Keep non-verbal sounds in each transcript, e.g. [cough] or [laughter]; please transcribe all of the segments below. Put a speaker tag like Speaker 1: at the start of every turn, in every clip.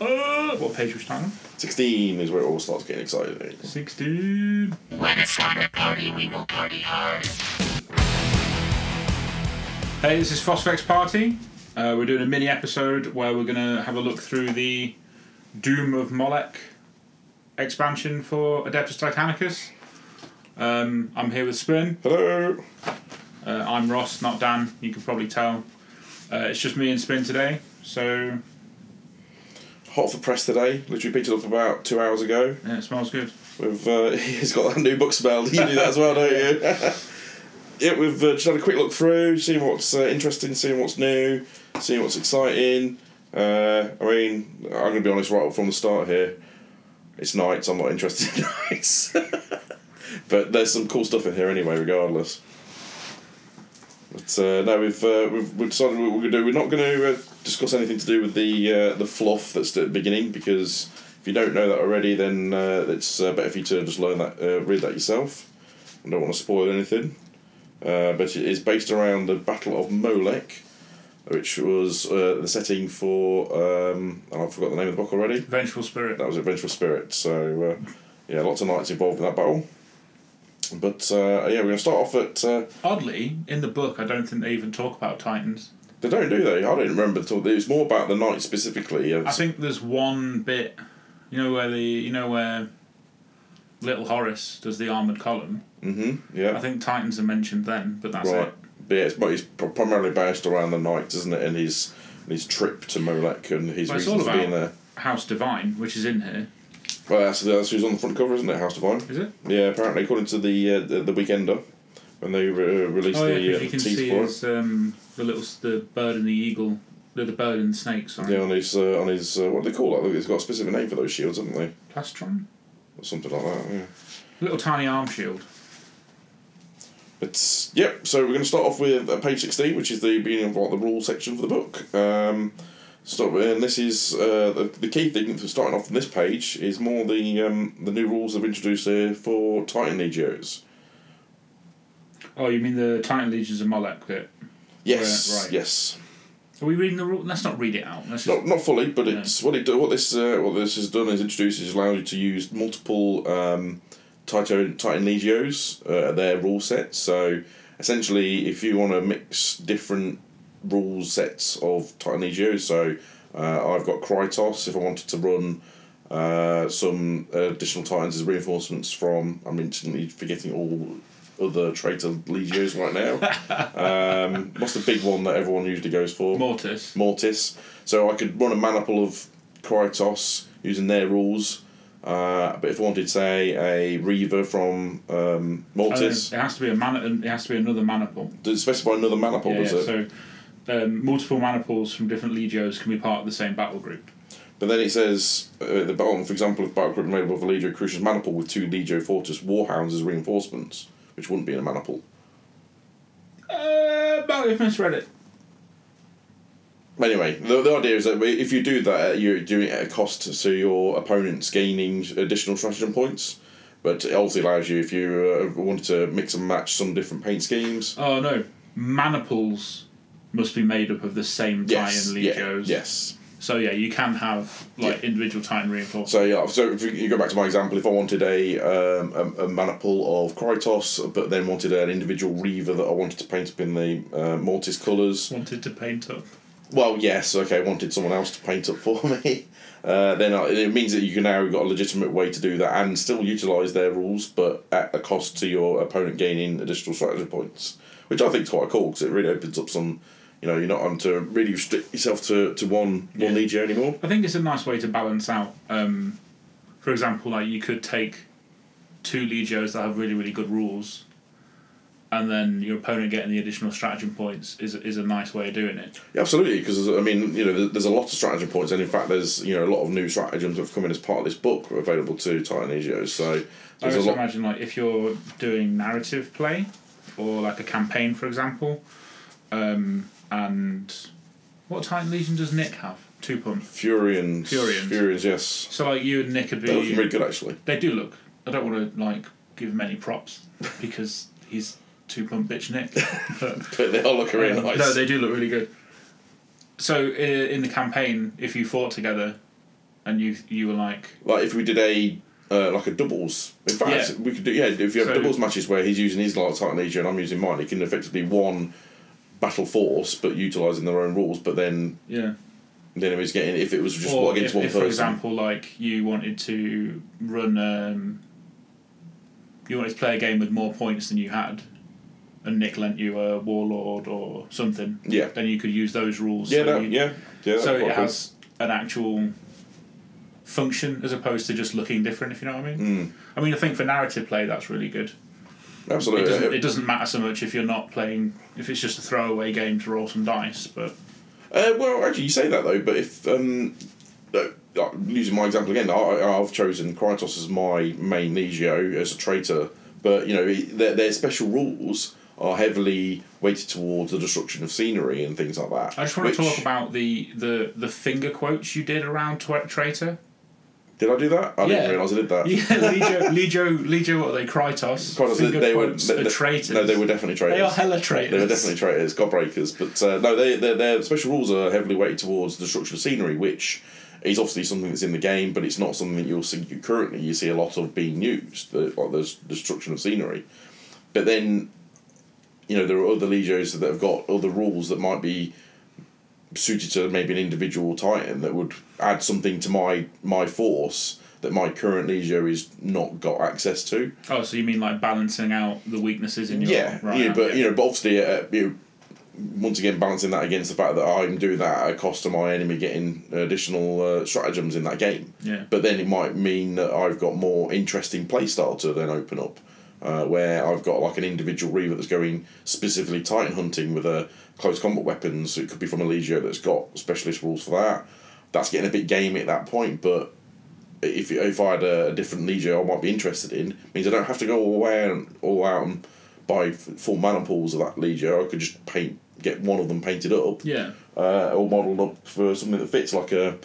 Speaker 1: Uh, what page are we starting
Speaker 2: 16 is where it all starts getting exciting.
Speaker 1: 16.
Speaker 3: When it's time to party, we will party hard.
Speaker 1: Hey, this is Phosphex Party. Uh, we're doing a mini episode where we're going to have a look through the Doom of Molech expansion for Adeptus Titanicus. Um, I'm here with Spin.
Speaker 2: Hello!
Speaker 1: Uh, I'm Ross, not Dan. You can probably tell. Uh, it's just me and Spin today. So,
Speaker 2: Hot for press today. Literally picked it up about two hours ago.
Speaker 1: yeah, it smells good.
Speaker 2: We've, uh, [laughs] he's got that new book smell. You do that as well, don't you? [laughs] [laughs] yeah, we've uh, just had a quick look through, seeing what's uh, interesting, seeing what's new, seeing what's exciting. Uh, I mean, I'm going to be honest right from the start here. It's knights, I'm not interested in knights. but there's some cool stuff in here anyway, regardless. But uh, no, we've, uh, we've we've decided what we're going to do. We're not going to uh, discuss anything to do with the uh, the fluff that's at the beginning because if you don't know that already, then uh, it's uh, better for you to just learn that, uh, read that yourself. I don't want to spoil anything. Uh, but it is based around the Battle of Molech, which was uh, the setting for. Um, and I forgot the name of the book already.
Speaker 1: Vengeful Spirit.
Speaker 2: That was Adventurous Spirit. So, uh, yeah, lots of knights involved in that battle. But uh, yeah, we're going to start off at. Uh,
Speaker 1: Oddly, in the book, I don't think they even talk about Titans.
Speaker 2: They don't do they? I don't remember at all. It was more about the knights specifically.
Speaker 1: I think there's one bit, you know where the you know where Little Horus does the armored column.
Speaker 2: Mm-hmm. Yeah.
Speaker 1: I think Titans are mentioned then, but that's
Speaker 2: right.
Speaker 1: it.
Speaker 2: But yeah, it's, but it's primarily based around the knights, isn't it? And his his trip to Molech and his
Speaker 1: Well, it's all
Speaker 2: reasons for being there.
Speaker 1: House Devine, which is in here,
Speaker 2: Well, that's, that's who's on the front cover, isn't it? House Devine.
Speaker 1: is it?
Speaker 2: Yeah, apparently, according to the uh, the, the Weekender, when they re- released
Speaker 1: Oh yeah,
Speaker 2: the, uh,
Speaker 1: you can see
Speaker 2: for
Speaker 1: his, um, the little the bird and the eagle, the, the bird and the snake. Sorry,
Speaker 2: Yeah, on his uh, on his uh, what do they call it? It's got a specific name for those shields, haven't they?
Speaker 1: plastron,
Speaker 2: Or something like that. Yeah.
Speaker 1: little tiny arm shield.
Speaker 2: But yep. So we're going to start off with uh, page sixteen, which is the beginning of like, the rule section for the book. Um, start with, and this is uh, the, the key thing for starting off on this page is more the um, the new rules they've introduced here for Titan Legios.
Speaker 1: Oh, you mean the Titan Legions of Molech bit?
Speaker 2: Yes,
Speaker 1: Right, right.
Speaker 2: yes.
Speaker 1: Are we reading the rule? Let's not read it out. Let's
Speaker 2: Not, not fully, but it's what it do. What this uh, what this has done is introduced is allow you to use multiple um, Titan Titan Legios uh, their rule sets. So essentially, if you want to mix different rule sets of Titan Legios, so uh, I've got Krytos. If I wanted to run uh, some additional Titans as reinforcements from, I'm instantly forgetting all other traitor Legios right now. [laughs] um, what's the big one that everyone usually goes for?
Speaker 1: Mortis.
Speaker 2: Mortis. So I could run a maniple of Krytos using their rules. Uh, but if I wanted, say, a Reaver from um, Mortis,
Speaker 1: it has to be a man. It has to be another maniple.
Speaker 2: does it specify another maniple,
Speaker 1: Yeah,
Speaker 2: does
Speaker 1: yeah,
Speaker 2: it?
Speaker 1: so um, multiple maniples from different legios can be part of the same battle group.
Speaker 2: But then it says, uh, the bottom, for example, if battle group made up of a Legio Crucius maniple with two Legio Fortis Warhounds as reinforcements, which wouldn't be in a maniple.
Speaker 1: Uh, about if misread it.
Speaker 2: Anyway, the, the idea is that if you do that, you're doing it at a cost, so your opponent's gaining additional stratagem points. But it also allows you, if you uh, wanted to mix and match some different paint schemes.
Speaker 1: Oh no, maniples must be made up of the same
Speaker 2: Yes,
Speaker 1: Titan
Speaker 2: yeah, yes.
Speaker 1: So yeah, you can have like
Speaker 2: Yeah.
Speaker 1: individual Titan reinforcements.
Speaker 2: So yeah, so if you go back to my example, if I wanted a um, a, a maniple of Krytos, but then wanted an individual Reaver that I wanted to paint up in the uh, Mortis colours,
Speaker 1: Wanted to paint up.
Speaker 2: Well, yes, okay. Wanted someone else to paint up for [laughs] me. Uh, then I, it means that you can now got a legitimate way to do that and still utilise their rules, but at a cost to your opponent gaining additional strategy points, which I think is quite cool because it really opens up some. You know, you're not having to really restrict yourself to, to one
Speaker 1: Yeah.
Speaker 2: one legio anymore.
Speaker 1: I think it's a nice way to balance out. Um, for example, like you could take two legios that have really really good rules, and then your opponent getting the additional stratagem points is is a nice way of doing it.
Speaker 2: Yeah, absolutely, because I mean, you know, there's a lot of stratagem points, and in fact, there's you know a lot of new stratagems that have come in as part of this book available to Titan legios. So
Speaker 1: I also
Speaker 2: lot.
Speaker 1: imagine like if you're doing narrative play, or like a campaign, for example, um, and what Titan Legion does Nick have? Two pump.
Speaker 2: Fureans,
Speaker 1: Fureans.
Speaker 2: Fureans, yes.
Speaker 1: So like you and Nick would
Speaker 2: They're looking
Speaker 1: be.
Speaker 2: really good actually.
Speaker 1: They do look. I don't want to like give him any props because he's two pump bitch Nick. [laughs] But
Speaker 2: But they all look really
Speaker 1: Um,
Speaker 2: nice.
Speaker 1: No, they do look really good. So in the campaign, if you fought together, and you you were like,
Speaker 2: Like if we did a uh, like a doubles. In fact,
Speaker 1: Yeah.
Speaker 2: we could do yeah. If you have
Speaker 1: So-
Speaker 2: doubles matches where he's using his like Titan Legion and I'm using mine, it can effectively one battle force, but utilizing their own rules. But then
Speaker 1: yeah.
Speaker 2: then it was getting if it was just
Speaker 1: or
Speaker 2: against
Speaker 1: if,
Speaker 2: one
Speaker 1: if,
Speaker 2: person.
Speaker 1: for example, like you wanted to run, um, you wanted to play a game with more points than you had, and Nick lent you a warlord or something,
Speaker 2: yeah,
Speaker 1: then you could use those rules.
Speaker 2: yeah,
Speaker 1: so
Speaker 2: that, yeah, yeah.
Speaker 1: so it has an actual function as opposed to just looking different. If you know what I mean.
Speaker 2: Mm.
Speaker 1: I mean, I think for narrative play, that's really good.
Speaker 2: Cool.
Speaker 1: It
Speaker 2: absolutely.
Speaker 1: doesn't, it doesn't matter so much if you're not playing if it's just a throwaway game to roll some dice, but
Speaker 2: Uh, well, actually, you say that though, but if um, uh, uh, using my example again, I, I've chosen Krytos as my main Legio as a traitor, but you know their, their special rules are heavily weighted towards the destruction of scenery and things like that.
Speaker 1: I just want
Speaker 2: which-
Speaker 1: to talk about the, the, the finger quotes you did around Tw- Traitor.
Speaker 2: Did I do that? I
Speaker 1: Yeah.
Speaker 2: didn't realise I did that.
Speaker 1: Yeah, Legio, Legio, Legio, what are they? Krytos.
Speaker 2: Krytos,
Speaker 1: finger
Speaker 2: they were they-
Speaker 1: are
Speaker 2: they-
Speaker 1: traitors.
Speaker 2: No, they were definitely traitors.
Speaker 1: They are hella traitors.
Speaker 2: They were definitely traitors, godbreakers. But uh, no, they, their their special rules are heavily weighted towards the destruction of scenery, which is obviously something that's in the game, but it's not something that you'll see currently. You see a lot of being used, the, like the destruction of scenery. But then, you know, there are other legios that have got other rules that might be suited to maybe an individual titan that would add something to my my force that my current legio is not got access to.
Speaker 1: Oh, so you mean like balancing out the weaknesses in your
Speaker 2: Yeah,
Speaker 1: right
Speaker 2: yeah,
Speaker 1: now,
Speaker 2: but you know, but obviously, uh, you know, once again, balancing that against the fact that I'm doing that at a cost of my enemy getting additional uh, stratagems in that game.
Speaker 1: Yeah.
Speaker 2: But then it might mean that I've got more interesting playstyle to then open up, uh, where I've got like an individual Reaver that's going specifically Titan hunting with a close combat weapons. It could be from a Legio that's got specialist rules for that. That's getting a bit gamey at that point, but if if I had a, different Legio I might be interested in, means I don't have to go all away and all out and buy full maniples of that Legio. I could just paint, get one of them painted up,
Speaker 1: Yeah.
Speaker 2: uh, or modelled up for something that fits, like a,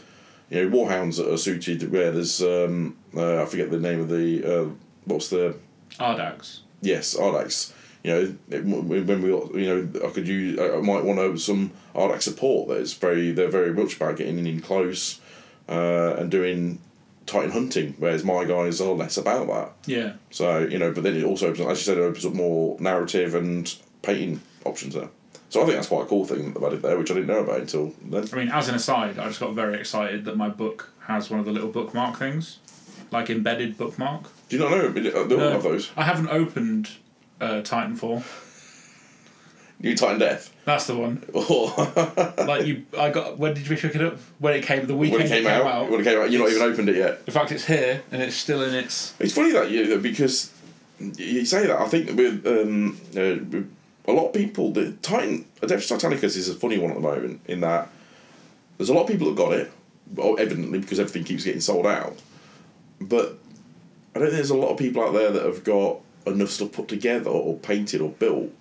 Speaker 2: you know, warhounds that are suited. Where there's, um, uh, I forget the name of the, uh, what's the,
Speaker 1: Audax.
Speaker 2: yes, Audax. You know, it- when we, you know, I could use, I I might want to some Audax support. That is very, they're very much about getting in close, uh, and doing Titan hunting, whereas my guys are less about that.
Speaker 1: Yeah.
Speaker 2: So you know, but then it also opens, up, as you said, it opens up more narrative and painting options there. So I think that's quite a cool thing that they've added there, which I didn't know about until then.
Speaker 1: I mean, as an aside, I just got very excited that my book has one of the little bookmark things, like embedded bookmark.
Speaker 2: Do you not know? They all
Speaker 1: No.
Speaker 2: have those.
Speaker 1: I haven't opened uh, Titanfall.
Speaker 2: New Titan Death.
Speaker 1: That's the one.
Speaker 2: when [laughs]
Speaker 1: Like you, I got. When did we pick it up? When it came the weekend
Speaker 2: it came, out, when it came out, you've not even opened it yet.
Speaker 1: In fact, it's here and it's still in its.
Speaker 2: It's funny that you because you say that. I think with um, uh, with a lot of people, the Titan Adeptus Titanicus is a funny one at the moment in that there's a lot of people that got it, well, evidently because everything keeps getting sold out. But I don't think there's a lot of people out there that have got enough stuff put together or painted or built.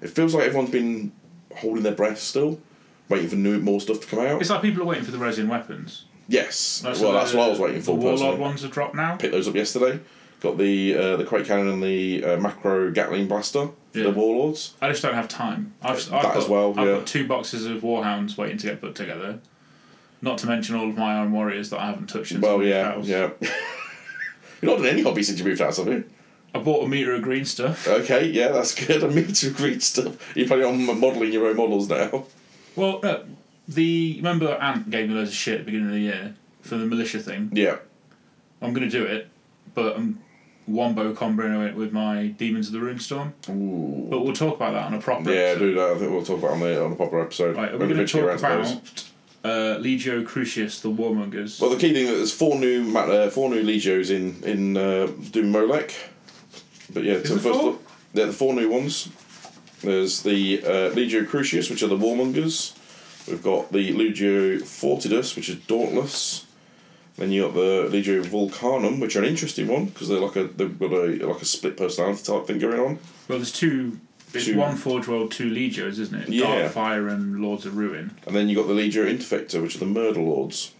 Speaker 2: It feels like everyone's been holding their breath still, waiting for new more stuff to come out.
Speaker 1: It's like people are waiting for the resin weapons.
Speaker 2: yes,
Speaker 1: so
Speaker 2: well,
Speaker 1: the-
Speaker 2: that's what I was waiting for.
Speaker 1: The warlord
Speaker 2: personally
Speaker 1: ones have dropped now.
Speaker 2: picked those up yesterday. Got the uh, the quake cannon and the uh, macro Gatling blaster for
Speaker 1: Yeah.
Speaker 2: the warlords.
Speaker 1: I just don't have time. I've, I've
Speaker 2: That
Speaker 1: got,
Speaker 2: as well,
Speaker 1: I've
Speaker 2: yeah.
Speaker 1: got two boxes of warhounds waiting to get put together. Not to mention all of my own warriors that I haven't touched since
Speaker 2: Well, yeah,
Speaker 1: house.
Speaker 2: yeah. [laughs] You're not done any hobby since you moved house, have you?
Speaker 1: I bought a meter of green stuff.
Speaker 2: Okay, yeah, that's good. A meter of green stuff. You're planning on modelling your own models now.
Speaker 1: Well, no, the remember Ant gave me loads of shit at the beginning of the year for the militia thing.
Speaker 2: Yeah.
Speaker 1: I'm gonna do it, but I'm wombo comboing it with my Daemons of the Ruinstorm.
Speaker 2: Ooh.
Speaker 1: But we'll talk about that on a proper.
Speaker 2: Yeah,
Speaker 1: episode.
Speaker 2: do that. I think we'll talk about it on the on a proper episode.
Speaker 1: Right, are we
Speaker 2: when
Speaker 1: going to talk about uh, Legio Crucius, the Warmongers?
Speaker 2: Well, the key thing that there's four new uh, four new legios in in uh, Doom Molech. But yeah, so first
Speaker 1: four?
Speaker 2: up, they're the four new ones. There's the uh, Legio Crucius, which are the Warmongers. We've got the Legio Fortidus, which is Dauntless. Then you got the Legio Vulcanum, which are an interesting one because they're like a they've got a like a split personality type thing going on.
Speaker 1: well, there's two. It's
Speaker 2: Two.
Speaker 1: one Forge World, two Legios, isn't it?
Speaker 2: Yeah.
Speaker 1: Darkfire and Lords of Ruin.
Speaker 2: And then you got the Legio Interfector, which are the Murder Lords.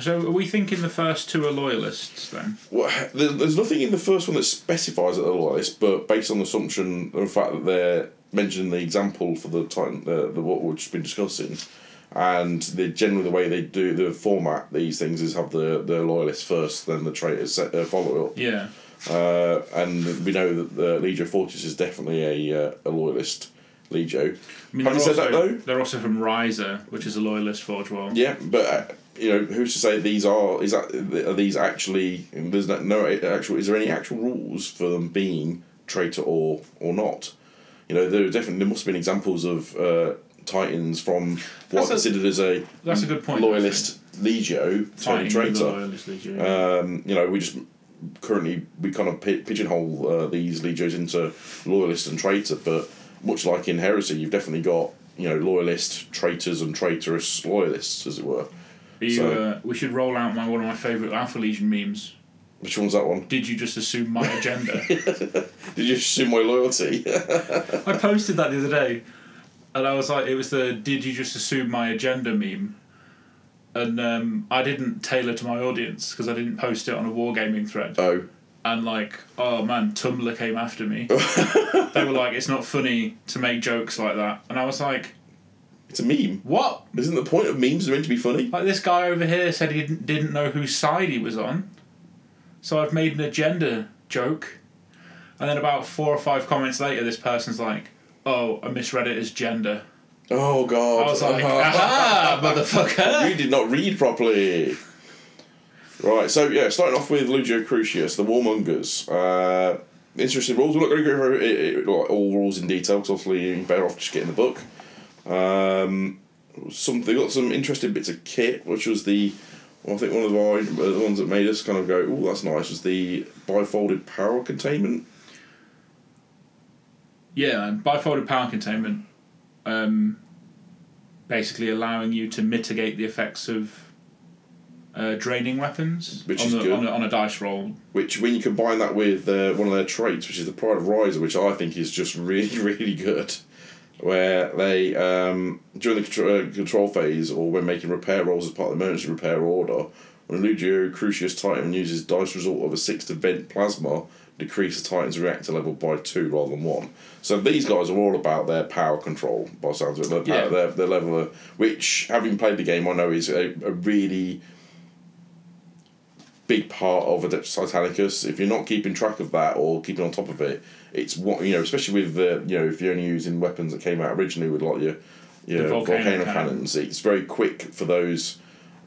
Speaker 1: So are we thinking the first two are loyalists then?
Speaker 2: Well, there's nothing in the first one that specifies that they're loyalists, but based on the assumption of the fact that they're mentioning the example for the Titan, uh, the what we've just been discussing, and the generally the way they do the format these things is have the the loyalists first, then the traitors set, uh, follow up.
Speaker 1: Yeah.
Speaker 2: Uh, and we know that the Legio Fortis is definitely a uh, a loyalist Legio.
Speaker 1: I mean,
Speaker 2: Having
Speaker 1: they're
Speaker 2: said that
Speaker 1: also-
Speaker 2: though,
Speaker 1: They're also from Ryza, which is a loyalist forge world.
Speaker 2: yeah, but uh, you know who's to say these are is that are these actually there's no, no actual is there any actual rules for them being traitor or or not? You know there are definitely there must have been examples of uh, Titans from what
Speaker 1: That's
Speaker 2: are
Speaker 1: a-
Speaker 2: considered as a
Speaker 1: That's a good point.
Speaker 2: loyalist Legio turning traitor.
Speaker 1: yeah.
Speaker 2: Um, you know, we just currently we kind of pigeonhole uh, these legios into loyalist and traitor, but much like in heresy, you've definitely got you know loyalist traitors and traitorous loyalists, as it were.
Speaker 1: You,
Speaker 2: so-
Speaker 1: uh, we should roll out my one of my favourite Alpha Legion memes.
Speaker 2: Which one's that one?
Speaker 1: Did you just assume my agenda? [laughs]
Speaker 2: Did you assume my loyalty?
Speaker 1: I posted that the other day, and I was like, it was the "Did you just assume my agenda" meme, and um, I didn't tailor to my audience because I didn't post it on a wargaming thread.
Speaker 2: oh,
Speaker 1: And like, oh man, Tumblr came after me. [laughs] they were like, it's not funny to make jokes like that, and I was like,
Speaker 2: it's a meme.
Speaker 1: what?
Speaker 2: Isn't the point of memes meant to be funny?
Speaker 1: Like this guy over here said he didn't, didn't know whose side he was on. So I've made an agenda joke. And then about four or five comments later, this person's like, oh, I misread it as gender.
Speaker 2: Oh God!
Speaker 1: I was like, aha, motherfucker. [laughs]
Speaker 2: you did not read properly. Right, so yeah, starting off with Legio Crucius, the Warmongers. Uh, interesting rules. We're not going to go over it, it, like, all rules in detail because obviously you're better off just getting the book. Um, some they got some interesting bits of kit, which was the well, I think one of the, uh, the ones that made us kind of go, "Oh, that's nice." Was the bifolded power containment?
Speaker 1: Yeah, and bifolded power containment, um, basically allowing you to mitigate the effects of uh, draining weapons
Speaker 2: Which
Speaker 1: on,
Speaker 2: is
Speaker 1: the,
Speaker 2: good.
Speaker 1: On, a, on a dice roll.
Speaker 2: Which, when you combine that with uh, one of their traits, which is the Pride of Ryza, which I think is just really, [laughs] really good, where they, um, during the control, uh, control phase or when making repair rolls as part of the emergency repair order, when a Legio Crucius Titan uses dice result of a 6 to vent plasma, decrease the Titan's reactor level by 2 rather than 1. So these guys are all about their power control, by sounds of it, their, power,
Speaker 1: Yeah.
Speaker 2: their, their level of, which, having played the game, I know is a, a really big part of Adeptus Titanicus. If you're not keeping track of that or keeping on top of it, it's what you know. Especially with the you know if you're only using weapons that came out originally with like your your
Speaker 1: The
Speaker 2: volcano,
Speaker 1: volcano
Speaker 2: cannons, it's very quick for those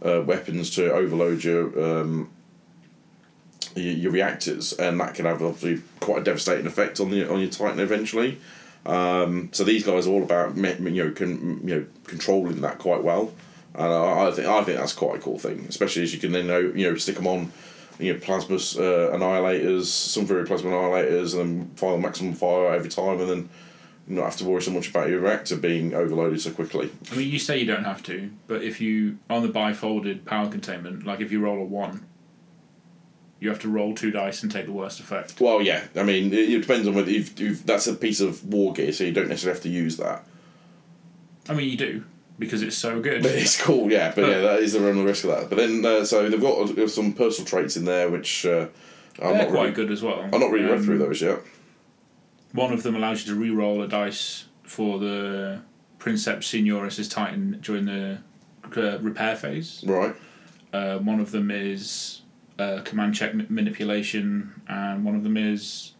Speaker 2: uh, weapons to overload your. Um, your, your reactors, and that can have obviously quite a devastating effect on the on your Titan eventually. Um, so these guys are all about you know can you know controlling that quite well, and I, I think I think that's quite a cool thing, especially as you can then know you know stick them on you know plasma uh, annihilators, some very plasma annihilators, and then fire maximum fire every time, and then not have to worry so much about your reactor being overloaded so quickly.
Speaker 1: I mean, you say you don't have to, but if you on the bifolded power containment, like if you roll a one, you have to roll two dice and take the worst effect.
Speaker 2: Well, yeah, I mean it, it depends on whether if, if that's a piece of war gear, so you don't necessarily have to use that.
Speaker 1: I mean, you do because it's so good.
Speaker 2: But it's cool, yeah. But yeah, that is the real risk of that. But then, uh, so they've got some personal traits in there, which uh,
Speaker 1: They're
Speaker 2: not
Speaker 1: quite
Speaker 2: really,
Speaker 1: good as well.
Speaker 2: I'm not really read
Speaker 1: Um,
Speaker 2: through those yet.
Speaker 1: One of them allows you to re-roll a dice for the Princeps Senioris' Titan during the uh, repair phase.
Speaker 2: Right.
Speaker 1: Uh, one of them is uh, command check manipulation, and one of them is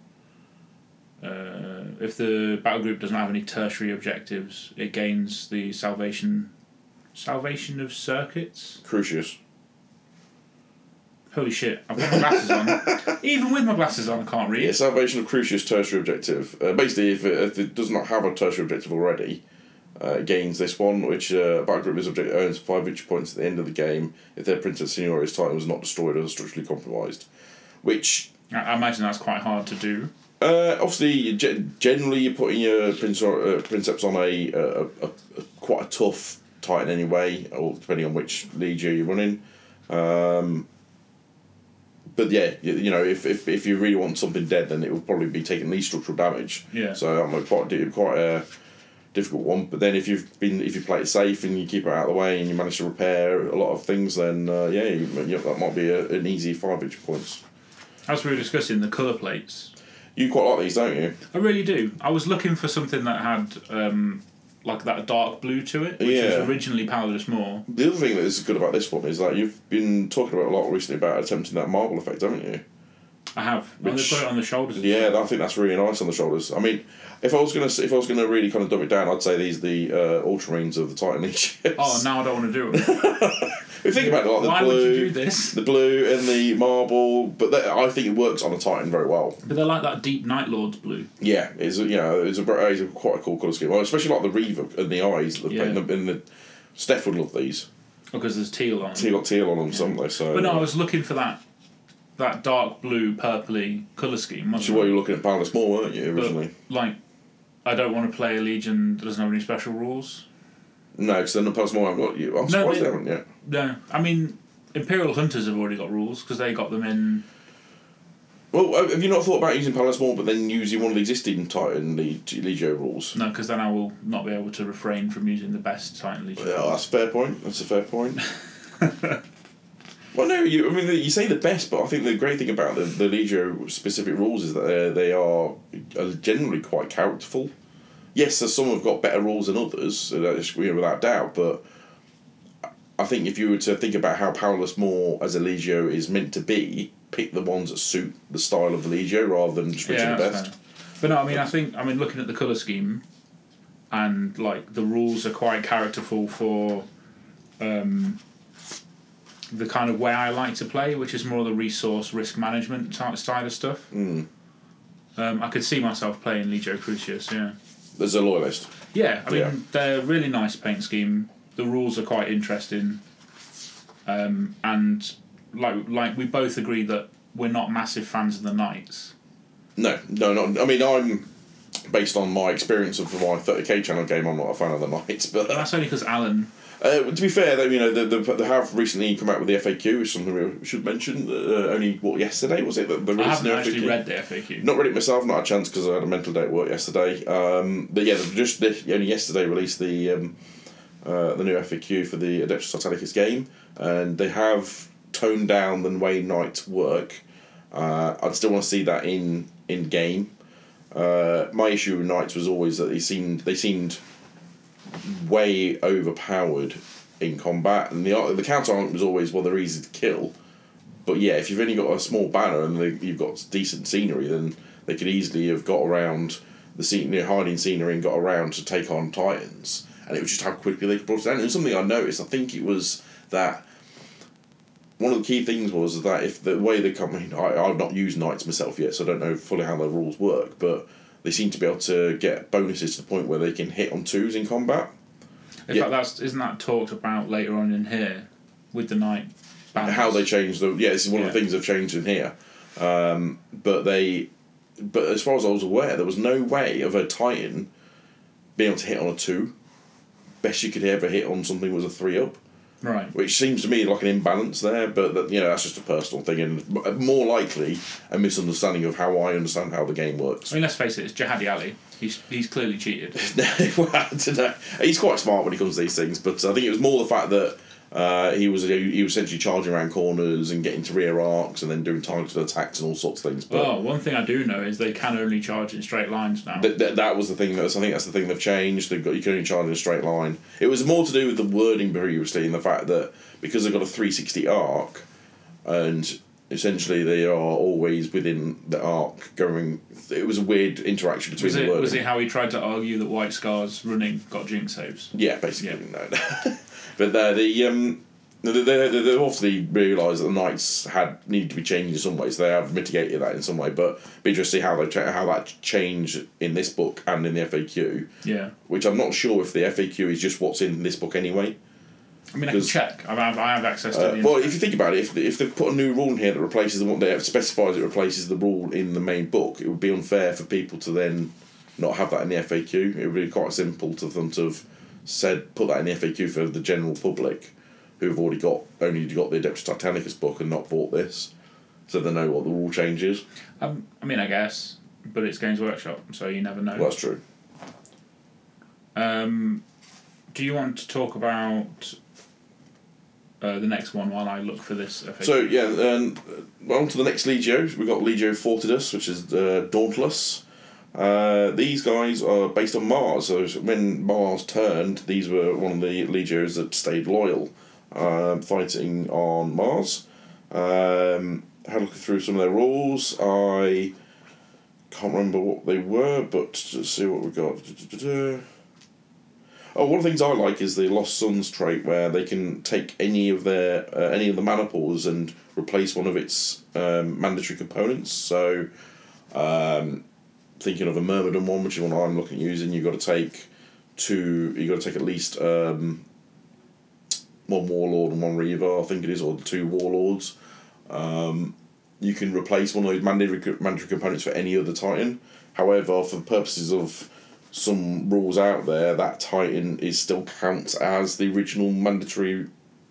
Speaker 1: uh, if the battle group doesn't have any tertiary objectives, it gains the salvation salvation of circuits.
Speaker 2: Crucius.
Speaker 1: Holy shit! I've got my glasses on. [laughs] Even with my glasses on, I can't read.
Speaker 2: Yeah, Salvation of Crucius tertiary objective. Uh, basically, if it, if it does not have a tertiary objective already, uh, gains this one, which uh, battle group is object earns five victory points at the end of the game if their Princeps Senioris Titan was not destroyed or structurally compromised. Which
Speaker 1: I, I imagine that's quite hard to do.
Speaker 2: Uh, obviously, generally you're putting your prince uh, princeps on a, a, a, a quite a tough titan anyway, or depending on which legio you're running. Um, but yeah, you, you know, if, if if you really want something dead, then it will probably be taking least structural damage.
Speaker 1: Yeah.
Speaker 2: So I'm quite quite a difficult one. But then if you've been if you play it safe and you keep it out of the way and you manage to repair a lot of things, then uh, yeah, you, you, that might be a, an easy five victory points.
Speaker 1: As we were discussing, the colour plates.
Speaker 2: You quite like these, don't you?
Speaker 1: I really do. I was looking for something that had um, like that dark blue to it, which
Speaker 2: Yeah.
Speaker 1: was originally Pallidus Mor.
Speaker 2: The other thing that is good about this one is that you've been talking about a lot recently about attempting that marble effect, haven't you?
Speaker 1: I have.
Speaker 2: Which-
Speaker 1: it on the shoulders.
Speaker 2: Yeah,
Speaker 1: well.
Speaker 2: I think that's really nice on the shoulders. I mean, if I was gonna if I was gonna really kind of dumb it down, I'd say these are the uh, Ultramarines of the Titan Legions. [laughs]
Speaker 1: Oh, now I don't want to do it. [laughs]
Speaker 2: you think about it, like the
Speaker 1: Why
Speaker 2: blue,
Speaker 1: would you do this?
Speaker 2: the blue and the marble, but that, I think it works on a Titan very well.
Speaker 1: But they're like that deep Night Lords blue.
Speaker 2: Yeah, it's a, you know it's a, it's a quite a cool colour scheme, well, especially like the Reaver and the eyes. that they
Speaker 1: Yeah.
Speaker 2: them in the Steph would love these.
Speaker 1: Oh, because there's teal on.
Speaker 2: Teal got teal on them, something. So,
Speaker 1: But no, I was looking for that that dark blue, purpley colour scheme.
Speaker 2: Which is
Speaker 1: wasn't
Speaker 2: why
Speaker 1: I?
Speaker 2: you were looking at Pallidus Mor, weren't you
Speaker 1: But,
Speaker 2: originally?
Speaker 1: like, I don't want to play a Legion that doesn't have any special rules.
Speaker 2: No, because then the Pallidus Mor haven't got you. I'm surprised
Speaker 1: they-
Speaker 2: they haven't yet.
Speaker 1: No, I mean, Imperial Hunters have already got rules because they got them in.
Speaker 2: Well, uh, have you not thought about using Pallidus Mor, but then using one of the existing Titan Leg- Legio rules?
Speaker 1: No, because then I will not be able to refrain from using the best Titan Legion.
Speaker 2: Yeah, that's a fair point. That's a fair point. [laughs] well, no, you. I mean, you say the best, but I think the great thing about the, the Legio specific rules is that they're- they are generally quite characterful. Yes, there's some have got better rules than others, uh, that's, you know, without doubt. But I think if you were to think about how Pallidus Mor as a Legio is meant to be, pick the ones that suit the style of the Legio rather than just picking
Speaker 1: yeah,
Speaker 2: the best.
Speaker 1: fair. But no, I mean, I think I mean looking at the colour scheme, and like the rules are quite characterful for. Um, the kind of way I like to play, which is more the resource risk management type side of stuff.
Speaker 2: Mm.
Speaker 1: Um, I could see myself playing Legio Crucius, yeah.
Speaker 2: There's a loyalist.
Speaker 1: Yeah, I mean
Speaker 2: Yeah.
Speaker 1: they're a really nice paint scheme. The rules are quite interesting, um, and like like we both agree that we're not massive fans of the knights.
Speaker 2: No, no, no. I mean, I'm based on my experience of my 30k channel game. I'm not a fan of the Knights, but
Speaker 1: But that's only because Alan.
Speaker 2: Uh, to be fair, though, you know, they, they, they have recently come out with the FAQ, which is something we should mention. Uh, only what yesterday was it? that the
Speaker 1: I haven't actually
Speaker 2: FAQ?
Speaker 1: read the FAQ.
Speaker 2: Not read it myself, not a chance because I had a mental day at work yesterday. Um, but yeah, they've just only yesterday released the um, uh, the new FAQ for the Adeptus Titanicus game, and they have toned down the way knights work. Uh, I'd still want to see that in in game. Uh, my issue with knights was always that they seemed they seemed way overpowered in combat, and the the counter argument was always well they're easy to kill. But yeah, if you've only got a small banner and they, you've got decent scenery, then they could easily have got around the scene, know, hiding scenery and got around to take on titans. And it was just how quickly they brought it down. Was something I noticed. I think it was that one of the key things was that if the way they come, I, I I've not used knights myself yet, so I don't know fully how the rules work. But they seem to be able to get bonuses to the point where they can hit on twos in combat.
Speaker 1: In
Speaker 2: Yeah.
Speaker 1: fact, that's isn't that talked about later on in here with the knight.
Speaker 2: how they changed the yeah this is one of the things they've changed in here um, but they but as far as I was aware there was no way of a Titan being able to hit on a two best you could ever hit on something was a three up
Speaker 1: right.
Speaker 2: which seems to me like an imbalance there but that, you know that's just a personal thing and uh, more likely a misunderstanding of how I understand how the game works
Speaker 1: I mean, let's face it, it's Jihadi Ali. He's he's clearly cheated. [laughs]
Speaker 2: well, I don't know. He's quite smart when it comes to these things, but I think it was more the fact that uh, he was he was essentially charging around corners and getting to rear arcs and then doing targeted attacks and all sorts of things. But
Speaker 1: Oh, one thing I do know is they can only charge in straight lines now.
Speaker 2: th- th- that was the thing. That's I think that's the thing they've changed. They've got you can only charge in a straight line. It was more to do with the wording previously and the fact that because they've got a three sixty arc, and essentially they are always within the arc going. It was a weird interaction between
Speaker 1: was
Speaker 2: the
Speaker 1: it
Speaker 2: wording.
Speaker 1: was it how he tried to argue that White Scars running got jinx saves?
Speaker 2: Yeah, basically, no. [laughs] but uh, the um, they, they, they, they've obviously realised that the knights had needed to be changed in some ways. They have mitigated that in some way, but be interesting to see how they cha- how that changed in this book and in the FAQ.
Speaker 1: Yeah.
Speaker 2: Which I'm not sure if the FAQ is just what's in this book anyway.
Speaker 1: I mean, I can check. I have, I have access to
Speaker 2: Uh,
Speaker 1: the.
Speaker 2: well, if you think about it, if, if they put a new rule in here that replaces the one that specifies it replaces the rule in the main book, it would be unfair for people to then not have that in the FAQ. It would be quite simple to them to have said put that in the FAQ for the general public, who've already got only got the Adeptus Titanicus book and not bought this, so they know what the rule change is.
Speaker 1: um, I mean, I guess, but it's Games Workshop, so you never know.
Speaker 2: Well, that's true.
Speaker 1: Um, do you want to talk about uh, the next one while I look for this? FAQ?
Speaker 2: So yeah, um, well, on to the next Legio. We've got Legio Fortidus, which is uh, Dauntless. Uh, these guys are based on Mars. So when Mars turned, these were one of the legios that stayed loyal, um, fighting on Mars. Um, had a look through some of their rules. I can't remember what they were, but let's see what we got. Oh, one of the things I like is the Lost Suns trait, where they can take any of their uh, any of the maniples and replace one of its um, mandatory components. So, um, thinking of a Myrmidon one, which is one I'm looking at using, you've got to take two. you've got to take at least um, one Warlord and one Reaver, I think it is, or two Warlords. Um, you can replace one of those mandatory mandatory components for any other Titan. However, for the purposes of some rules out there, that Titan is still counts as the original mandatory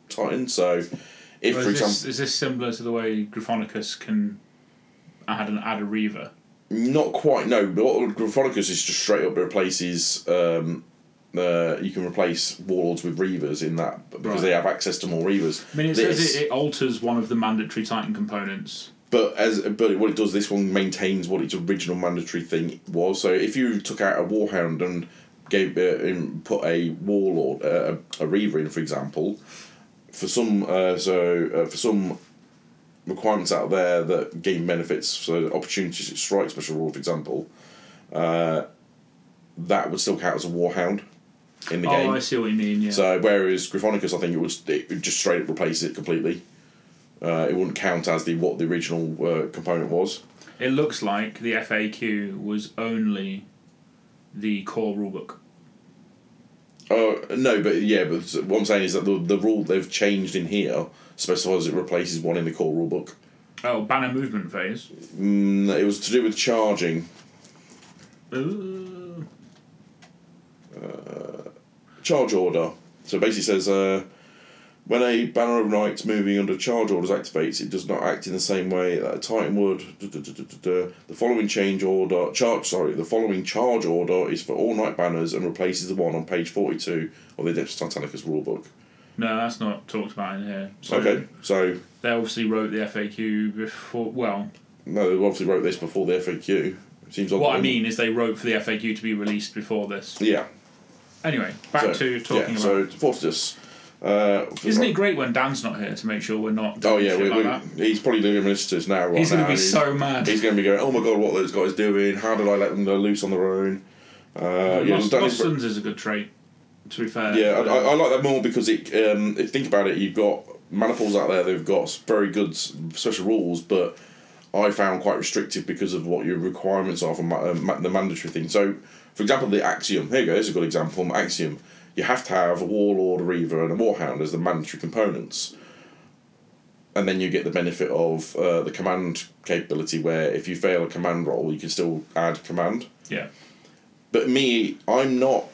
Speaker 2: Titan. So, if
Speaker 1: Or
Speaker 2: for example,
Speaker 1: this, is this similar to the way Gryphonicus can add an add a Reaver?
Speaker 2: Not quite, no. But what is just straight up replaces. Um, uh, you can replace warlords with reavers in that because
Speaker 1: Right.
Speaker 2: they have access to more reavers.
Speaker 1: I mean, it
Speaker 2: This-
Speaker 1: says it, it alters one of the mandatory Titan components.
Speaker 2: But as but what it does, this one maintains what its original mandatory thing was. So if you took out a warhound and gave uh, and put a warlord, uh, a, a reaver in, for example, for some uh, so uh, for some requirements out there that gain benefits, so opportunities at strike special rule, for example, uh, that would still count as a warhound in the game.
Speaker 1: Oh,
Speaker 2: game.
Speaker 1: I see what you mean. Yeah.
Speaker 2: So whereas Gryphonicus, I think it would, it would just straight up replace it completely. Uh, it wouldn't count as the what the original uh, component was.
Speaker 1: it looks like the FAQ was only the core rulebook.
Speaker 2: Oh no, but yeah, but what I'm saying is that the the rule they've changed in here specifies it replaces one in the core rulebook.
Speaker 1: Oh, banner movement phase.
Speaker 2: Mm, it was to do with charging.
Speaker 1: Ooh.
Speaker 2: charge order. So it basically says uh, when a banner of knights moving under charge orders activates, it does not act in the same way that a titan would. The following change order charge sorry the following charge order is for all knight banners and replaces the one on page forty two of the Adeptus Titanicus rulebook.
Speaker 1: No, that's not talked about in here. So
Speaker 2: Okay, so
Speaker 1: They obviously wrote the FAQ before. Well,
Speaker 2: no, they obviously wrote this before the FAQ. It Seems
Speaker 1: what I mean is they wrote for the FAQ to be released before this.
Speaker 2: Yeah.
Speaker 1: Anyway, back
Speaker 2: so,
Speaker 1: to talking
Speaker 2: yeah,
Speaker 1: about.
Speaker 2: So Fortis. Uh,
Speaker 1: Isn't it great when Dan's not here to make sure we're not?
Speaker 2: Oh yeah, we,
Speaker 1: like
Speaker 2: we,
Speaker 1: that?
Speaker 2: he's probably doing ministers now. Right
Speaker 1: He's going to be so mad.
Speaker 2: He's going to be going, oh my god, what those guys doing? How did I let them go loose on their own? Uh, yeah,
Speaker 1: Lost,
Speaker 2: Danny's
Speaker 1: Lost is a good trait. To be fair.
Speaker 2: yeah, I, I, I like that more because it. Um, if you think about it, you've got maniples out there. They've got very good special rules, but I found quite restrictive because of what your requirements are for ma- uh, ma- the mandatory thing. So, for example, the axiom. Here you go. Here's a good example. Axiom. You have to have a warlord, a reaver, and a warhound as the mandatory components. And then you get the benefit of uh, the command capability, where if you fail a command roll, you can still add command.
Speaker 1: Yeah.
Speaker 2: But me, I'm not.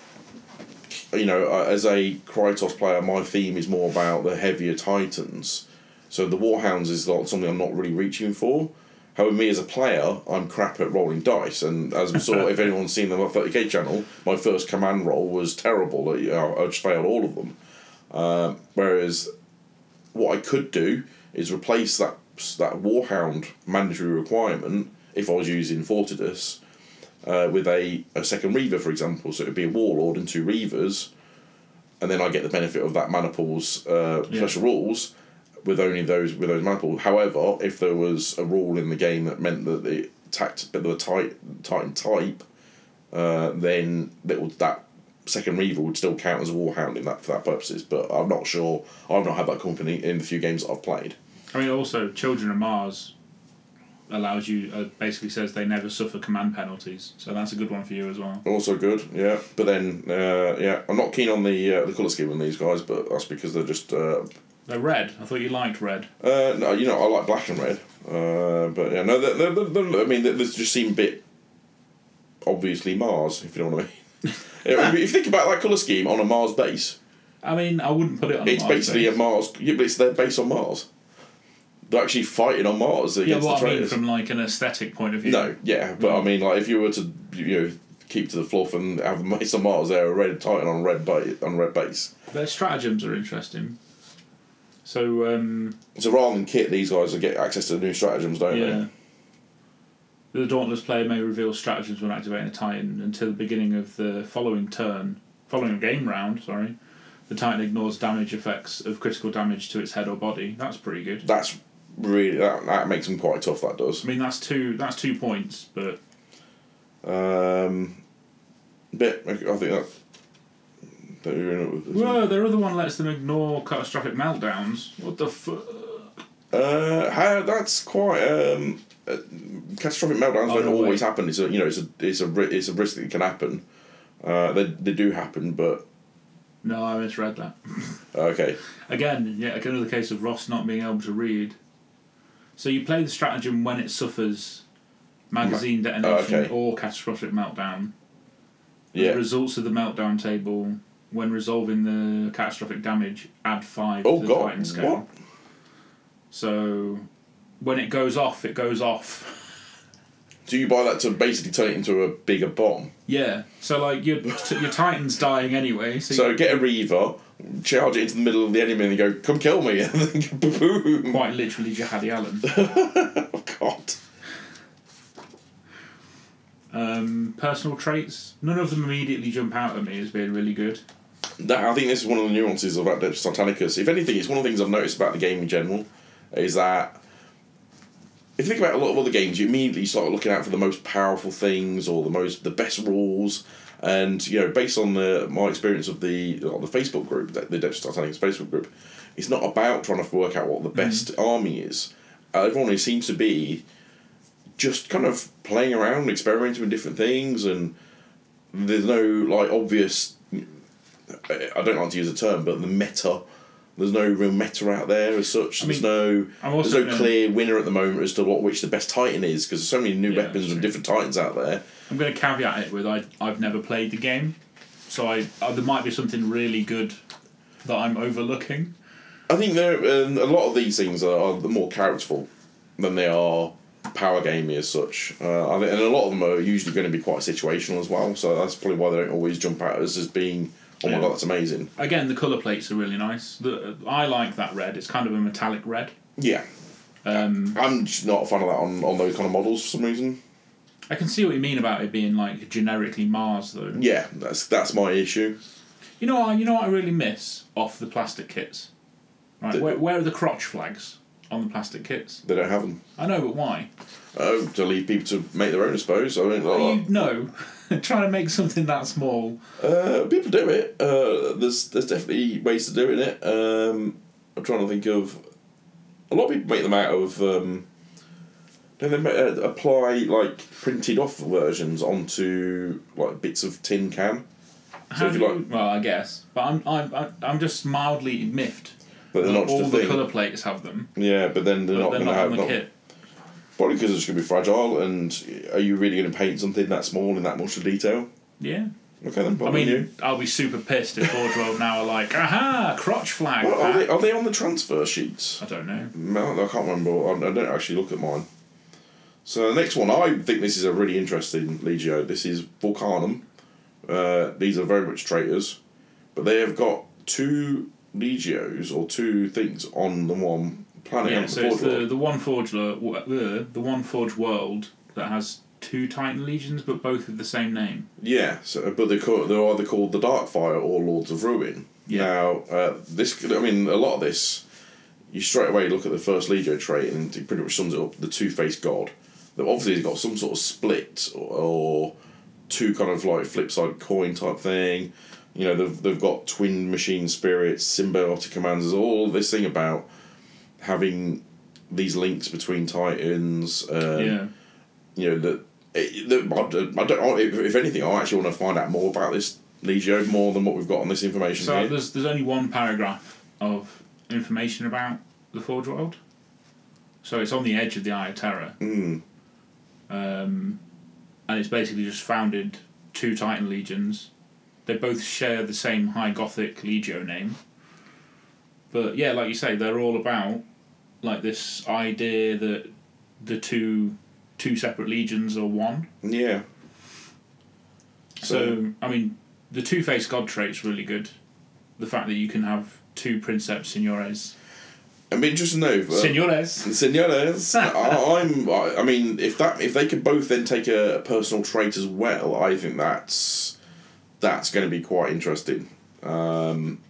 Speaker 2: You know, as a Krytos player, my theme is more about the heavier titans. So the Warhounds is not something I'm not really reaching for. However, me as a player, I'm crap at rolling dice, and as we saw, [laughs] if anyone's seen the 30k channel, my first command roll was terrible. Know, I just failed all of them. Um, whereas, what I could do is replace that that Warhound mandatory requirement if I was using Fortidus uh, with a, a second Reaver, for example. So it would be a Warlord and two Reavers, and then I get the benefit of that maniple's uh,
Speaker 1: Yeah.
Speaker 2: special rules with only those with those mana. However, if there was a rule in the game that meant that the tact the tight Titan type, uh, then that would that second Reaver would still count as a Warhound in that for that purposes. But I'm not sure. I've not had that company in the few games that I've played.
Speaker 1: I mean, also, Children of Mars allows you, uh, basically says they never suffer command penalties. So that's a good one for you as well.
Speaker 2: Also good, yeah. But then, uh, yeah, I'm not keen on the uh, the colour scheme on these guys, but that's because they're just.
Speaker 1: They're red. I thought you liked red.
Speaker 2: uh, no, you know, I like black and red, uh, but yeah, no, they're, they're, they're, I mean, they just seem a bit obviously Mars, if you know what I mean. [laughs] If you think about that colour scheme on a Mars base,
Speaker 1: I mean, I wouldn't put it on.
Speaker 2: it's
Speaker 1: Mars
Speaker 2: basically
Speaker 1: base.
Speaker 2: a Mars. Yeah, but it's their base on Mars. They're actually fighting on Mars against Yeah,
Speaker 1: what
Speaker 2: the
Speaker 1: I mean from like an aesthetic point of view.
Speaker 2: No, yeah, but I mean, like if you were to you know keep to the fluff and have them base on Mars, they're a red Titan on red ba- on red base.
Speaker 1: Their stratagems are interesting. So um,
Speaker 2: So rather than kit, these guys will get access to the new stratagems, don't they?
Speaker 1: yeah, The Dauntless player may reveal stratagems when activating a Titan until the beginning of the following turn, following game round. Sorry, the Titan ignores damage effects of critical damage to its head or body. That's pretty good.
Speaker 2: That's really that, that makes them quite tough. That does.
Speaker 1: I mean, that's two. That's two points, but
Speaker 2: Um, bit. I think that. That you're in it with-
Speaker 1: well, their other one lets them ignore catastrophic meltdowns. What the fuck?
Speaker 2: Uh, how, that's quite. Um, uh, catastrophic meltdowns
Speaker 1: Oh,
Speaker 2: don't
Speaker 1: no,
Speaker 2: always
Speaker 1: wait.
Speaker 2: happen. It's a you know it's a it's a it's a risk that can happen. Uh, they they do happen, but
Speaker 1: No, I misread that. [laughs]
Speaker 2: okay.
Speaker 1: Again, yeah, another case of Ross not being able to read. So you play the stratagem when it suffers magazine detonation
Speaker 2: okay.
Speaker 1: or catastrophic meltdown. The
Speaker 2: Yeah.
Speaker 1: results of the meltdown table when resolving the catastrophic damage add five
Speaker 2: Oh
Speaker 1: to the
Speaker 2: God!
Speaker 1: Titan scale.
Speaker 2: What?
Speaker 1: So when it goes off, it goes off.
Speaker 2: Do you buy that to basically turn it into a bigger bomb?
Speaker 1: Yeah. So like your your Titan's dying anyway. So,
Speaker 2: So
Speaker 1: you
Speaker 2: get a Reaver, charge it into the middle of the enemy, and go, "Come kill me!" [laughs] and then boom.
Speaker 1: quite literally Jihadi Allen. [laughs]
Speaker 2: Oh God.
Speaker 1: Um, personal traits. None of them immediately jump out at me as being really good.
Speaker 2: That, I think this is one of the nuances of Adeptus Titanicus. If anything, it's one of the things I've noticed about the game in general, is that if you think about a lot of other games, you immediately start looking out for the most powerful things or the most the best rules. And you know, based on the my experience of the on the Facebook group, the the Titanicus Facebook group, it's not about trying to work out what the best army is. Uh, everyone seems to be just kind of playing around, experimenting with different things, and there's no like obvious I don't like to use the term, but the meta. There's no real meta out there as such.
Speaker 1: I
Speaker 2: there's
Speaker 1: mean,
Speaker 2: no there's no clear winner at the moment as to what which the best Titan is because there's so many new
Speaker 1: Yeah,
Speaker 2: weapons and different Titans out there.
Speaker 1: I'm going to caveat it with I I've never played the game, so I uh, there might be something really good that I'm overlooking.
Speaker 2: I think there um, a lot of these things are, are more characterful than they are power gamey as such. Uh, and a lot of them are usually going to be quite situational as well. So that's probably why they don't always jump out at us as being oh my god that's amazing.
Speaker 1: Again, the color plates are really nice. The, I like that red. It's kind of a metallic red.
Speaker 2: Yeah,
Speaker 1: Um,
Speaker 2: I'm just not a fan of that on, on those kind of models for some reason.
Speaker 1: I can see what you mean about it being like generically Mars though.
Speaker 2: Yeah, that's that's my issue.
Speaker 1: You know, what- you know what I really miss off the plastic kits. Right,
Speaker 2: The-
Speaker 1: where, where are the crotch flags on the plastic kits?
Speaker 2: They don't have them.
Speaker 1: I know, but why?
Speaker 2: Oh, to leave people to make their own, I suppose. I mean, like,
Speaker 1: you know, [laughs] trying to make something that small.
Speaker 2: uh, people do it. Uh, there's there's definitely ways to doing it. Um, I'm trying to think of. A lot of people make them out of. Um, then they uh, apply like printed off versions onto like bits of tin can.
Speaker 1: How
Speaker 2: if you
Speaker 1: you,
Speaker 2: like-
Speaker 1: well, I guess, but I'm I'm I'm- just mildly miffed.
Speaker 2: But they're
Speaker 1: that
Speaker 2: not
Speaker 1: all
Speaker 2: a
Speaker 1: the colour plates have them,
Speaker 2: Yeah, but then they're
Speaker 1: but
Speaker 2: not
Speaker 1: they're
Speaker 2: going to
Speaker 1: not
Speaker 2: have.
Speaker 1: on the
Speaker 2: Not,
Speaker 1: kit.
Speaker 2: Probably because it's going to be fragile. And are you really going to paint something that small in that much of detail?
Speaker 1: Yeah.
Speaker 2: Okay then.
Speaker 1: I mean,
Speaker 2: you.
Speaker 1: I'll be super pissed if Forge World now are like, aha, crotch flag.
Speaker 2: Well, are they are they on the transfer sheets?
Speaker 1: I don't know.
Speaker 2: No, I can't remember. I, don't actually look at mine. So the next one, I think this is a really interesting Legio. This is Vulcanum. Uh, these are very much traitors, but they have got two Legios or two things on the one planet.
Speaker 1: Yeah, so
Speaker 2: the
Speaker 1: it's the, the one Forge lo- uh, the one Forge world that has two Titan legions, but both with the same name.
Speaker 2: Yeah, so, but they're, called, they're either called the Darkfire or Lords of Ruin.
Speaker 1: Yeah.
Speaker 2: Now, uh, this I mean, a lot of this, you straight away look at the first Legio trait and it pretty much sums it up the two faced god. That obviously has got some sort of split or, or two kind of like flip side coin type thing. You know, they've, they've got twin machine spirits, symbiotic commanders, all this thing about having these links between titans. Um,
Speaker 1: yeah.
Speaker 2: you know that I don't. If, if anything, I actually want to find out more about this Legio more than what we've got on this information
Speaker 1: So
Speaker 2: here.
Speaker 1: there's there's only one paragraph of information about the Forge world. So it's on the edge of the Eye of Terror,
Speaker 2: Mm.
Speaker 1: um, and it's basically just founded two Titan legions. They both share the same High Gothic Legio name. But yeah, like you say, they're all about like this idea that the two two separate legions are one.
Speaker 2: Yeah.
Speaker 1: So, I mean, the two faced god trait's really good. The fact that you can have two princeps signores.
Speaker 2: I'm interested to know. But,
Speaker 1: Senores.
Speaker 2: Senores, [laughs] I, I'm. I, I mean, if that if they could both then take a, personal trait as well, I think that's that's going to be quite interesting. Um,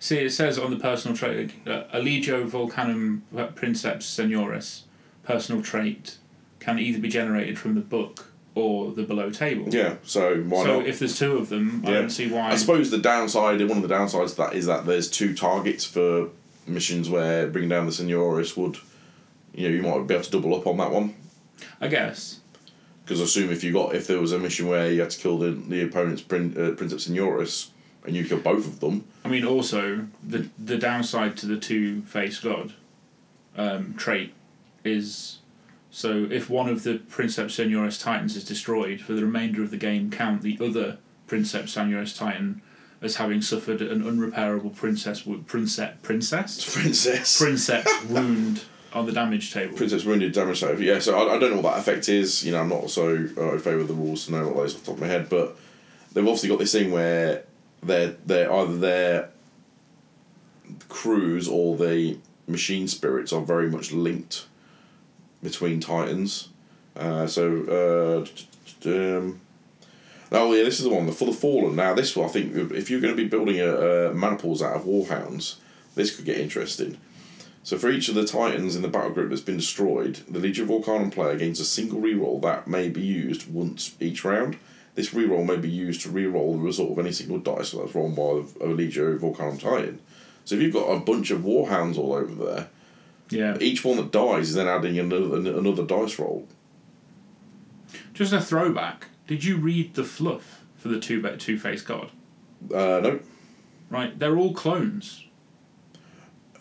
Speaker 1: See, it says on the personal trait, uh, Allegio Vulcanum Princeps Senioris, personal trait, can either be generated from the book or the below table.
Speaker 2: yeah, so why
Speaker 1: so
Speaker 2: not?
Speaker 1: if there's two of them, I don't see why.
Speaker 2: I suppose the downside, one of the downsides to that is that there's two targets for missions where bringing down the Senioris would, you know, you might be able to double up on that one.
Speaker 1: I guess.
Speaker 2: Because I assume if you got if there was a mission where you had to kill the the opponent's prin, uh, Princeps Senioris and you kill both of them,
Speaker 1: I mean, also the the downside to the two face god um, trait is so if one of the Princeps Senioris Titans is destroyed for the remainder of the game, count the other Princeps Senioris Titan as having suffered an unrepairable princess wo- princess princess [laughs]
Speaker 2: Princess
Speaker 1: princeps [laughs] wound on the damage table.
Speaker 2: Princess wounded damage table. Yeah, so I, I don't know what that effect is. You know, I'm not so uh, in favour of the rules to know what those off the top of my head, but they've obviously got this thing where they're they're either their crews or the machine spirits are very much linked between titans. Uh, so uh, um, oh yeah, this is the one for the fallen. Now this one, I think if you're going to be building a, a maniples out of warhounds, this could get interesting. So for each of the titans in the battle group that's been destroyed, the Legion of Vulcanum player gains a single reroll that may be used once each round. This reroll may be used to reroll the result of any single dice that's rolled by a Legion of Vulcanum Titan. So if you've got a bunch of warhounds all over there,
Speaker 1: Yeah.
Speaker 2: each one that dies is then adding another another dice roll.
Speaker 1: Just a throwback. Did you read the fluff for the two two face god?
Speaker 2: Uh, no.
Speaker 1: Right, they're all clones.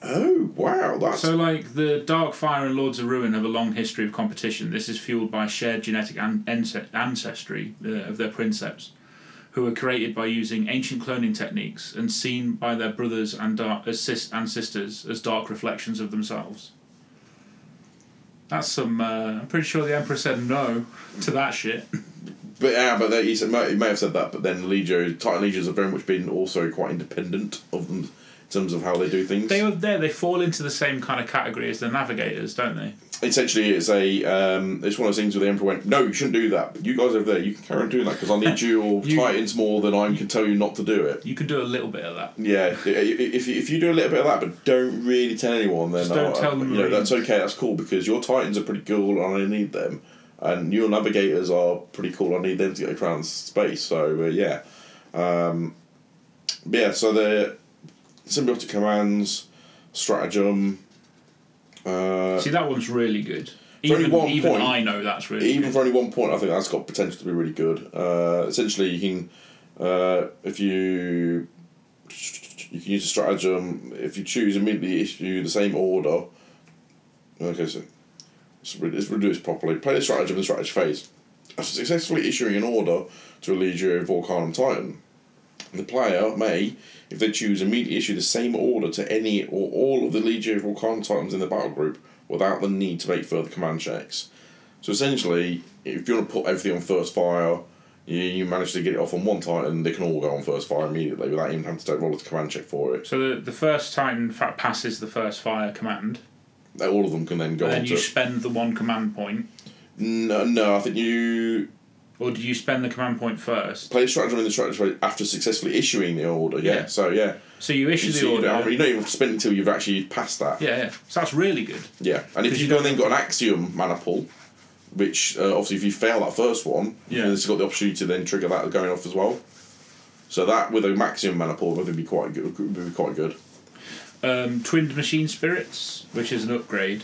Speaker 2: Oh wow, that's
Speaker 1: So, like the Darkfire and Lords of Ruin have a long history of competition. This is fueled by shared genetic an- ancestry uh, of their princeps, who were created by using ancient cloning techniques and seen by their brothers and dark as sis- and sisters as dark reflections of themselves. That's some. Uh, I'm pretty sure the Emperor said no to that shit. [laughs]
Speaker 2: But yeah, but they, he said he may have said that, but then Legio Titan Legions have very much been also quite independent of them terms of how they do things.
Speaker 1: They are there. They fall into the same kind of category as the navigators, don't they?
Speaker 2: Essentially, it's a um, it's one of those things where the Emperor went, "No, you shouldn't do that. But you guys over there, you can carry on doing that because I need [laughs] your
Speaker 1: You-
Speaker 2: Titans more than I can tell you not to do it."
Speaker 1: You can do a little bit of that.
Speaker 2: Yeah, if, if you do a little bit of that, but don't really tell anyone, then
Speaker 1: Just don't tell the
Speaker 2: you know that's okay. That's cool because your Titans are pretty cool, and I need them. And your navigators are pretty cool. I need them to get around space. So uh, yeah, um, yeah. So the symbiotic commands, stratagem. Uh,
Speaker 1: See, that one's really good. Even, even
Speaker 2: point-
Speaker 1: I know that's really
Speaker 2: even
Speaker 1: good.
Speaker 2: for only one point, I think that's got potential to be really good. Uh, essentially, you can uh, if you you can use a stratagem if you choose immediately issue the same order. Okay, so let's, let's redo this properly. Play the stratagem in the strategy phase. After successfully issuing an order to a Legio Vulcanum Titan, the player may, if they choose, immediately issue the same order to any or all of the Legio Vulcanum Titans in the battle group without the need to make further command checks. So essentially, if you want to put everything on first fire, you, you manage to get it off on one Titan, they can all go on first fire immediately without even having to take roll a command check for it.
Speaker 1: So the, the first Titan in fact passes the first fire command,
Speaker 2: All of them can then go
Speaker 1: and
Speaker 2: on
Speaker 1: then
Speaker 2: to.
Speaker 1: you spend the one command point,
Speaker 2: no, no, I think you
Speaker 1: or do you spend the command point first?
Speaker 2: play a stratagem in the strategy after successfully issuing the order. Yeah,
Speaker 1: Yeah.
Speaker 2: so yeah.
Speaker 1: So you issue
Speaker 2: You,
Speaker 1: the
Speaker 2: you,
Speaker 1: order.
Speaker 2: don't, you don't even spend until you've actually passed that.
Speaker 1: yeah, yeah. So that's really good.
Speaker 2: Yeah, and if you
Speaker 1: you
Speaker 2: then got an axiom maniple, which uh, obviously if you fail that first one,
Speaker 1: Yeah.
Speaker 2: then it's got the opportunity to then trigger that going off as well. So that with a maximum maniple would be quite good. Would be quite good.
Speaker 1: Um, twinned machine spirits, which is an upgrade,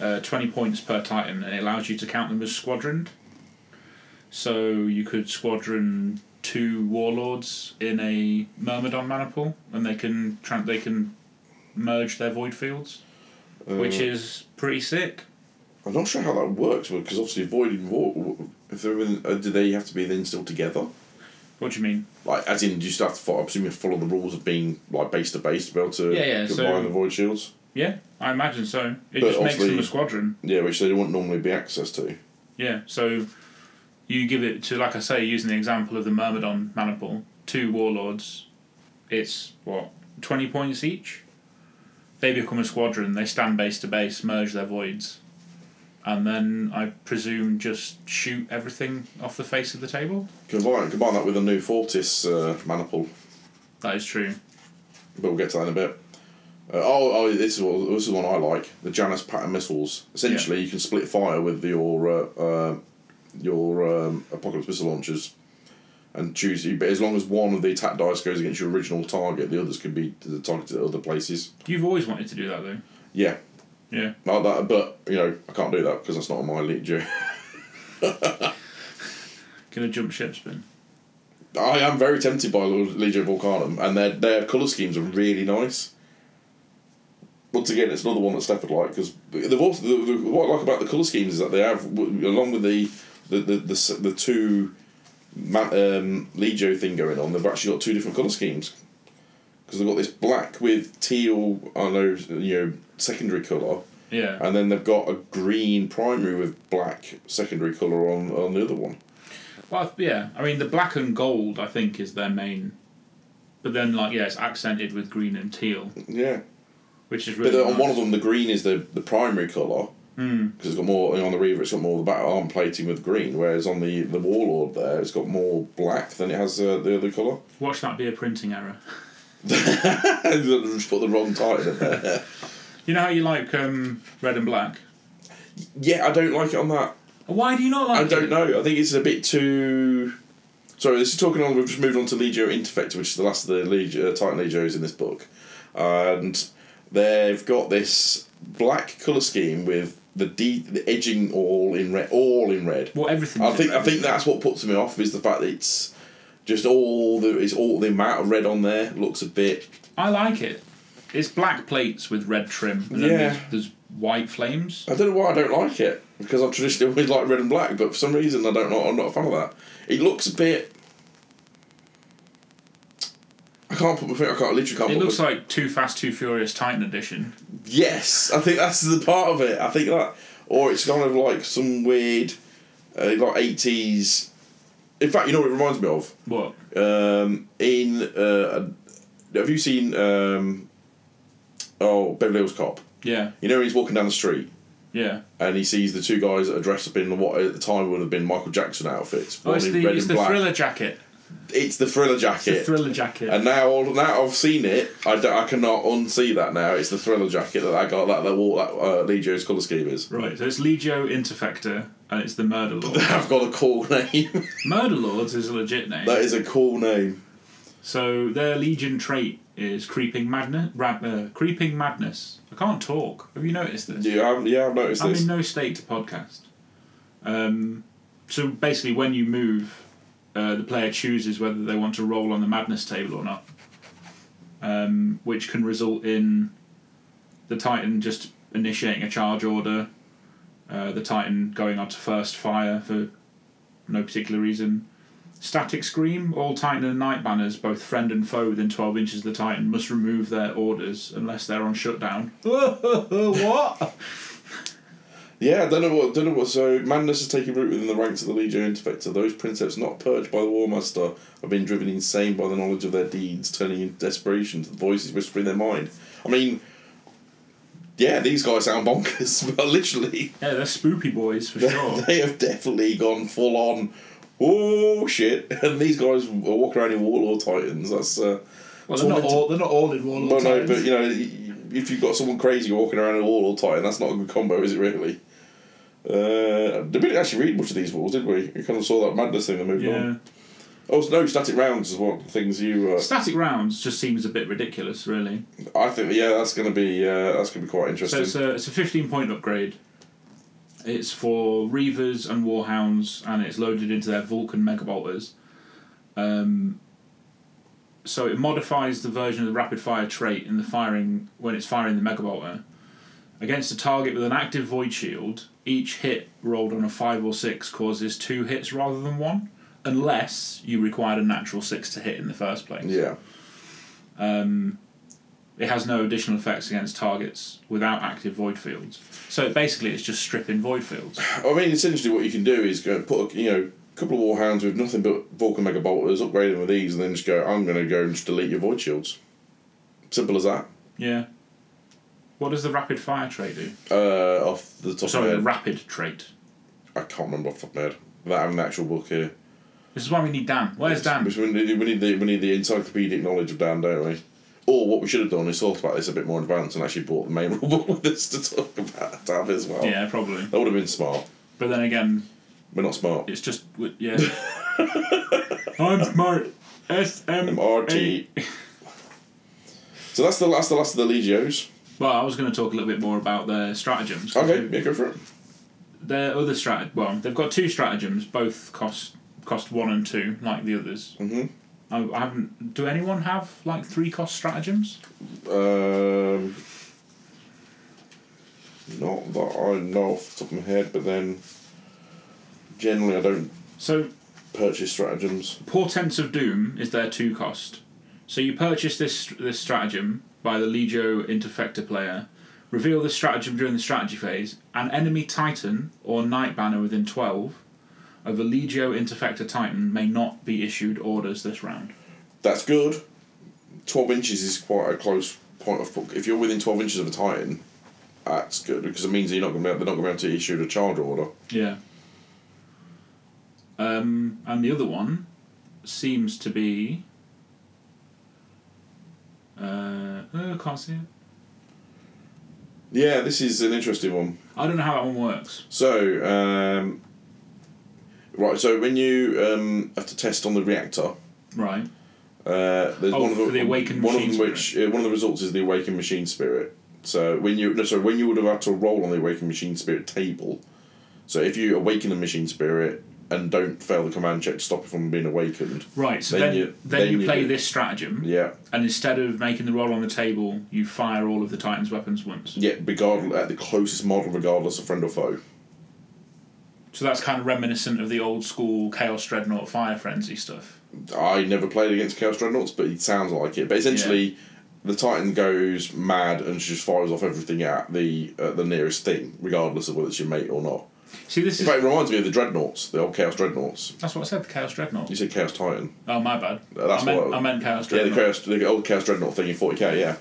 Speaker 1: uh, twenty points per Titan, and it allows you to count them as squadroned. So you could squadron two warlords in a Myrmidon maniple, and they can tra- they can merge their void fields, which
Speaker 2: Uh,
Speaker 1: is pretty sick.
Speaker 2: I'm not sure how that works because obviously voiding war. If they're in, uh, do they have to be then still together?
Speaker 1: What do you mean?
Speaker 2: Like, as in, do you still have to follow, I presume you follow the rules of being like base to base to be able to
Speaker 1: Yeah, yeah,
Speaker 2: combine
Speaker 1: so-
Speaker 2: the void shields?
Speaker 1: Yeah, I imagine so. It
Speaker 2: But
Speaker 1: just makes them a squadron.
Speaker 2: Yeah, which they wouldn't normally be access to.
Speaker 1: Yeah, so you give it to, like I say, using the example of the Myrmidon maniple, two warlords, it's what, 20 points each? they become a squadron. They stand base to base, merge their voids, and then I presume just shoot everything off the face of the table.
Speaker 2: Combine, combine that with a new Fortis uh, maniple.
Speaker 1: That is true.
Speaker 2: but we'll get to that in a bit. Uh, oh, oh, this is what, this is one I like. The Janus pattern missiles. Essentially, you can split fire with your uh, uh, your um, apocalypse missile launchers, and choose. You but as long as one of the attack dice goes against your original target, the others can be targeted at other places.
Speaker 1: You've always wanted to do that though.
Speaker 2: Yeah,
Speaker 1: Yeah.
Speaker 2: like that. But you know, I can't do that because that's not on my elite Joe.
Speaker 1: Gonna [laughs] jump ship spin.
Speaker 2: I am very tempted by Legio Vulcanum, and their their colour schemes are really nice. Once again, it's another one that Steph would like because they've also the, the, what I like about the colour schemes is that they have along with the the the the, the two um, Legio thing going on, they've actually got two different colour schemes because they've got this black with teal, I know you know secondary colour,
Speaker 1: Yeah.
Speaker 2: and then they've got a green primary with black secondary colour on on the other one.
Speaker 1: Well, yeah. I mean, the black and gold, I think, is their main. But then, like, yeah, it's accented with green and teal,
Speaker 2: Yeah.
Speaker 1: which is
Speaker 2: But
Speaker 1: really.
Speaker 2: on
Speaker 1: nice.
Speaker 2: one of them, the green is the, the primary colour
Speaker 1: Mm.
Speaker 2: because it's got more on the Reaver. It's got more of the battle arm plating with green, whereas on the the Warlord there, it's got more black than it has uh, the other colour.
Speaker 1: Watch that be a printing error. [laughs] [laughs]
Speaker 2: Just put the wrong title in there. [laughs]
Speaker 1: You know how you like um, red and black?
Speaker 2: yeah, I don't like it on that.
Speaker 1: Why do you not like
Speaker 2: I
Speaker 1: it?
Speaker 2: I don't know. I think it's a bit too. Sorry, this is talking on. We've just moved on to Legio Interfector, which is the last of the Legio, uh, Titan Legios in this book, and they've got this black colour scheme with the de- the edging all in red, all in red.
Speaker 1: Well, everything.
Speaker 2: I think I think that's what puts me off is the fact that it's just all the it's all the amount of red on there looks a bit
Speaker 1: I like it. It's black plates with red trim, and then
Speaker 2: Yeah.
Speaker 1: there's, there's white flames.
Speaker 2: I don't know why I don't like it because I've traditionally always liked red and black, but for some reason I don't know. I'm not a fan of that. It looks a bit. I can't put my finger. I can't literally can't.
Speaker 1: It looks
Speaker 2: my,
Speaker 1: like Too Fast, Too Furious Titan Edition.
Speaker 2: Yes, I think that's the part of it. I think that, or it's kind of like some weird, uh, like eighties. In fact, you know what it reminds me of?
Speaker 1: What?
Speaker 2: Um, in uh, have you seen um, oh Beverly Hills Cop?
Speaker 1: Yeah,
Speaker 2: You know when he's walking down the street
Speaker 1: yeah.
Speaker 2: and he sees the two guys that are dressed up in what at the time would have been Michael Jackson outfits.
Speaker 1: Oh, it's the, it's the thriller jacket.
Speaker 2: It's the thriller jacket.
Speaker 1: It's the thriller jacket.
Speaker 2: and now, now I've seen it. I, cannot unsee that now. It's the thriller jacket that I got. That that, that uh, Legio's colour scheme is.
Speaker 1: right, so it's Legio Interfector, and it's the Murder Lord. [laughs]
Speaker 2: I've got a cool name. [laughs]
Speaker 1: Murder Lords is a legit name.
Speaker 2: that is a cool name.
Speaker 1: So their Legion trait is creeping madness. Uh, creeping madness. I can't talk. Have you noticed this?
Speaker 2: Yeah, I've, yeah, I've noticed this.
Speaker 1: I'm
Speaker 2: this.
Speaker 1: in no state to podcast. Um, so basically, when you move, uh, the player chooses whether they want to roll on the madness table or not, um, which can result in the Titan just initiating a charge order, uh, the Titan going on to first fire for no particular reason. Static Scream, all Titan and Knight banners, both friend and foe within 12 inches of the Titan, must remove their orders unless they're on shutdown. [laughs] what?
Speaker 2: Yeah, I don't know what. Don't know what. So madness is taking root within the ranks of the Legio Interfector. Those princeps not purged by the War Master have been driven insane by the knowledge of their deeds, turning in desperation to the voices whispering in their mind. I mean, yeah, these guys sound bonkers, [laughs] but literally,
Speaker 1: Yeah, they're spoopy boys for [laughs] sure.
Speaker 2: they [laughs] have definitely gone full on. Oh shit! And these guys are walking around in Warlord Titans. That's uh,
Speaker 1: Well, they're not all. They're not all in Warlord
Speaker 2: well, no,
Speaker 1: Titans.
Speaker 2: but you know, if you've got someone crazy walking around in Warlord Titan, that's not a good combo, is it really? Uh, we didn't actually read much of these walls, did we? We kind of saw that madness thing that moved
Speaker 1: yeah.
Speaker 2: on. Oh no, static rounds is one of the things you. Uh,
Speaker 1: Static rounds just seems a bit ridiculous, really.
Speaker 2: I think yeah, that's gonna be uh, that's gonna be quite interesting.
Speaker 1: So it's a it's a fifteen point upgrade. It's for Reavers and Warhounds, and it's loaded into their Vulcan Megabolters. Um, so it modifies the version of the rapid fire trait in the firing when it's firing the Megabolter against a target with an active void shield. Each hit rolled on a five or six causes two hits rather than one, unless you required a natural six to hit in the first place.
Speaker 2: yeah,
Speaker 1: Um, it has no additional effects against targets without active void fields. So basically, it's just stripping void fields.
Speaker 2: I mean, essentially what you can do is go and put a, you know a couple of warhounds with nothing but Vulcan Mega Bolters, upgrade them with these, and then just go. I'm gonna go and just delete your void shields. Simple as that.
Speaker 1: Yeah. What does the rapid fire trait do?
Speaker 2: Uh, off the top
Speaker 1: Sorry,
Speaker 2: of
Speaker 1: the
Speaker 2: my head,
Speaker 1: rapid trait.
Speaker 2: I can't remember off the top of my head. Without having an actual book here.
Speaker 1: This is why we need Dan. Where's Dan?
Speaker 2: Because we need, we need the we need the encyclopedic knowledge of Dan, don't we? Or what we should have done is thought about this a bit more in advance and actually bought the main [laughs] rule book with us to talk about [laughs] to have as well.
Speaker 1: Yeah, probably.
Speaker 2: That would have been smart.
Speaker 1: But then again,
Speaker 2: We're not smart.
Speaker 1: it's just w- yeah. [laughs] I'm smart. S M
Speaker 2: MRT. So that's the last the last of the Legios.
Speaker 1: Well, I was going to talk a little bit more about their stratagems.
Speaker 2: Okay, yeah, go for it.
Speaker 1: Their other strat. Well, they've got two stratagems. Both cost cost one and two, like the others.
Speaker 2: hmm
Speaker 1: I, I haven't. Do anyone have like three cost stratagems?
Speaker 2: Um, not that I know off the top of my head, but then generally I don't
Speaker 1: So
Speaker 2: purchase stratagems.
Speaker 1: Portents of Doom is their two cost. So you purchase this this stratagem by the Legio Interfector player, reveal the stratagem during the strategy phase, an enemy Titan or Knight Banner within 12 of a Legio Interfector Titan may not be issued orders this round.
Speaker 2: That's good. Twelve inches is quite a close point of. If you're within twelve inches of a Titan, that's good because it means you're not going to be. They're not going to be able to issue a charge order.
Speaker 1: Yeah. Um, and the other one seems to be. Uh, oh, can't see it.
Speaker 2: Yeah, this is an interesting one.
Speaker 1: I don't know how that one works.
Speaker 2: So, um, right. So when you um, have to test on the reactor,
Speaker 1: Right.
Speaker 2: Uh, there's
Speaker 1: Oh,
Speaker 2: one of
Speaker 1: for the awakened
Speaker 2: one
Speaker 1: machine
Speaker 2: of them which uh, one of the results is the awakened machine spirit. So when you no sorry when you would have had to roll on the awakened machine spirit table, so if you awaken the machine spirit and don't fail the command check to stop it from being awakened,
Speaker 1: Right, so
Speaker 2: Then
Speaker 1: then,
Speaker 2: you-
Speaker 1: then,
Speaker 2: then
Speaker 1: you
Speaker 2: you
Speaker 1: play
Speaker 2: do-
Speaker 1: this stratagem,
Speaker 2: yeah,
Speaker 1: and instead of making the roll on the table, you fire all of the Titan's weapons once.
Speaker 2: yeah, regardless at the closest model, regardless of friend or foe.
Speaker 1: So that's kind of reminiscent of the old school Chaos Dreadnought Fire Frenzy stuff.
Speaker 2: I never played against Chaos Dreadnoughts, but it sounds like it. But essentially, the Titan goes mad and she just fires off everything at the uh, the nearest thing, regardless of whether it's your mate or not.
Speaker 1: See, this
Speaker 2: In
Speaker 1: is
Speaker 2: fact, it reminds me of the Dreadnoughts, the old Chaos Dreadnoughts.
Speaker 1: that's what I said. The Chaos Dreadnought.
Speaker 2: You said Chaos Titan.
Speaker 1: Oh my bad.
Speaker 2: That's
Speaker 1: I meant
Speaker 2: what-
Speaker 1: I meant Chaos
Speaker 2: Yeah, the Chaos, the old Chaos Dreadnought thing in 40k, yeah.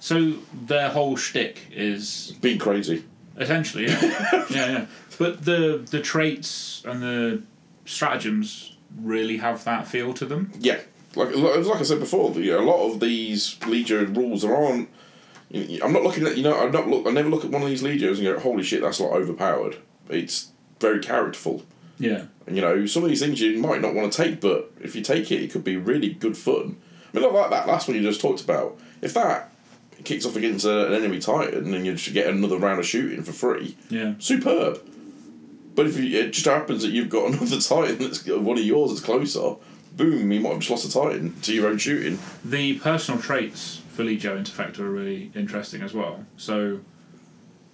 Speaker 1: So their whole shtick is
Speaker 2: Being crazy.
Speaker 1: essentially yeah, [laughs] yeah, yeah. But the the traits and the stratagems really have that feel to them.
Speaker 2: Yeah. Like, like like I said before, the, a lot of these Legio rules are on. I'm not looking at, you know, I'm not look. I never look at one of these Legios and go, holy shit, that's a lot overpowered. It's very characterful.
Speaker 1: Yeah.
Speaker 2: And, you know, some of these things you might not want to take, but if you take it, it could be really good fun. I mean, not like that last one you just talked about. If that kicks off against a, an enemy Titan and you just get another round of shooting for free,
Speaker 1: Yeah.
Speaker 2: superb. But if you, it just happens that you've got [laughs] another Titan that's one of yours that's closer, boom, you might have just lost a Titan to your own shooting.
Speaker 1: The personal traits for Legio Interfector are really interesting as well. So,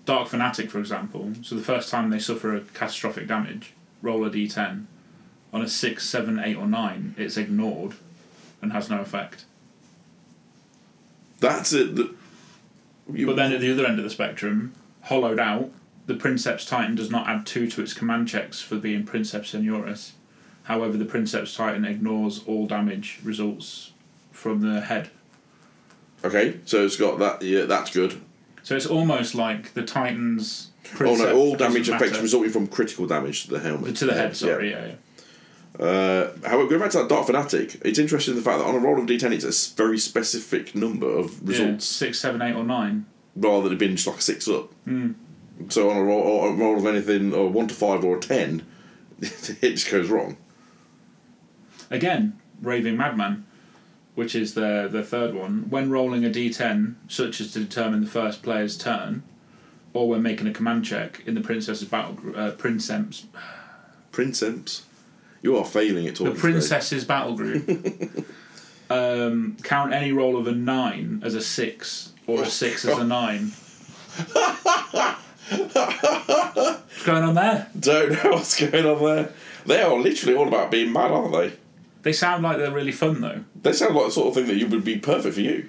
Speaker 1: Dark Fanatic, for example, so the first time they suffer a catastrophic damage, roll a d10. On a 6, 7, 8, or 9, it's ignored and has no effect.
Speaker 2: That's it. The, you,
Speaker 1: But then at the other end of the spectrum, hollowed out, the Princeps Titan does not add 2 to its command checks for being Princeps Senioris. However, the Princeps Titan ignores all damage results from the head.
Speaker 2: okay, so it's got that. Yeah, that's good.
Speaker 1: So it's almost like the Titan's.
Speaker 2: Oh no, all damage effects
Speaker 1: matter.
Speaker 2: resulting from critical damage to the helmet.
Speaker 1: To the head,
Speaker 2: Yeah.
Speaker 1: sorry, yeah. yeah.
Speaker 2: Uh, however, going back to that Dark Fanatic, it's interesting the fact that on a roll of d10, it's a very specific number of
Speaker 1: Yeah,
Speaker 2: results
Speaker 1: six, seven, eight, or nine.
Speaker 2: rather than it being just like a six up.
Speaker 1: Hmm.
Speaker 2: So on a roll, or a roll of anything, or one to five or a ten, [laughs] it just goes wrong.
Speaker 1: Again, Raving Madman, which is the the third one. When rolling a d10, such as to determine the first player's turn, or when making a command check in the Princess's battle, uh, Princeps,
Speaker 2: Princeps, you are failing at
Speaker 1: all.
Speaker 2: the today.
Speaker 1: Princess's battle group, [laughs] um, count any roll of a nine as a six or a six as a [laughs] nine. What's going on there?
Speaker 2: Don't know what's going on there. They are literally all about being mad, aren't they?
Speaker 1: They sound like they're really fun though.
Speaker 2: They sound like the sort of thing that you would be perfect for you.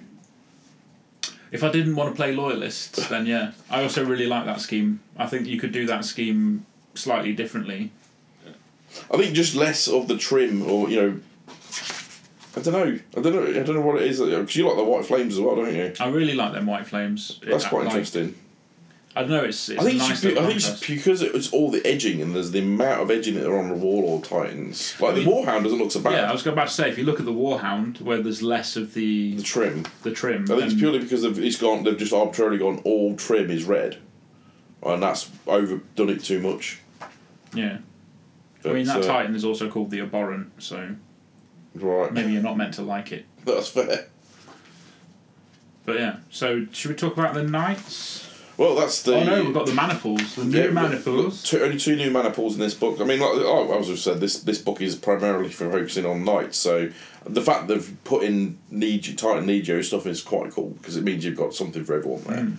Speaker 1: If I didn't want to play loyalists, then yeah. I also really like that scheme. I think you could do that scheme slightly differently.
Speaker 2: I think just less of the trim, or you know, I don't know. I don't know. I don't know what it is. Because you like the white flames as well, don't you?
Speaker 1: I really like them white flames.
Speaker 2: That's
Speaker 1: It-
Speaker 2: quite
Speaker 1: like,
Speaker 2: interesting.
Speaker 1: I don't know. It's, it's
Speaker 2: I think,
Speaker 1: nice
Speaker 2: it's, I think it's because it was all the edging and there's the amount of edging that are on the Warlord Titans. Like the
Speaker 1: mean-
Speaker 2: Warhound doesn't look so bad.
Speaker 1: Yeah, I was about to say if you look at the Warhound, where there's less of the
Speaker 2: the trim.
Speaker 1: the trim.
Speaker 2: I think it's purely because they've, it's gone. They've just arbitrarily gone all trim is red, and that's overdone it too much.
Speaker 1: yeah.
Speaker 2: But,
Speaker 1: I mean that
Speaker 2: uh,
Speaker 1: Titan is also called the Abhorrent, so
Speaker 2: Right,
Speaker 1: maybe you're not meant to like it.
Speaker 2: that's fair.
Speaker 1: But yeah, so should we talk about the knights?
Speaker 2: Well, that's the.
Speaker 1: oh no, we've got the maniples, the new
Speaker 2: Yeah,
Speaker 1: maniples.
Speaker 2: Two, only two new maniples in this book. I mean, like oh, as I've said, this this book is primarily for focusing on knights. So the fact they've put in Legio, Titan Legio stuff is quite cool because it means you've got something for everyone there.
Speaker 1: Hmm.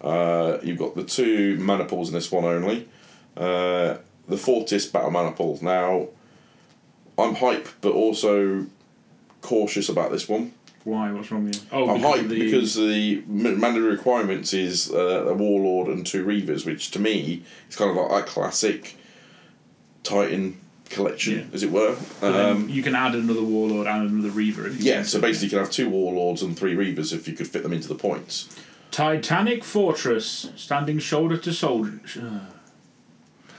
Speaker 2: Uh, you've got the two maniples in this one only. Uh, the Fortis battle maniple. Now, I'm hype, but also cautious about this one.
Speaker 1: Why? What's wrong with you? Oh,
Speaker 2: I'm
Speaker 1: because
Speaker 2: hyped
Speaker 1: of the,
Speaker 2: because the mandatory requirements is uh, a warlord and two reavers, which to me is kind of like a classic Titan collection,
Speaker 1: Yeah.
Speaker 2: as it were. Um,
Speaker 1: you can add another warlord and another reaver if you
Speaker 2: yeah,
Speaker 1: want
Speaker 2: so
Speaker 1: to.
Speaker 2: basically you can have two warlords and three reavers if you could fit them into the points.
Speaker 1: Titanic fortress standing shoulder to shoulder.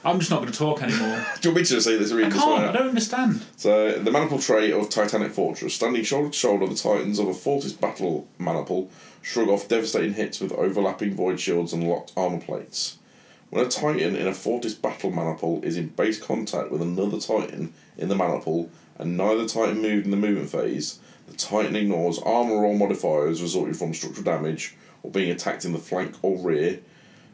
Speaker 1: I'm just not going to talk anymore. [laughs]
Speaker 2: Do you want me to just say this?
Speaker 1: I
Speaker 2: Read this
Speaker 1: can't. I don't understand.
Speaker 2: So the maniple trait of Titanic Fortress, standing shoulder to shoulder, the Titans of a Fortis battle maniple shrug off devastating hits with overlapping void shields and locked armor plates. When a Titan in a Fortis battle maniple is in base contact with another Titan in the maniple, and neither Titan moved in the movement phase, the Titan ignores armor roll modifiers resulting from structural damage or being attacked in the flank or rear.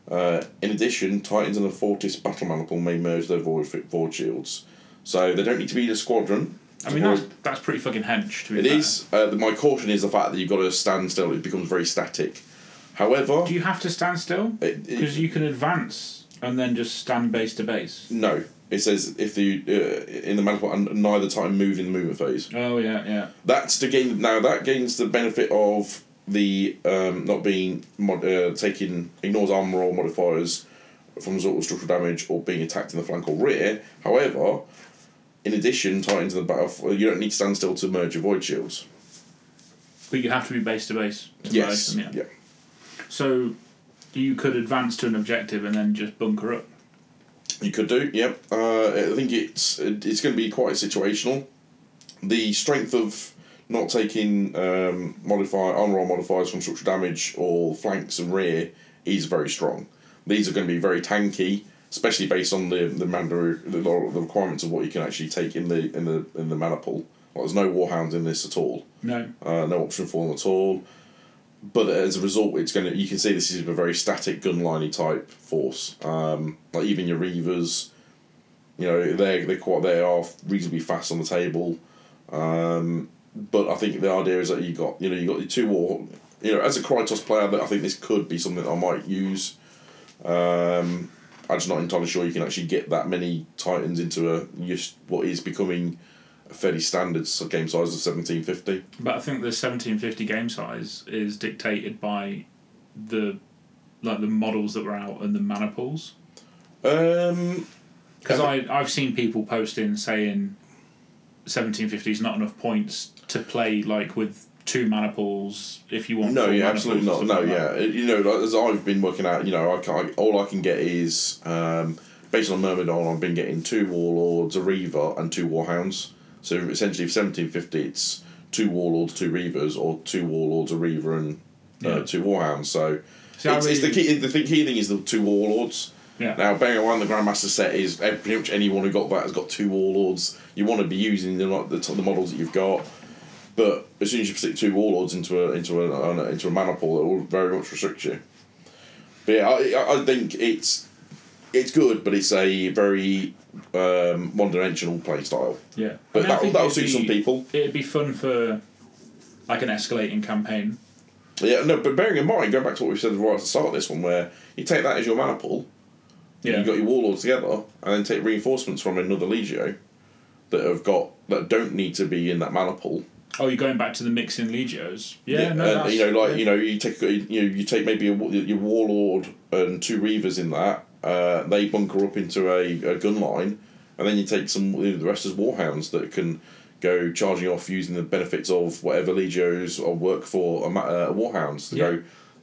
Speaker 2: Uh, in addition, Titans and the Fortis battle maniple may merge their void, void shields. So they don't need to be in a squadron.
Speaker 1: I mean, that's, that's pretty fucking hench, to be
Speaker 2: it
Speaker 1: fair.
Speaker 2: is. Uh, my caution is the fact that you've got to stand still. It becomes very static. However,
Speaker 1: Do you have to stand still? Because you can advance and then just stand base to base.
Speaker 2: no, it says if the uh, in the maniple and neither time move in the movement phase.
Speaker 1: Oh, yeah, yeah.
Speaker 2: That's to gain now. That gains the benefit of the um, not being mod, uh, taking ignores armor roll modifiers from result of structural damage or being attacked in the flank or rear. However, in addition, Titans in the battle, you don't need to stand still to merge your void shields.
Speaker 1: But you have to be base to base. to
Speaker 2: Yes.
Speaker 1: merge them,
Speaker 2: yeah.
Speaker 1: So you could advance to an objective and then just bunker up.
Speaker 2: You could do, yep. Uh, I think it's it's going to be quite situational. The strength of not taking um, modify roll modifiers from structural damage or flanks and rear is very strong. These are going to be very tanky, especially based on the the, mandatory, the the requirements of what you can actually take in the in the in the maniple. Well, there's no warhounds in this at all.
Speaker 1: No.
Speaker 2: Uh, no option for them at all. But as a result, it's going to. You can see this is a very static gunliney type force. Um, like even your reavers, you know, they they quite they are reasonably fast on the table. Um, but I think the idea is that you got you know you got your two war. You know, as a Krytos player, that I think this could be something that I might use. Um, I'm just not entirely sure you can actually get that many titans into a just what is becoming a fairly standard game size of seventeen fifty.
Speaker 1: But I think the 1750 game size is dictated by the like the models that were out and the maniples.
Speaker 2: Um,
Speaker 1: Because
Speaker 2: I
Speaker 1: I I've seen people posting saying 1750 is not enough points to play like with two maniples if you want.
Speaker 2: no, yeah, absolutely not. No,
Speaker 1: like
Speaker 2: yeah,
Speaker 1: that.
Speaker 2: you know, like, as I've been working out, you know, I can all I can get is um, based on Myrmidon, I've been getting two warlords, a reaver, and two warhounds. So essentially, for seventeen fifty, it's two warlords, two reavers, or two warlords, a reaver, and uh,
Speaker 1: Yeah.
Speaker 2: two warhounds. So it's, it's the key. The thing, key thing is the two warlords.
Speaker 1: Yeah.
Speaker 2: Now, bearing in mind the Grandmaster set is eh, pretty much anyone who got that has got two warlords. You want to be using the the, the models that you've got, but as soon as you stick two warlords into a into a, into a maniple, it will very much restrict you. But yeah, I, I- think it's it's good, but it's a very um, one dimensional play style.
Speaker 1: Yeah.
Speaker 2: But
Speaker 1: I mean,
Speaker 2: that'll,
Speaker 1: think
Speaker 2: that'll suit
Speaker 1: be-
Speaker 2: some people.
Speaker 1: It'd be fun for like an escalating campaign.
Speaker 2: Yeah, no, but bearing in mind, going back to what we said right at the start of this one, where you take that as your maniple,
Speaker 1: Yeah.
Speaker 2: You've got your warlords together, and then take reinforcements from another legio that have got that don't need to be in that maniple.
Speaker 1: Oh, you're going back to the mixing legios. Yeah, no,
Speaker 2: and, you know, like
Speaker 1: yeah.
Speaker 2: you know, you take you know, you take maybe a, your warlord and two reavers in that. Uh, they bunker up into a, a gun line, and then you take some you know, the rest as warhounds that can go charging off using the benefits of whatever legios or work for a, uh, warhounds to
Speaker 1: Yeah.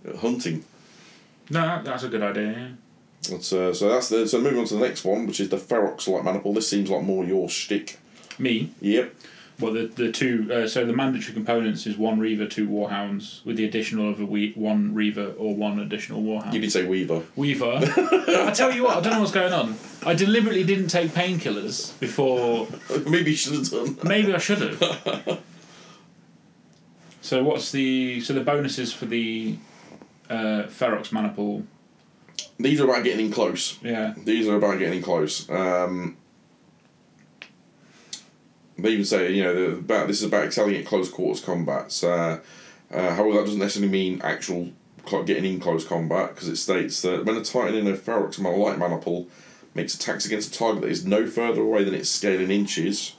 Speaker 2: go hunting.
Speaker 1: No, that's a good idea. Yeah.
Speaker 2: That's, uh, so that's the so moving on to the next one, which is the Ferox Light Maniple. This seems like more your shtick.
Speaker 1: Me,
Speaker 2: Yep.
Speaker 1: Well, the the two. Uh, so the mandatory components is one Reaver, two Warhounds, with the additional of a we- one Reaver or one additional Warhound.
Speaker 2: You did say Weaver.
Speaker 1: Weaver. I tell you what, I don't know what's going on. I deliberately didn't take painkillers before. [laughs]
Speaker 2: Maybe you should have done.
Speaker 1: Maybe I should have. so what's the so the bonuses for the uh, Ferox Maniple?
Speaker 2: These are about getting in close.
Speaker 1: Yeah.
Speaker 2: These are about getting in close. Um, they even say, you know, the- about this is about excelling at close quarters combats. Uh, uh, however, that doesn't necessarily mean actual getting in close combat because it states that when a Titan in a Ferox Man- light maniple makes attacks against a target that is no further away than its scale in inches,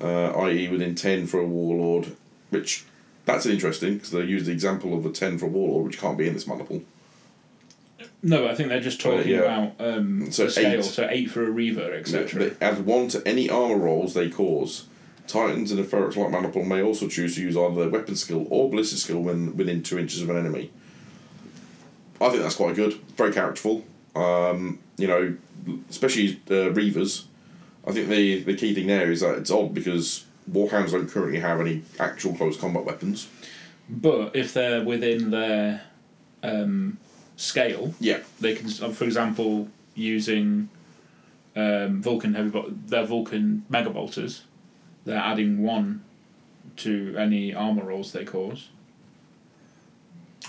Speaker 2: uh, i.e., within 10 for a Warlord, which that's interesting because they use the example of a 10 for a Warlord, which can't be in this maniple.
Speaker 1: No, but I think they're just talking
Speaker 2: yeah.
Speaker 1: about um,
Speaker 2: So
Speaker 1: scale.
Speaker 2: eight.
Speaker 1: So eight for a Reaver, etc.
Speaker 2: They add one to any armor rolls they cause. Titans in a Ferox Light Maniple may also choose to use either their weapon skill or ballistic skill when within two inches of an enemy. I think that's quite good. Very characterful. Um, you know, especially uh, Reavers. I think the the key thing there is that it's odd because Warhounds don't currently have any actual close combat weapons.
Speaker 1: But if they're within their um, scale,
Speaker 2: Yeah.
Speaker 1: they can, uh, for example, using um, Vulcan heavy, bol- their Vulcan mega bolters, they're adding one to any armor rolls they cause.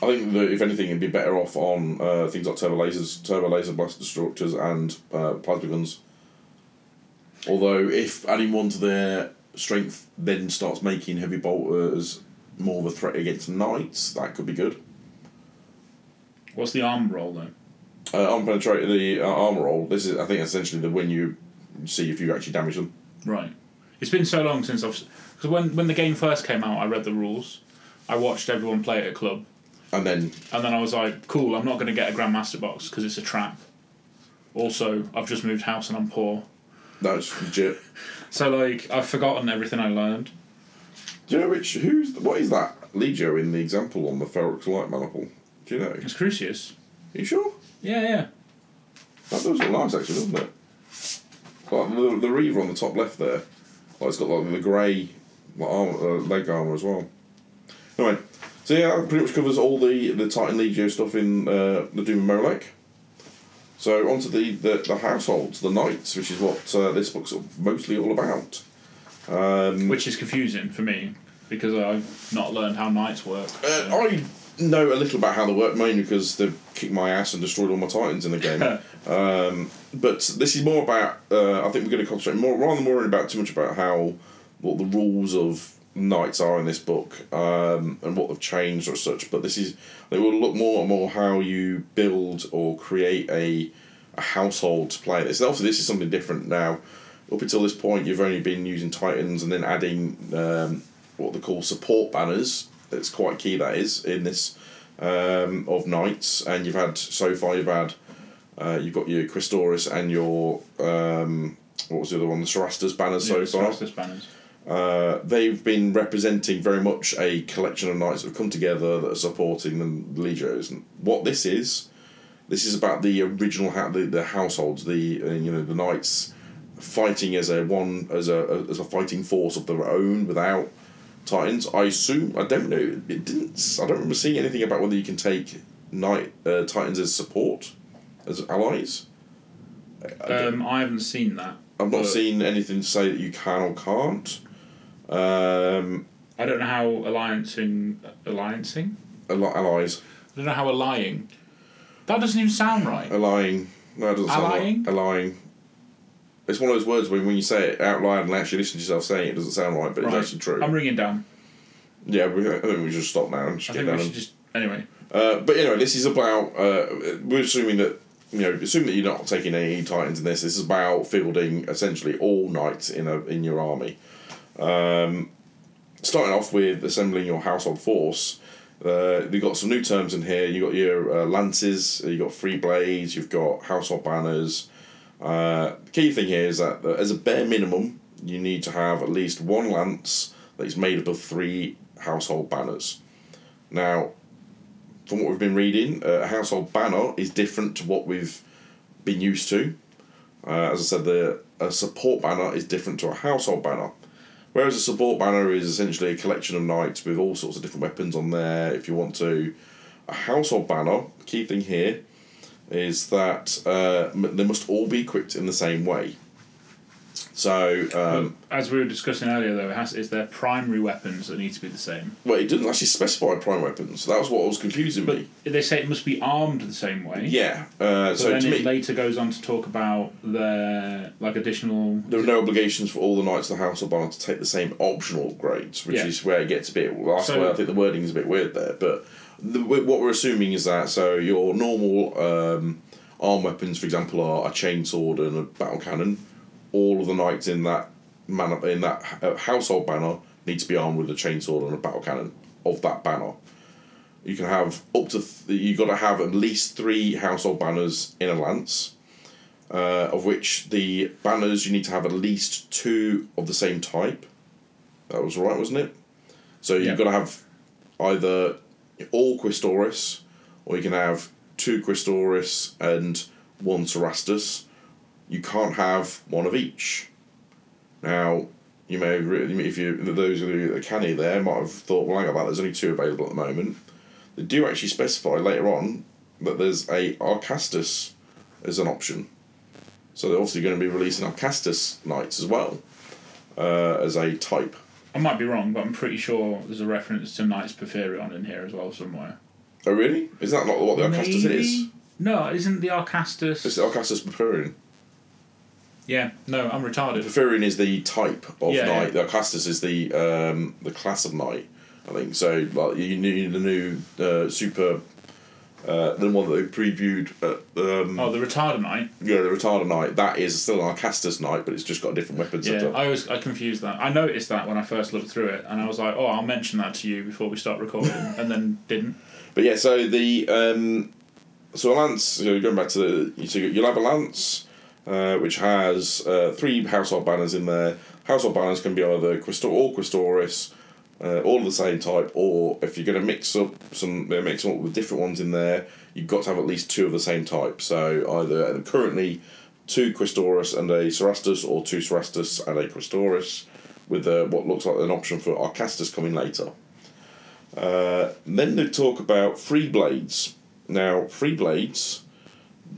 Speaker 2: I think that if anything, it'd be better off on uh, things like turbo lasers, turbo laser blast destructors, and uh, plasma guns. Although, if adding one to their strength then starts making heavy bolters more of a threat against knights, that could be good.
Speaker 1: What's the armor roll though?
Speaker 2: Uh, on penetrate the uh, armor roll. This is, I think, essentially the when you see if you actually damage them.
Speaker 1: Right. It's been so long since I've because when when the game first came out, I read the rules. I watched everyone play at a club,
Speaker 2: And then,
Speaker 1: and then I was like, "Cool, I'm not going to get a Grandmaster box because it's a trap." Also, I've just moved house and I'm poor,
Speaker 2: that's legit. [laughs]
Speaker 1: so like I've forgotten everything I learned.
Speaker 2: Do you know which? Who's what is that Legio in the example on the Ferox Light Maniple? Do you know?
Speaker 1: It's Crucius.
Speaker 2: Are you sure?
Speaker 1: Yeah, yeah.
Speaker 2: That does look nice, actually, doesn't it? Like the, the Reaver on the top left there, like it's got like the grey like armor, uh, leg armor as well. Anyway, so yeah, that pretty much covers all the the Titan Legio stuff in uh, the Doom of Molech. So onto the, the the households, the knights, which is what uh, this book's mostly all about. Um,
Speaker 1: Which is confusing for me because I've not learned how knights work.
Speaker 2: Uh, I know a little about how they work, mainly because they've kicked my ass and destroyed all my titans in the game. [laughs] um, but this is more about. Uh, I think we're going to concentrate more rather than worrying about too much about how what the rules of knights are in this book um, and what they've changed or such. But this is they will look more and more how you build or create a a household to play this. Obviously, this is something different now. Up until this point, you've only been using titans and then adding um, what they call support banners. It's quite key that is in this um, of knights, and you've had so far you've had uh, you've got your Questoris and your um, what was the other one, the Cerastus banners so
Speaker 1: Yeah,
Speaker 2: far.
Speaker 1: Cerastus banners.
Speaker 2: Uh, they've been representing very much a collection of knights that have come together that are supporting the legios. And what this is, this is about the original ha- the, the households, the uh, you know the knights fighting as a one as a as a fighting force of their own without titans. I assume I don't know. It didn't. I don't remember seeing anything about whether you can take knight uh, titans as support as allies. I
Speaker 1: Um, I haven't seen that.
Speaker 2: I've not seen anything to say that you can or can't. Um,
Speaker 1: I don't know how alliancing alliancing.
Speaker 2: Alli- allies.
Speaker 1: I don't know how allying. That doesn't even sound right.
Speaker 2: Allying. No, it doesn't sound
Speaker 1: Allying?
Speaker 2: right. Allying. It's one of those words when, when you say it out loud and actually listen to yourself saying it, it doesn't sound right, but
Speaker 1: Right.
Speaker 2: it's actually true.
Speaker 1: I'm ringing down.
Speaker 2: yeah, we, I think we should stop now and just
Speaker 1: I
Speaker 2: get
Speaker 1: think
Speaker 2: down.
Speaker 1: we
Speaker 2: and-
Speaker 1: should just anyway.
Speaker 2: Uh, but anyway, this is about. Uh, we're assuming that you know, assume that you're not taking any titans in this. This is about fielding essentially all knights in a in your army. Um, starting off with assembling your household force. Uh, you've got some new terms in here. You've got your uh, lances. you've got free blades. You've got household banners. Uh, the key thing here is that uh, as a bare minimum, you need to have at least one lance that is made up of three household banners. Now, from what we've been reading, uh, a household banner is different to what we've been used to. Uh, as I said, the a support banner is different to a household banner. Whereas a support banner is essentially a collection of knights with all sorts of different weapons on there, if you want to. A household banner, key thing here, is that uh, they must all be equipped in the same way. So, um,
Speaker 1: As we were discussing earlier, though, it has it's their primary weapons that need to be the same.
Speaker 2: well, it doesn't actually specify prime weapons. That was what was confusing me.
Speaker 1: They say it must be armed the same way.
Speaker 2: Yeah. Uh,
Speaker 1: But
Speaker 2: so
Speaker 1: then it
Speaker 2: me,
Speaker 1: later goes on to talk about their like additional.
Speaker 2: there are no obligations for all the knights of the House of Banner to take the same optional upgrades, which
Speaker 1: Yeah.
Speaker 2: is where it gets a bit. Well, that's
Speaker 1: So-
Speaker 2: where I think the wording is a bit weird there. But the, what we're assuming is that so your normal um, arm weapons, for example, are a chainsword and a battle cannon. All of the knights in that man in that uh, household banner need to be armed with a chainsword and a battle cannon of that banner. You can have up to th- you got to have at least three household banners in a lance uh, of which the banners you need to have at least two of the same type. That was right, wasn't it? So you've
Speaker 1: Yeah.
Speaker 2: got to have either all Questoris, or you can have two Questoris and one Cerastus. You can't have one of each. Now, you may if you those of you that are canny there might have thought, well, hang about, there's only two available at the moment. They do actually specify later on that there's a Acastus as an option. So they're obviously going to be releasing Acastus Knights as well uh, as a type.
Speaker 1: I might be wrong, but I'm pretty sure there's a reference to Knights Porphyrion in here as well somewhere.
Speaker 2: Oh, really? Is that not what the Acastus
Speaker 1: Maybe?
Speaker 2: is?
Speaker 1: No, isn't the Acastus?
Speaker 2: It's the Acastus Porphyrion.
Speaker 1: Yeah, no, I'm retarded.
Speaker 2: Porphyrion is the type of
Speaker 1: Yeah,
Speaker 2: knight.
Speaker 1: yeah.
Speaker 2: The Acastus is the um, the class of knight. I think so. Like you need the new uh, super, uh, the one that they previewed. At, um,
Speaker 1: Oh, the Retarded Knight.
Speaker 2: Yeah, the retarder knight. That is still an Acastus knight, but it's just got a different weapon
Speaker 1: Yeah. I was I confused that. I noticed that when I first looked through it, and I was like, "Oh, I'll mention that to you before we start recording," [laughs] and then didn't.
Speaker 2: But yeah, so the um, so a lance. So going back to the, so you'll have a lance, uh, which has uh, three household banners in there. Household banners can be either Questor or Questoris, uh, all of the same type, or if you're going to mix up some, mix up with different ones in there, you've got to have at least two of the same type. So either currently two Questoris and a Cerastus, or two Cerastus and a Questoris, with uh, what looks like an option for Acastus coming later. Uh, then they talk about free blades. Now, free blades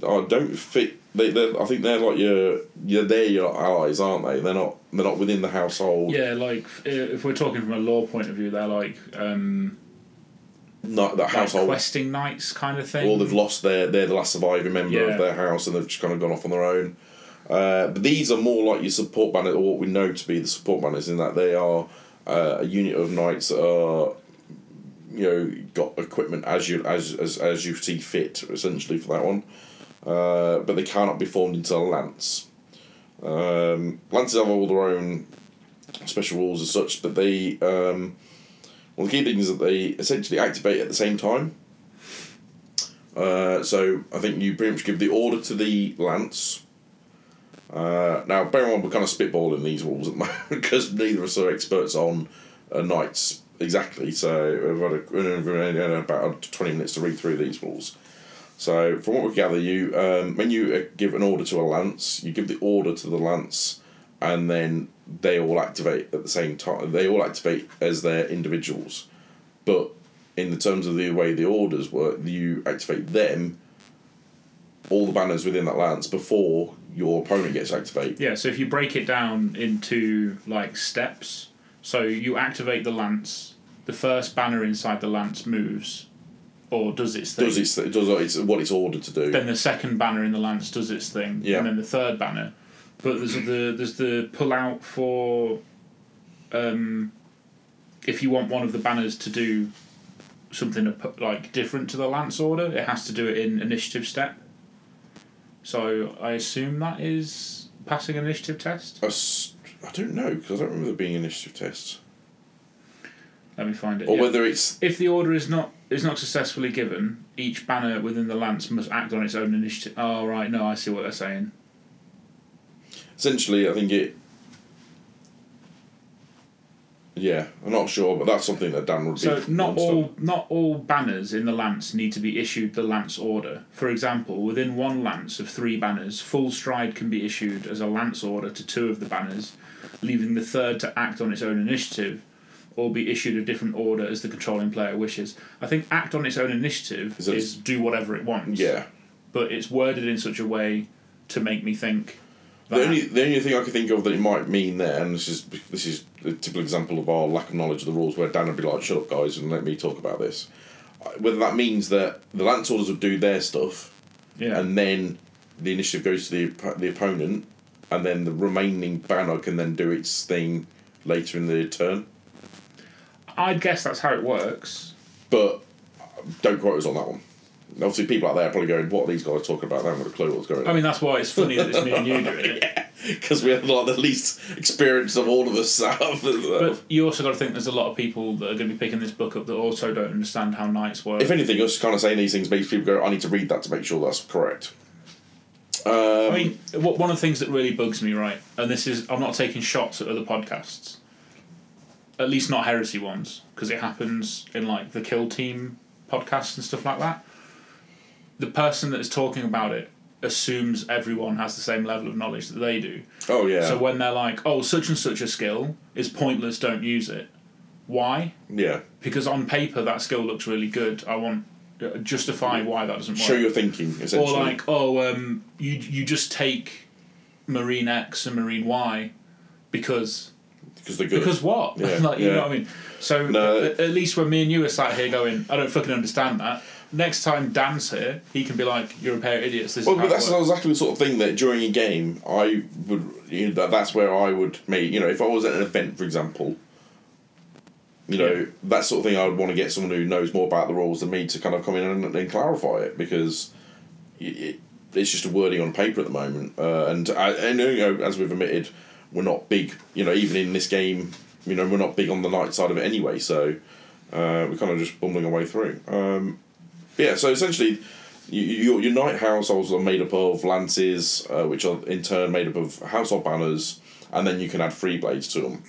Speaker 2: uh, don't fit. They, I think they're like your, your, they're your allies, aren't they? They're not. They're not within the household.
Speaker 1: Yeah, like if we're talking from a law point of view, they're like um,
Speaker 2: Not that
Speaker 1: like
Speaker 2: household.
Speaker 1: questing knights kind of thing.
Speaker 2: or they've lost their. They're the last surviving member
Speaker 1: Yeah.
Speaker 2: of their house, and they've just kind of gone off on their own. Uh, but these are more like your support banners, or what we know to be the support banners, in that they are uh, a unit of knights that are, you know, got equipment as you as as, as you see fit, essentially for that one. Uh, but they cannot be formed into a lance. Um, lances have all their own special rules as such, but they um, well the key thing is that they essentially activate at the same time. Uh, so I think you pretty much give the order to the lance. Uh, now, bear in mind, we're kind of spitballing these rules at the [laughs] moment because neither of us are experts on uh, knights exactly. So we've had a, about twenty minutes to read through these rules. So from what we gather, you um, when you uh, give an order to a lance, you give the order to the lance, and then they all activate at the same time. They all activate as their individuals, but in the terms of the way the orders work, you activate them, all the banners within that lance before your opponent gets activated.
Speaker 1: Yeah, so if you break it down into like steps, so you activate the lance, the first banner inside the lance moves, or does its thing.
Speaker 2: Does its it does its what it's ordered to do.
Speaker 1: Then the second banner in the lance does its thing,
Speaker 2: Yeah.
Speaker 1: and then the third banner. But there's the there's the pull out for, um, if you want one of the banners to do something like different to the lance order, it has to do it in initiative step. So I assume that is passing an initiative test.
Speaker 2: I s- I don't know because I don't remember there being initiative tests
Speaker 1: Let me find it.
Speaker 2: or
Speaker 1: yeah.
Speaker 2: whether it's
Speaker 1: If the order is not is not successfully given, each banner within the lance must act on its own initiative. Oh right, no, I see what they're saying.
Speaker 2: essentially I think it Yeah, I'm not sure, but that's something that Dan would be.
Speaker 1: So not all not all banners in the lance need to be issued the lance order. For example, within one lance of three banners, full stride can be issued as a lance order to two of the banners, leaving the third to act on its own initiative, or be issued a different order as the controlling player wishes. I think act on its own initiative
Speaker 2: Is
Speaker 1: is, do whatever it wants.
Speaker 2: Yeah.
Speaker 1: But it's worded in such a way to make me think.
Speaker 2: The only the only thing I can think of that it might mean there, and this is this is a typical example of our lack of knowledge of the rules, where Dan would be like, "Shut up, guys, and let me talk about this." Whether that means that the lance orders would do their stuff,
Speaker 1: yeah.
Speaker 2: and then the initiative goes to the the opponent, and then the remaining banner can then do its thing later in the turn.
Speaker 1: I'd guess that's how it works.
Speaker 2: But don't quote us on that one. Obviously, people out there are probably going, "What are these guys talking about?" They haven't got a clue what's going on.
Speaker 1: I mean, that's why it's funny that it's me and you doing it. [laughs]
Speaker 2: Yeah, because we have like the least experience of all of us. Have. [laughs]
Speaker 1: But you also got to think there's a lot of people that are going to be picking this book up that also don't understand how knights work.
Speaker 2: if anything, us kind of saying these things makes people go, "I need to read that to make sure that's correct." Um,
Speaker 1: I mean, one of the things that really bugs me, right, and this is, I'm not taking shots at other podcasts, at least not heresy ones, because it happens in like the Kill Team podcasts and stuff like that. The person that is talking about it assumes everyone has the same level of knowledge that they do.
Speaker 2: oh yeah,
Speaker 1: So when they're like, "Oh, such and such a skill is pointless, don't use it," why?
Speaker 2: yeah.
Speaker 1: Because on paper that skill looks really good. I want uh, justify why that doesn't work.
Speaker 2: Show your thinking essentially.
Speaker 1: or like, oh, um, you you just take Marine X and Marine Y because
Speaker 2: because they're good.
Speaker 1: because what?
Speaker 2: Yeah, [laughs]
Speaker 1: like you
Speaker 2: yeah.
Speaker 1: know what I mean. So
Speaker 2: No.
Speaker 1: at, at least when me and you are sat here going, I don't fucking understand that. Next time Dan's here, he can be like, "You're a pair of idiots." This
Speaker 2: Well, but that's exactly the sort of thing that during a game I would. You know, that, that's where I would make. You know, if I was at an event, for example. You know,
Speaker 1: Yeah.
Speaker 2: that sort of thing. I would want to get someone who knows more about the rules than me to kind of come in and, and clarify it because it, it, it's just a wording on paper at the moment. Uh, and I, and you know, as we've admitted, we're not big. You know, even in this game, you know, we're not big on the knight side of it anyway. So uh, we're kind of just bumbling our way through. Um, yeah, so essentially, you, your, your knight households are made up of lances, uh, which are in turn made up of household banners, and then you can add free blades to them.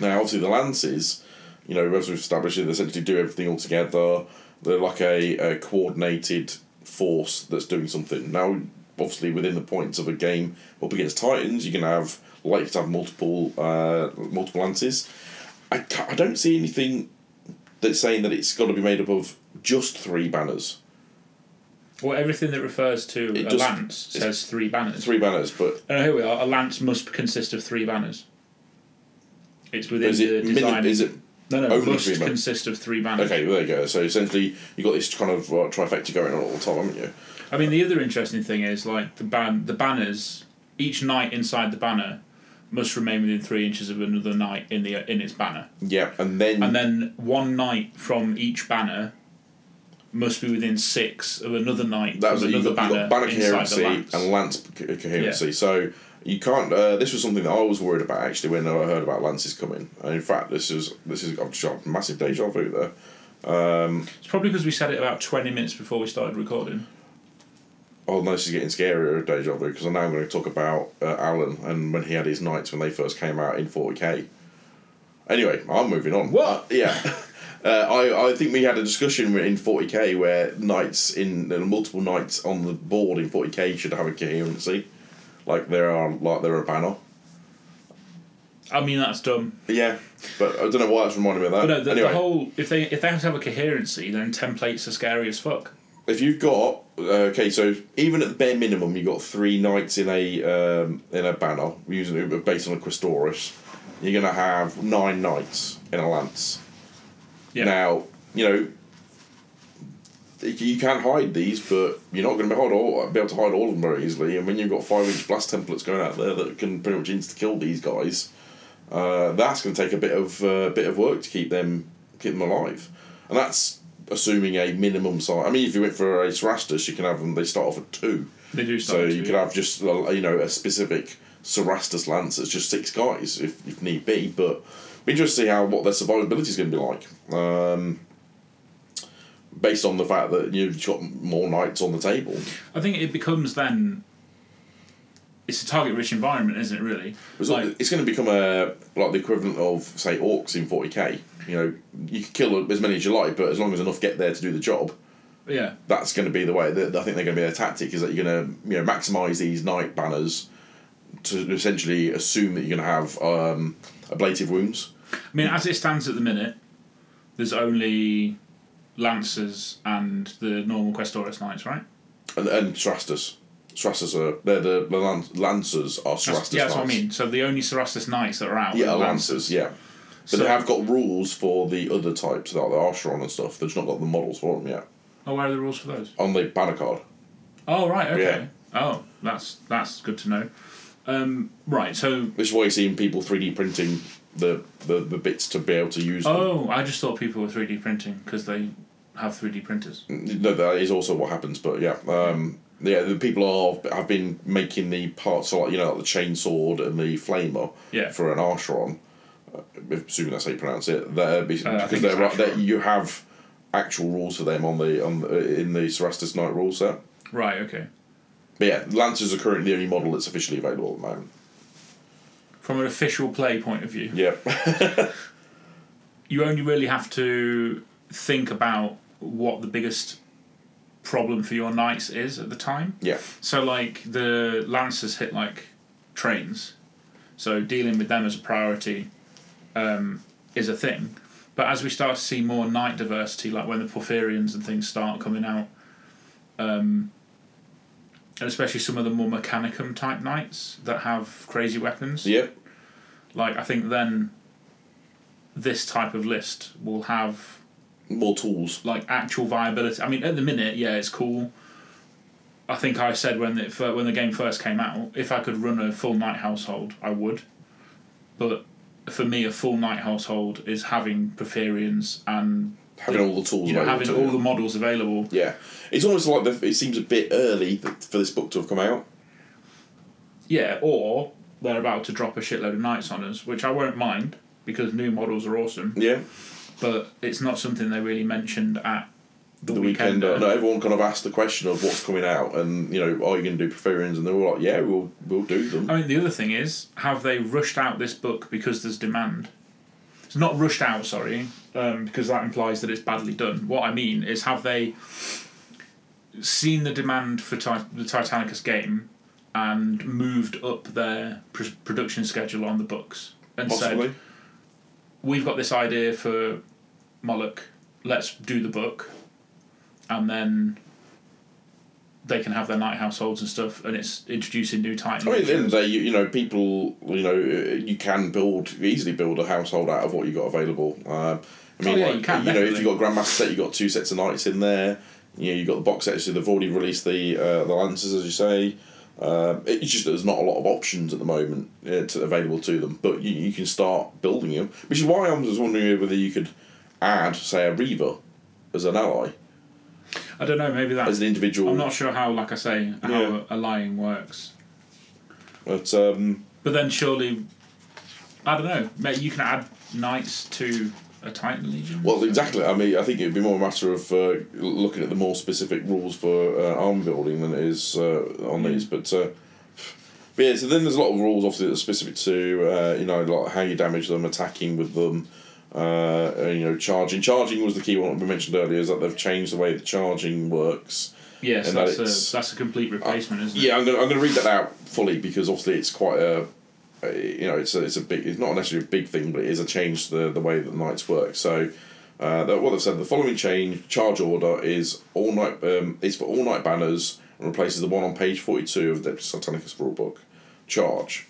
Speaker 2: Now, obviously, the lances, you know, as we've established, they essentially do everything all together. They're like a, a coordinated force that's doing something. Now, obviously, within the points of a game up against Titans, you can have like to have multiple uh, multiple lances. I, I don't see anything that's saying that it's got to be made up of just three banners.
Speaker 1: Well, everything that refers to
Speaker 2: It
Speaker 1: a lance says three banners.
Speaker 2: Three banners, but
Speaker 1: Uh, here we are. A lance must consist of three banners. It's within
Speaker 2: is
Speaker 1: the design.
Speaker 2: minim, is it
Speaker 1: no, no,
Speaker 2: only
Speaker 1: must
Speaker 2: three banners?
Speaker 1: consist of three banners.
Speaker 2: okay? There you go. So essentially, you've got this kind of uh, trifecta going on all the time, haven't you?
Speaker 1: I mean, the other interesting thing is like the ban, the banners. Each knight inside the banner must remain within three inches of another knight in the in its banner,
Speaker 2: Yeah, and then
Speaker 1: and then one knight from each banner must be within six of another knight
Speaker 2: that was
Speaker 1: from another
Speaker 2: got,
Speaker 1: banner,
Speaker 2: banner coherency
Speaker 1: the lance.
Speaker 2: and lance co- coherency. So you can't. Uh, this was something that I was worried about actually when I heard about lances coming. And in fact, this is this is I've got massive deja vu there.
Speaker 1: It's probably because we said it about twenty minutes before we started recording.
Speaker 2: Oh, no, this is getting scarier, deja vu, because now I'm going to talk about uh, Alan and when he had his knights when they first came out in 40k. Anyway, I'm moving on.
Speaker 1: What?
Speaker 2: Uh, yeah. [laughs] Uh, I, I think we had a discussion in 40k where knights in uh, multiple knights on the board in 40k should have a coherency, like there are like they're a banner.
Speaker 1: I mean, that's dumb.
Speaker 2: Yeah, but I don't know why that's reminding me of that.
Speaker 1: But no, the,
Speaker 2: anyway,
Speaker 1: the whole if they if they have to have a coherency, then templates are scary as fuck.
Speaker 2: if you've got okay, so even at the bare minimum, you've got three knights in a um, in a banner using based on a Questoris. You're gonna have nine knights in a lance. Now you know you can't hide these, but you're not going to be, hide all, be able to hide all of them very easily. And when you've got five inch blast templates going out there that can pretty much insta kill these guys, uh, that's going to take a bit of uh, bit of work to keep them keep them alive, and that's assuming a minimum size. I mean, if you went for a Cerastus, you can have them. They start off at two,
Speaker 1: They do
Speaker 2: so you could have just uh, you know a specific Cerastus lance that's just six guys if, if need be. But interested to see how what their survivability is going to be like. Um, based on the fact that you've got more knights on the table.
Speaker 1: I think it becomes then. It's a target-rich environment, isn't it? Really.
Speaker 2: It's,
Speaker 1: Like-
Speaker 2: it's going to become a like the equivalent of say orcs in 40k. You know, you can kill as many as you like, but as long as enough get there to do the job,
Speaker 1: Yeah.
Speaker 2: that's going to be the way. That I think they're going to be their tactic is that you're going to you know maximize these knight banners to essentially assume that you're going to have um, ablative wounds.
Speaker 1: I mean, as it stands at the minute, there's only lancers and the normal Questoris knights, right?
Speaker 2: And, and Cerastus. Cerastus are they're the, the lan- lancers are
Speaker 1: That's, yeah, that's what I
Speaker 2: knights.
Speaker 1: mean. So the only Cerastus knights that are out.
Speaker 2: Yeah,
Speaker 1: are
Speaker 2: lancers. Yeah, but
Speaker 1: So-
Speaker 2: they have got rules for the other types, like the Archeron and stuff. They've just not got the models for them yet
Speaker 1: Oh, where are the rules for those?
Speaker 2: on the banner card.
Speaker 1: Oh, right. Okay. Oh, that's that's good to know. Um, right. So.
Speaker 2: Which is why you're seeing people three D printing the, the, the bits to be able to use them.
Speaker 1: Oh, I just thought people were 3D printing because they have 3D printers.
Speaker 2: No, that is also what happens. But yeah, um, yeah, the people are have been making the parts, like you know, like the chainsword and the flamer
Speaker 1: Yeah.
Speaker 2: for an Archeron. Uh, assuming that's how you pronounce it. They're,
Speaker 1: Uh,
Speaker 2: because they're, right- they
Speaker 1: Archeron.
Speaker 2: you have actual rules for them on the on the, in the Cerastus Knight rule set.
Speaker 1: Right. Okay.
Speaker 2: But yeah, Lancers are currently the only model that's officially available at the moment.
Speaker 1: From an official play point of view,
Speaker 2: Yeah, [laughs]
Speaker 1: you only really have to think about what the biggest problem for your knights is at the time.
Speaker 2: yeah,
Speaker 1: So like the lancers hit like trains, so dealing with them as a priority um, is a thing. But as we start to see more knight diversity, like when the Porphyrians and things start coming out, um, and especially some of the more mechanicum type knights that have crazy weapons,
Speaker 2: yeah.
Speaker 1: like I think then this type of list will have
Speaker 2: More tools.
Speaker 1: like actual viability. I mean, at the minute, yeah, it's cool. I think I said when it when the game first came out, if I could run a full knight household, I would. But for me, a full knight household is having Porphyrians and
Speaker 2: Having all the tools.
Speaker 1: you know
Speaker 2: available
Speaker 1: having
Speaker 2: to
Speaker 1: all the models available.
Speaker 2: Yeah, it's almost like the, it seems a bit early for this book to have come out.
Speaker 1: Yeah, or they're about to drop a shitload of knights on us, which I won't mind because new models are awesome.
Speaker 2: Yeah,
Speaker 1: But it's not something they really mentioned at the,
Speaker 2: the
Speaker 1: weekend.
Speaker 2: weekend. uh, no, everyone kind of asked the question of what's coming out, and you know, are you going to do Porphyrians? And they were like, yeah, we'll we'll do them.
Speaker 1: I mean, the other thing is, have they rushed out this book because there's demand? It's not rushed out, sorry, um, because that implies that it's badly done. What I mean is, have they seen the demand for ti- the Titanicus game and moved up their pr- production schedule on the books and
Speaker 2: Possibly.
Speaker 1: said, "We've got this idea for Moloch. Let's do the book," and then. They can have their knight households and stuff, and it's introducing new titans.
Speaker 2: I mean, at the end of the day, you, you know, people, you know, you can build easily build a household out of what you got available. Um, I mean,
Speaker 1: Oh, yeah,
Speaker 2: like,
Speaker 1: you can,
Speaker 2: know, if you got Grandmaster set, you got two sets of knights in there. You know, you got the box sets. So they've already released the uh, the lancers, as you say. Um, it's just that there's not a lot of options at the moment uh, to, available to them, but you, you can start building them. Which is why I was wondering whether you could add, say, a Reaver as an ally,
Speaker 1: I don't know. Maybe
Speaker 2: that
Speaker 1: as
Speaker 2: an individual.
Speaker 1: I'm not sure how, like I say, how
Speaker 2: Yeah.
Speaker 1: a lying works.
Speaker 2: But um,
Speaker 1: But then surely, I don't know. Maybe you can add knights to a Titan Legion.
Speaker 2: Well, exactly. I mean, I think it'd be more a matter of uh, looking at the more specific rules for uh, arm building than it is uh, on these. But, uh, but yeah, so then there's a lot of rules, obviously, that are specific to uh, you know like how you damage them, attacking with them, uh, you know, charging. Charging was the key one we mentioned earlier. Is that they've changed the way the charging works.
Speaker 1: Yes,
Speaker 2: and that
Speaker 1: that's
Speaker 2: it's-
Speaker 1: a that's a complete replacement, isn't it?
Speaker 2: Yeah, I'm gonna I'm gonna read that out fully because obviously it's quite a, you know it's a, it's a big it's not necessarily a big thing but it is a change to the the way that the knights work. So uh, that, what they've said the following change charge order is all knight um, is for all knight banners and replaces the one on page forty two of the Titanicus rule book. Charge.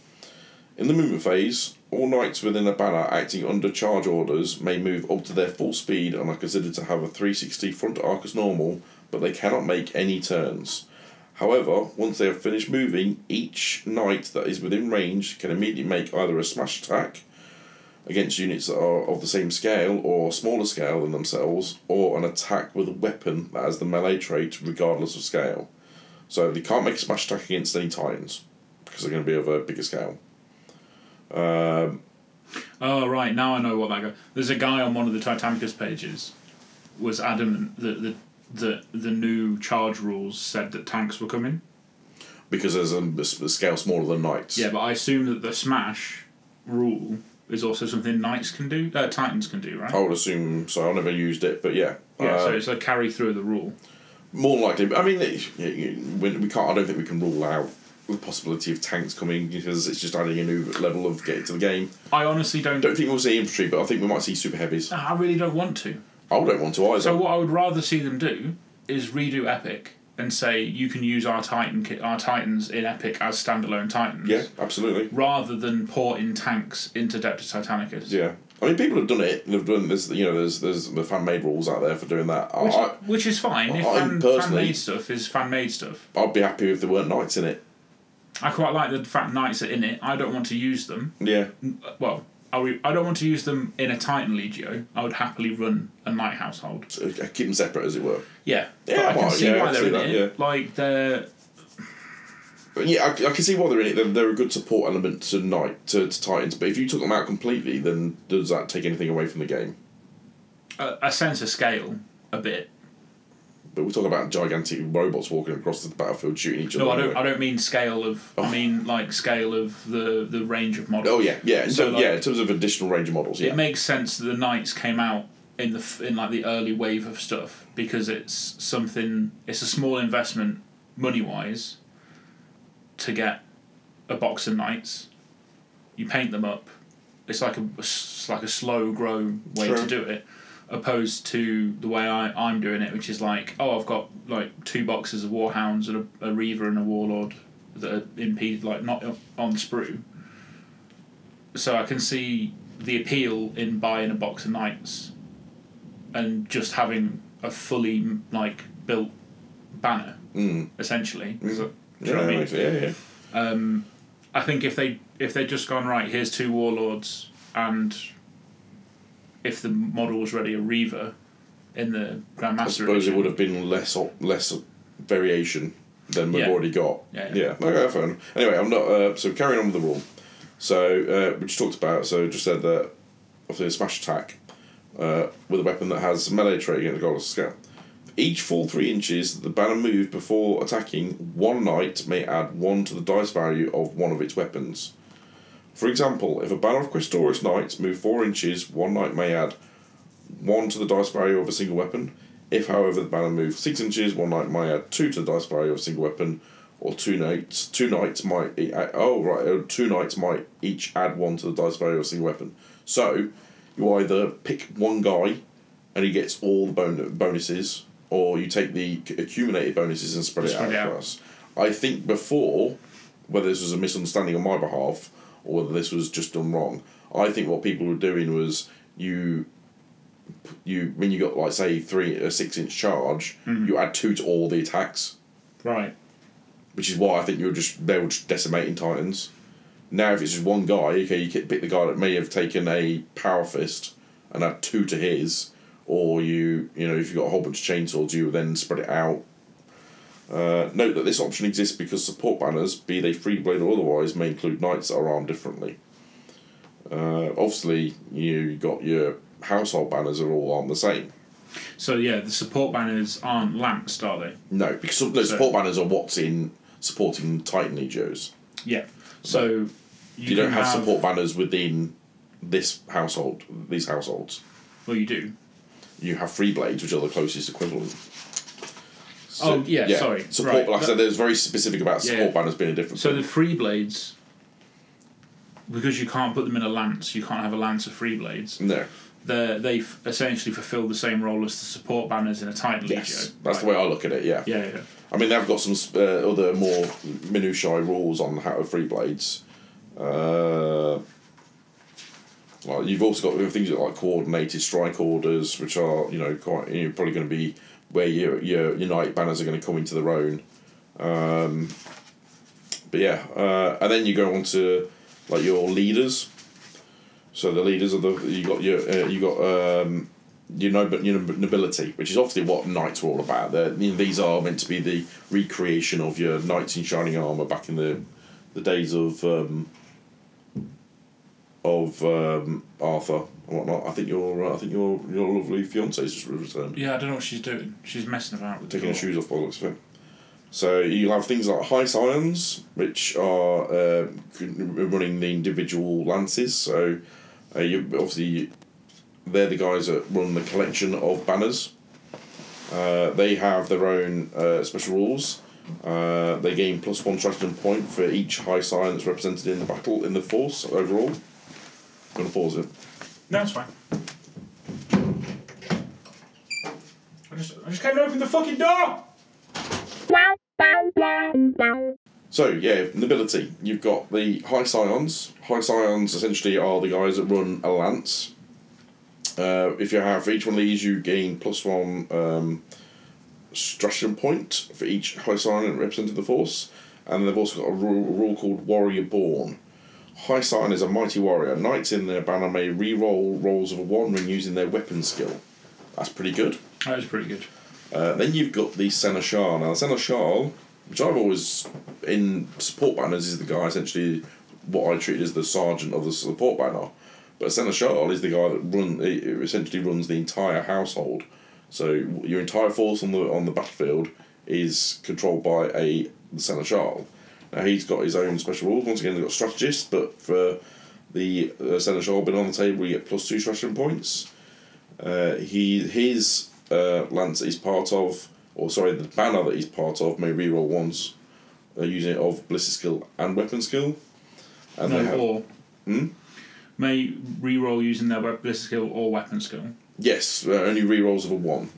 Speaker 2: In the movement phase, all knights within a banner acting under charge orders may move up to their full speed and are considered to have a 360 front arc as normal, but they cannot make any turns. However, once they have finished moving, each knight that is within range can immediately make either a smash attack against units that are of the same scale or smaller scale than themselves, or an attack with a weapon that has the melee trait regardless of scale. So they can't make a smash attack against any titans because they're going to be of a bigger scale. Um,
Speaker 1: Oh right, now I know what that guy. There's a guy on one of the Titanicus pages, was adamant that the the the new charge rules said that tanks were coming.
Speaker 2: because there's a, a scale smaller than knights.
Speaker 1: Yeah, but I assume that the smash rule is also something knights can do, uh, titans can do, right?
Speaker 2: I would assume so. I've never used it, but yeah.
Speaker 1: yeah,
Speaker 2: Uh,
Speaker 1: so it's a carry through of the rule.
Speaker 2: more likely. I mean, it, you- you- we we can't. I don't think we can rule out the possibility of tanks coming because it's just adding a new level of getting to the game.
Speaker 1: I honestly don't.
Speaker 2: don't think we'll see infantry, but I think we might see super heavies.
Speaker 1: I really don't want to.
Speaker 2: I don't want to either.
Speaker 1: So what I would rather see them do is redo Epic and say you can use our Titan our Titans in Epic as standalone Titans.
Speaker 2: yeah, absolutely.
Speaker 1: Rather than porting tanks into Deptus Titanicus.
Speaker 2: Yeah, I mean, people have done it. They've done this. You know, there's there's the fan made rules out there for doing that.
Speaker 1: Which,
Speaker 2: I,
Speaker 1: which is fine. If
Speaker 2: I
Speaker 1: fan, fan
Speaker 2: personally-
Speaker 1: made stuff is fan made stuff.
Speaker 2: I'd be happy if there weren't knights in it.
Speaker 1: I quite like the fact knights are in it. I don't want to use them.
Speaker 2: Yeah,
Speaker 1: Well, I, re- I don't want to use them in a Titan Legio. I would happily run a knight household.
Speaker 2: so uh, keep them separate as it were.
Speaker 1: Yeah,
Speaker 2: Yeah,
Speaker 1: but I can
Speaker 2: well,
Speaker 1: see
Speaker 2: yeah,
Speaker 1: why they're
Speaker 2: see
Speaker 1: in
Speaker 2: that,
Speaker 1: it. Like they're
Speaker 2: But yeah, I, I can see why they're in it. They're, they're a good support element to knight to, to titans. But if you took them out completely, then does that take anything away from the game?
Speaker 1: a, a sense of scale a bit.
Speaker 2: But we're talking about gigantic robots walking across the battlefield shooting each other.
Speaker 1: No, I don't.
Speaker 2: anyway.
Speaker 1: I don't mean scale of. I oh. mean like scale of the the range of models.
Speaker 2: Oh yeah, yeah. In
Speaker 1: So, like-
Speaker 2: yeah, in terms of additional range of models, yeah.
Speaker 1: It makes sense that the knights came out in the in like the early wave of stuff because it's something. It's a small investment money wise. To get a box of knights, you paint them up. It's like a it's like a slow grow way
Speaker 2: True.
Speaker 1: to do it, opposed to the way I, I'm doing it, which is like, oh, I've got like two boxes of warhounds and a, a reaver and a warlord that are impeded, like not on sprue. So I can see the appeal in buying a box of knights, and just having a fully like built banner,
Speaker 2: Mm.
Speaker 1: essentially. you
Speaker 2: Yeah,
Speaker 1: know what I mean?
Speaker 2: yeah, yeah.
Speaker 1: Um, I think if they if they'd just gone right, here's two warlords, and if the model was ready, a reaver in the Grandmaster.
Speaker 2: I suppose
Speaker 1: edition.
Speaker 2: it would have been less op- less variation than we've
Speaker 1: Yeah.
Speaker 2: already got.
Speaker 1: Yeah,
Speaker 2: yeah.
Speaker 1: yeah.
Speaker 2: Okay. Anyway, I'm not. Uh, so carrying on with the rule. So uh, we just talked about. So just said that obviously a smash attack uh, with a weapon that has melee trait against the Goddess scale. Each full three inches that the banner moved before attacking, one knight may add one to the dice value of one of its weapons. For example, if a banner of Questoris knights move four inches, one knight may add one to the dice value of a single weapon. If, however, the banner moves six inches, one knight may add two to the dice value of a single weapon, or two knights. Two knights might e- oh right, uh, two knights might each add one to the dice value of a single weapon. So you either pick one guy, and he gets all the bon- bonuses, or you take the accumulated bonuses and spread it out
Speaker 1: it out.
Speaker 2: across. I think before, whether this was a misunderstanding on my behalf or whether this was just done wrong, I think what people were doing was you you when you got like say three a six inch charge,
Speaker 1: Mm-hmm.
Speaker 2: you add two to all the attacks,
Speaker 1: right.
Speaker 2: which is why I think you were just they were just decimating titans. Now if it's just one guy, okay, you pick the guy that may have taken a power fist and add two to his, or you you know if you've got a whole bunch of chainsaws, you then spread it out. Uh, note that this option exists because support banners, be they free blade or otherwise, may include knights that are armed differently. Uh, obviously, you got your household banners are all armed the same.
Speaker 1: So yeah, the support banners aren't lanced, are they?
Speaker 2: No, because some, no,
Speaker 1: So-
Speaker 2: support banners are what's in supporting Titan Legios.
Speaker 1: Yeah. So you,
Speaker 2: You, don't
Speaker 1: can
Speaker 2: have, support banners within this household, these households.
Speaker 1: Well, you do.
Speaker 2: You have free blades, which are the closest equivalent.
Speaker 1: Oh, yeah, sorry.
Speaker 2: Support,
Speaker 1: Right.
Speaker 2: like I said, there's very specific about
Speaker 1: Yeah.
Speaker 2: support banners being a different.
Speaker 1: So the free blades, because you can't put them in a lance, you can't have a lance of free blades.
Speaker 2: no,
Speaker 1: They they f- essentially fulfil the same role as the support banners in a Titan
Speaker 2: yes, that's the way I look at it. Yeah,
Speaker 1: Yeah, yeah.
Speaker 2: I mean they've got some uh, other more minutiae rules on how to free blades. Uh, like you've also got things like coordinated strike orders, which are you know quite you're probably going to be where your your knight banners are going to come into their own. Um, but yeah, uh, and then you go on to like your leaders. So the leaders of the you got your uh, you got um, your, nob- your nobility, which is obviously what knights were all about. You know, these are meant to be the recreation of your knights in shining armor back in the the days of um, of um, Arthur and whatnot. I think your uh, I think your your lovely fiance's just returned,
Speaker 1: Yeah, I don't know what she's doing. She's messing about with the
Speaker 2: taking her shoes off by the looks of it. So you'll have things like high scions, which are uh, running the individual lances. So uh, you obviously they're the guys that run the collection of banners. Uh, they have their own uh, special rules. Uh, they gain plus one stratagem point for each high that's represented in the battle in the force overall. I'm gonna pause it.
Speaker 1: No, it's fine. I just, I just came to open the fucking door!
Speaker 2: So yeah, nobility. You've got the high scions. High scions essentially are the guys that run a lance. Uh, if you have for each one of these, you gain plus one um, stratagem point for each high scion represented in the force, and they've also got a rule, a rule called Warrior Born. High scion is a mighty warrior. Knights in their banner may re-roll rolls of a one when using their weapon skill. That's pretty good.
Speaker 1: That is pretty good.
Speaker 2: Uh, then you've got the Seneschal. Now, the Seneschal, which I've always, in support banners, is the guy essentially what I treat as the sergeant of the support banner. But Seneschal is the guy that run essentially runs the entire household. So your entire force on the on the battlefield is controlled by a Seneschal. Now he's got his own special rules. Once again, they've got strategists, but for the uh, Seneschal being on the table, you get plus two stratagem points. Uh, he his uh, lance is part of, or sorry, the banner that he's part of may reroll once, uh, using it of ballistic skill and weapon skill. And
Speaker 1: No,
Speaker 2: have
Speaker 1: or.
Speaker 2: Hmm?
Speaker 1: May re-roll using their ballistic skill or weapon skill.
Speaker 2: yes, uh, only rerolls of a one.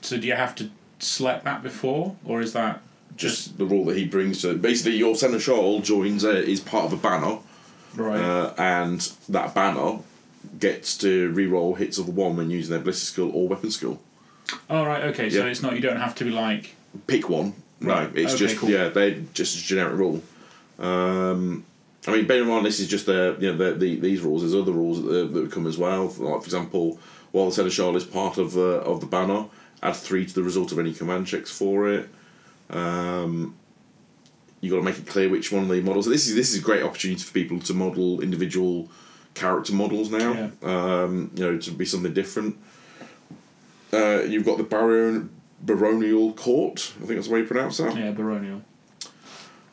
Speaker 1: So do you have to select that before, or is that
Speaker 2: Just the rule that he brings to basically your seneschal joins a, is part of a banner,
Speaker 1: right?
Speaker 2: uh, and that banner gets to re-roll hits of one when using their ballistic skill or weapon skill.
Speaker 1: oh right, okay. So
Speaker 2: yeah.
Speaker 1: it's not you don't have to be like
Speaker 2: pick one.
Speaker 1: Right,
Speaker 2: No, it's
Speaker 1: okay,
Speaker 2: just
Speaker 1: cool.
Speaker 2: yeah, they just a generic rule. Um, I mean, bear in mind this is just the you know the, the these rules. There's other rules that, that come as well. Like for example, while the seneschal is part of the of the banner, add three to the result of any command checks for it. Um, you got to make it clear which one of the models. This is this is a great opportunity for people to model individual character models now. Um, you know, to be something different. Uh, you've got the baron baronial court. I think that's the way you pronounce that.
Speaker 1: yeah baronial.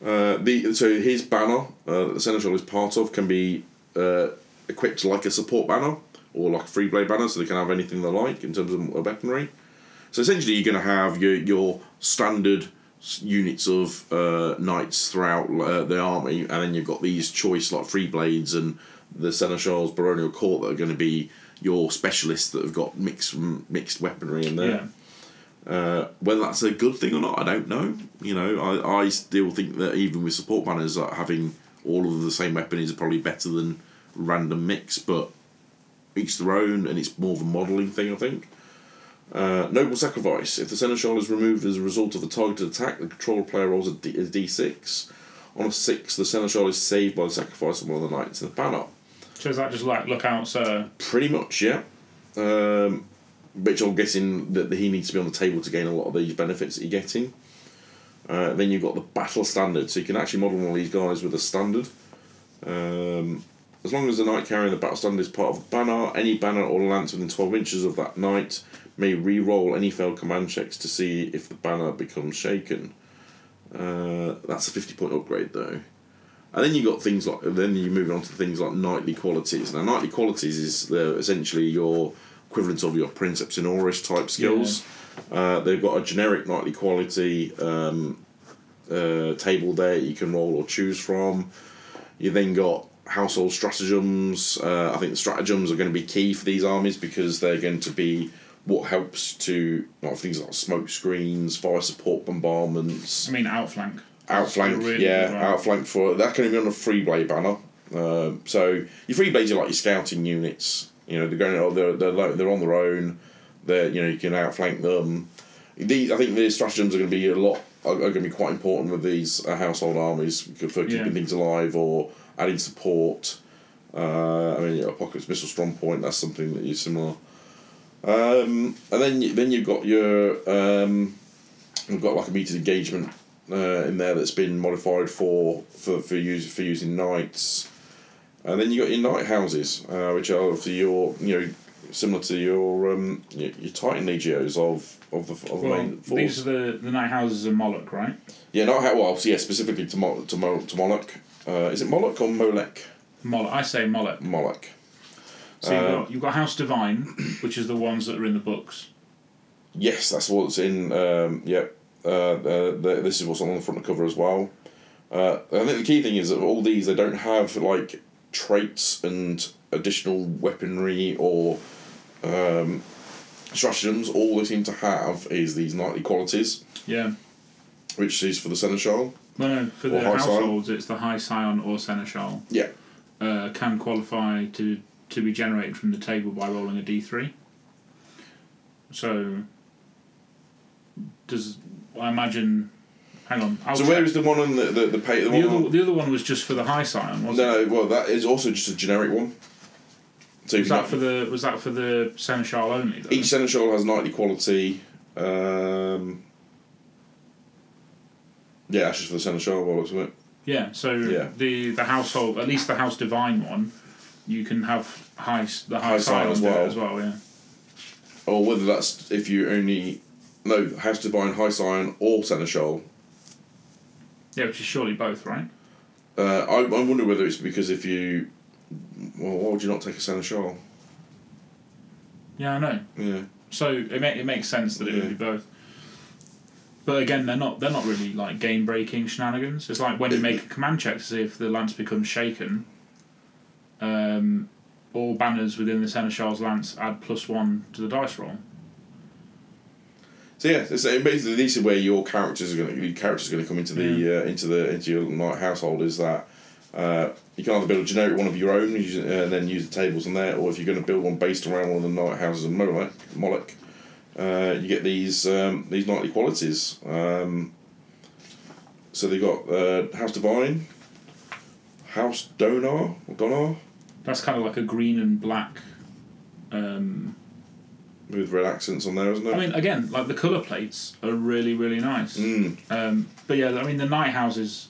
Speaker 2: Uh, the so his banner uh, that the seneschal is part of can be uh, equipped like a support banner or like a free blade banner, so they can have anything they like in terms of weaponry. So essentially, you're going to have your your standard units of uh, knights throughout uh, the army, and then you've got these choice like free blades and the seneschal's baronial court that are going to be your specialists that have got mixed mixed weaponry in there.
Speaker 1: Yeah.
Speaker 2: Uh, whether that's a good thing or not, I don't know. You know, I, I still think that even with support banners, that having all of the same weapon is probably better than random mix, but each their own, and it's more of a modelling thing, I think. Uh, Noble Sacrifice. If the Seneschal is removed as a result of a targeted attack, the controller player rolls a, D, a d6. On a 6, the Seneschal is saved by the sacrifice of one of the knights in the banner.
Speaker 1: So is that just like look out, sir?
Speaker 2: Pretty much, yeah. Um, which I'm guessing that he needs to be on the table to gain a lot of these benefits that you're getting. Uh, then you've got the battle standard, so you can actually model one of these guys with a standard. Um, as long as the knight carrying the battle standard is part of the banner, any banner or lance within 12 inches of that knight may re-roll any failed command checks to see if the banner becomes shaken. Uh, that's a 50 point upgrade though. And then you got things like then you move on to things like knightly qualities. Now knightly qualities is the, essentially your equivalent of your Princeps Senioris type skills. Uh, they've got a generic knightly quality um, uh, table there you can roll or choose from. You then got household stratagems. Uh, I think the stratagems are going to be key for these armies because they're going to be what helps to like things like smoke screens, fire support bombardments
Speaker 1: I mean outflank.
Speaker 2: outflank,
Speaker 1: Really
Speaker 2: yeah, outflank for that can be on a free blade banner. Um, so your free blades are like your scouting units. You know they're going, oh, they're they're they're on their own. They're you know you can outflank them. These I think the stratagems are going to be a lot are, are going to be quite important with these uh, household armies for keeping
Speaker 1: Yeah.
Speaker 2: things alive or adding support. Uh, I mean, apocalypse missile strong point. That's something that is similar. Um, and then then you've got your um, we've got like a metered engagement uh, in there that's been modified for for for use for using knights, and then you got your knight houses, uh, which are for your you know similar to your um, your, your Titan Legios of of the of the
Speaker 1: Well,
Speaker 2: main force.
Speaker 1: these are the, the knight houses of Moloch, right?
Speaker 2: Yeah, not how well. Yeah, specifically to Mo- to Mo- to Moloch. Uh, is it Moloch or Molech?
Speaker 1: Moloch. I say Moloch.
Speaker 2: Moloch.
Speaker 1: So you've, got, you've got House Devine, which is the ones that are in the books.
Speaker 2: Yes, that's what's in. Um, yep. Uh, uh, the, this is what's on the front of the cover as well. Uh, I think the key thing is that all these they don't have like traits and additional weaponry or um, stratagems. All they seem to have is these knightly qualities,
Speaker 1: Yeah.
Speaker 2: which is for the seneschal.
Speaker 1: No, no. For the
Speaker 2: Or High Scion.
Speaker 1: households, it's the High Scion or Seneschal.
Speaker 2: Yeah.
Speaker 1: Uh, can qualify to to be generated from the table by rolling a d3. So, does I imagine? Hang on. I'll
Speaker 2: So
Speaker 1: check.
Speaker 2: where is the one on the the the, pay, the,
Speaker 1: the
Speaker 2: one
Speaker 1: other?
Speaker 2: on,
Speaker 1: The other one was just for the High Scion, wasn't it?
Speaker 2: No, well that is also just a generic one. So
Speaker 1: Was that
Speaker 2: can-
Speaker 1: for the was that for the Seneschal only? Though?
Speaker 2: Each seneschal has knightly quality. Um, yeah, that's just for the seneschal by the looks of it.
Speaker 1: Yeah, so
Speaker 2: Yeah.
Speaker 1: the the household, at least the house Devine one, you can have high the high,
Speaker 2: High
Speaker 1: side
Speaker 2: sign as well.
Speaker 1: as well. Yeah,
Speaker 2: Or whether that's if you only no House Devine, High Scion, or Seneschal.
Speaker 1: yeah, which is surely both, right?
Speaker 2: Uh, I I wonder whether it's because if you well, why would you not take a Seneschal?
Speaker 1: Yeah, I know.
Speaker 2: Yeah,
Speaker 1: So it ma- it makes sense that it
Speaker 2: Yeah.
Speaker 1: would be both. But again, they're not they're not really like game breaking shenanigans. It's like when you make a command check to see if the lance becomes shaken. Um, all banners within the seneschal's lance add plus one to the dice roll.
Speaker 2: So yeah, so basically these are where your characters are going to your characters are going to come into the uh, into the into your knight household is that uh, you can either build a generic one of your own use, uh, and then use the tables on there, or if you're going to build one based around one of the knight houses of Moloch, Moloch uh, you get these um, these knightly qualities. Um, so they've got uh, House Devine, House Donar or Donar
Speaker 1: That's kind of like a green and black. Um,
Speaker 2: with red accents on there, isn't it?
Speaker 1: I mean, again, like the color plates are really really nice.
Speaker 2: mm,
Speaker 1: Um, but yeah, I mean the knight houses,